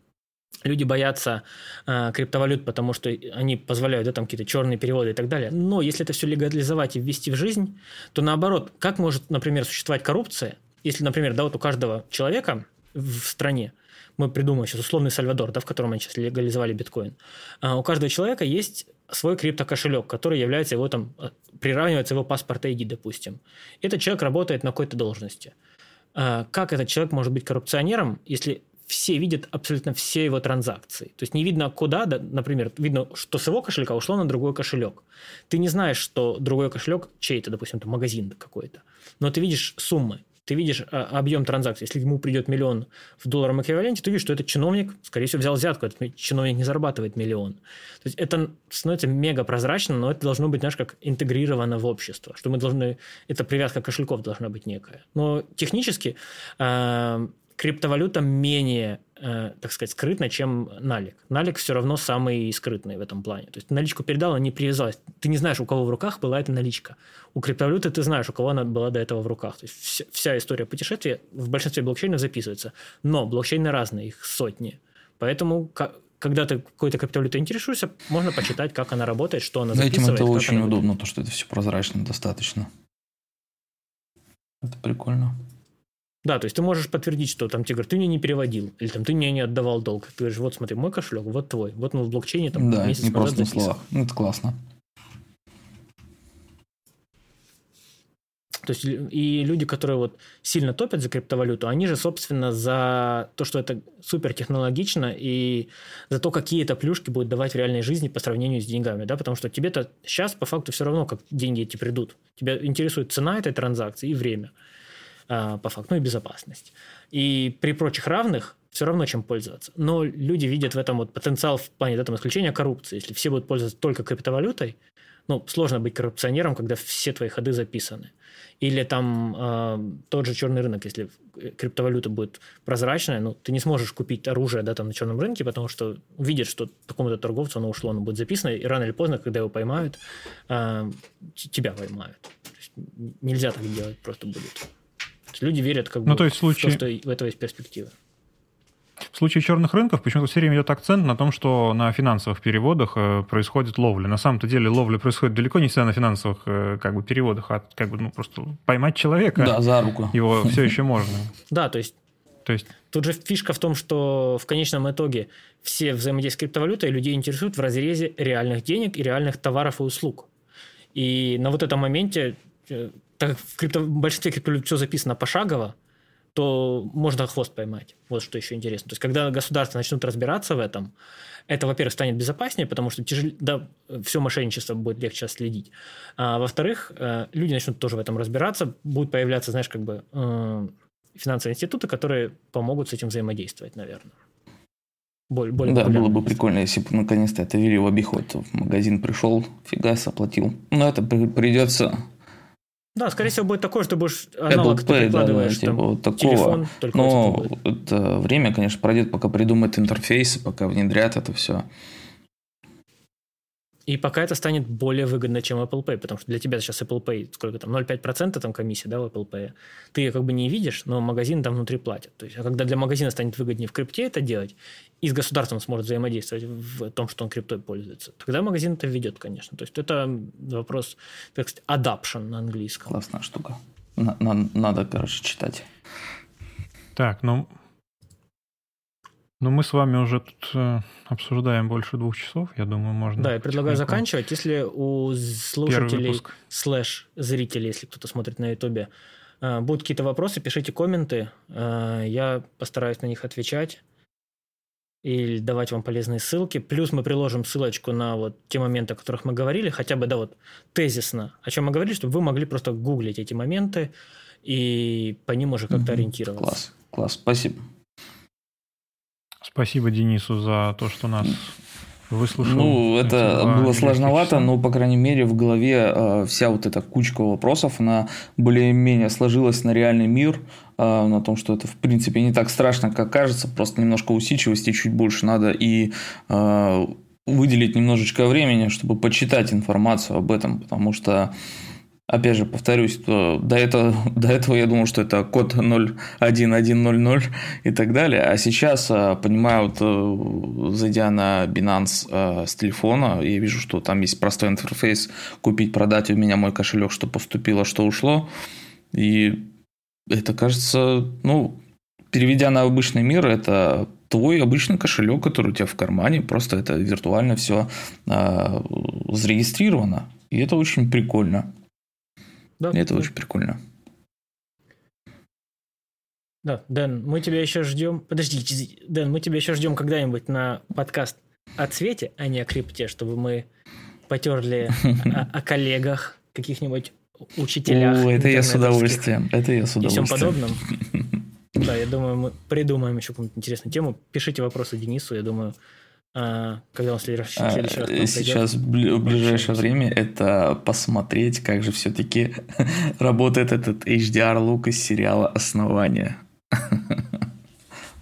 B: люди боятся э, криптовалют, потому что они позволяют, да, там какие-то черные переводы и так далее. Но если это все легализовать и ввести в жизнь, то наоборот, как может, например, существовать коррупция, если, например, да, вот у каждого человека в стране мы придумаем сейчас условный Сальвадор, да, в котором они сейчас легализовали биткоин, а у каждого человека есть свой криптокошелек, который является его там, э, приравнивается его паспорт ID, допустим. Этот человек работает на какой-то должности. А как этот человек может быть коррупционером, если все видят абсолютно все его транзакции. То есть не видно куда, да, например, видно, что с его кошелька ушло на другой кошелек. Ты не знаешь, что другой кошелек чей-то, допустим, это магазин какой-то. Но ты видишь суммы ты видишь а, объем транзакций. Если ему придет миллион в долларовом эквиваленте, ты видишь, что этот чиновник, скорее всего, взял взятку. Этот чиновник не зарабатывает миллион. То есть это становится мега прозрачно, но это должно быть, знаешь, как интегрировано в общество. Что мы должны... Это привязка кошельков должна быть некая. Но технически э, криптовалюта менее Э, так сказать, скрытно, чем налик. Налик все равно самый скрытный в этом плане. То есть наличку передал, она не привязалась. Ты не знаешь, у кого в руках была эта наличка. У криптовалюты ты знаешь, у кого она была до этого в руках. То есть вся, вся история путешествия в большинстве блокчейнов записывается. Но блокчейны разные, их сотни. Поэтому когда ты какой-то криптовалютой интересуешься, можно почитать, как она работает, что она
C: За
B: записывает.
C: этим это очень удобно, то, что это все прозрачно достаточно. Это прикольно.
B: Да, то есть ты можешь подтвердить, что там тебе говорят, ты мне не переводил, или там ты мне не отдавал долг. Ты говоришь, вот смотри, мой кошелек, вот твой, вот он в блокчейне там
C: да, месяц не просто на словах. Ну, это классно.
B: То есть и люди, которые вот сильно топят за криптовалюту, они же, собственно, за то, что это супер технологично и за то, какие это плюшки будет давать в реальной жизни по сравнению с деньгами, да, потому что тебе-то сейчас по факту все равно, как деньги эти придут. Тебя интересует цена этой транзакции и время. А, по факту, ну и безопасность. И при прочих равных все равно чем пользоваться. Но люди видят в этом вот потенциал в плане этого исключения коррупции. Если все будут пользоваться только криптовалютой, ну, сложно быть коррупционером, когда все твои ходы записаны. Или там э, тот же черный рынок, если криптовалюта будет прозрачная, ну, ты не сможешь купить оружие да, там, на черном рынке, потому что увидят, что такому-то торговцу оно ушло, оно будет записано, и рано или поздно, когда его поймают, э, тебя поймают. Нельзя так делать просто будет люди верят как бы
A: ну, то есть в, случае...
B: в то, что в этого есть перспектива.
A: В случае черных рынков почему-то все время идет акцент на том, что на финансовых переводах э, происходит ловля. На самом-то деле ловля происходит далеко не всегда на финансовых э, как бы, переводах, а как бы ну, просто поймать человека.
C: Да, за руку.
A: Его все еще можно.
B: Да, то есть то есть... Тут же фишка в том, что в конечном итоге все взаимодействия с криптовалютой людей интересуют в разрезе реальных денег и реальных товаров и услуг. И на вот этом моменте э, так как в, крипто, в большинстве криптовалют все записано пошагово, то можно хвост поймать. Вот что еще интересно. То есть, когда государства начнут разбираться в этом, это, во-первых, станет безопаснее, потому что тяжел... да, все мошенничество будет легче следить. А во-вторых, э, люди начнут тоже в этом разбираться, будут появляться, знаешь, как бы э, финансовые институты, которые помогут с этим взаимодействовать, наверное.
C: Более, более да, было бы прикольно, если бы наконец-то это ввели в обиход. В магазин пришел, фига оплатил. Но это придется
B: да, скорее всего, будет такое, что будешь аналог Apple Pay, прикладываешь, да, да, типа вот такого. телефон,
C: только Но это время, конечно, пройдет, пока придумают интерфейсы, пока внедрят это все.
B: И пока это станет более выгодно, чем Apple Pay, потому что для тебя сейчас Apple Pay, сколько там, 0,5% там комиссия, да, в Apple Pay. Ты ее как бы не видишь, но магазин там внутри платит. То есть, а когда для магазина станет выгоднее в крипте это делать, и с государством сможет взаимодействовать в том, что он криптой пользуется, тогда магазин это ведет, конечно. То есть, это вопрос, так сказать, adoption на английском.
C: Классная штука. Надо, короче, читать.
A: Так, ну, ну, мы с вами уже тут э, обсуждаем больше двух часов, я думаю, можно...
B: Да, я предлагаю заканчивать. Если у слушателей, слэш зрителей, если кто-то смотрит на ютубе, э, будут какие-то вопросы, пишите комменты, э, я постараюсь на них отвечать или давать вам полезные ссылки. Плюс мы приложим ссылочку на вот те моменты, о которых мы говорили, хотя бы, да, вот тезисно, о чем мы говорили, чтобы вы могли просто гуглить эти моменты и по ним уже как-то ориентироваться.
C: Класс, класс, спасибо.
A: Спасибо Денису за то, что нас выслушал.
C: Ну, это было сложновато, но, по крайней мере, в голове э, вся вот эта кучка вопросов, она более-менее сложилась на реальный мир, э, на том, что это, в принципе, не так страшно, как кажется, просто немножко усидчивости чуть больше надо и э, выделить немножечко времени, чтобы почитать информацию об этом, потому что Опять же, повторюсь, до этого, до этого я думал, что это код 01100 и так далее. А сейчас э, понимаю, вот, э, зайдя на Binance э, с телефона, я вижу, что там есть простой интерфейс купить, продать у меня мой кошелек, что поступило, что ушло. И это кажется, ну, переведя на обычный мир, это твой обычный кошелек, который у тебя в кармане, просто это виртуально все э, зарегистрировано. И это очень прикольно. Да, это да. очень прикольно.
B: Да, Дэн, мы тебя еще ждем. Подожди, Дэн, мы тебя еще ждем когда-нибудь на подкаст о цвете, а не о крипте, чтобы мы потерли о, о коллегах, каких-нибудь учителях. О,
C: это я с удовольствием. Это я с удовольствием.
B: И всем подобном. Да, я думаю, мы придумаем еще какую-нибудь интересную тему. Пишите вопросы Денису, я думаю, а, когда он следующий,
C: а, следующий раз Сейчас в ближайшее время это посмотреть, как же все-таки работает этот HDR-лук из сериала «Основание».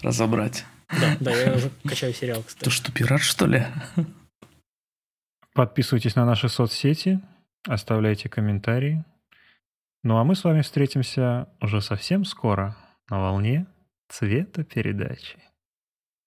C: Разобрать.
B: Да, да, я уже качаю сериал, кстати.
C: Ты что, пират, что ли?
A: Подписывайтесь на наши соцсети, оставляйте комментарии. Ну а мы с вами встретимся уже совсем скоро на волне цвета передачи.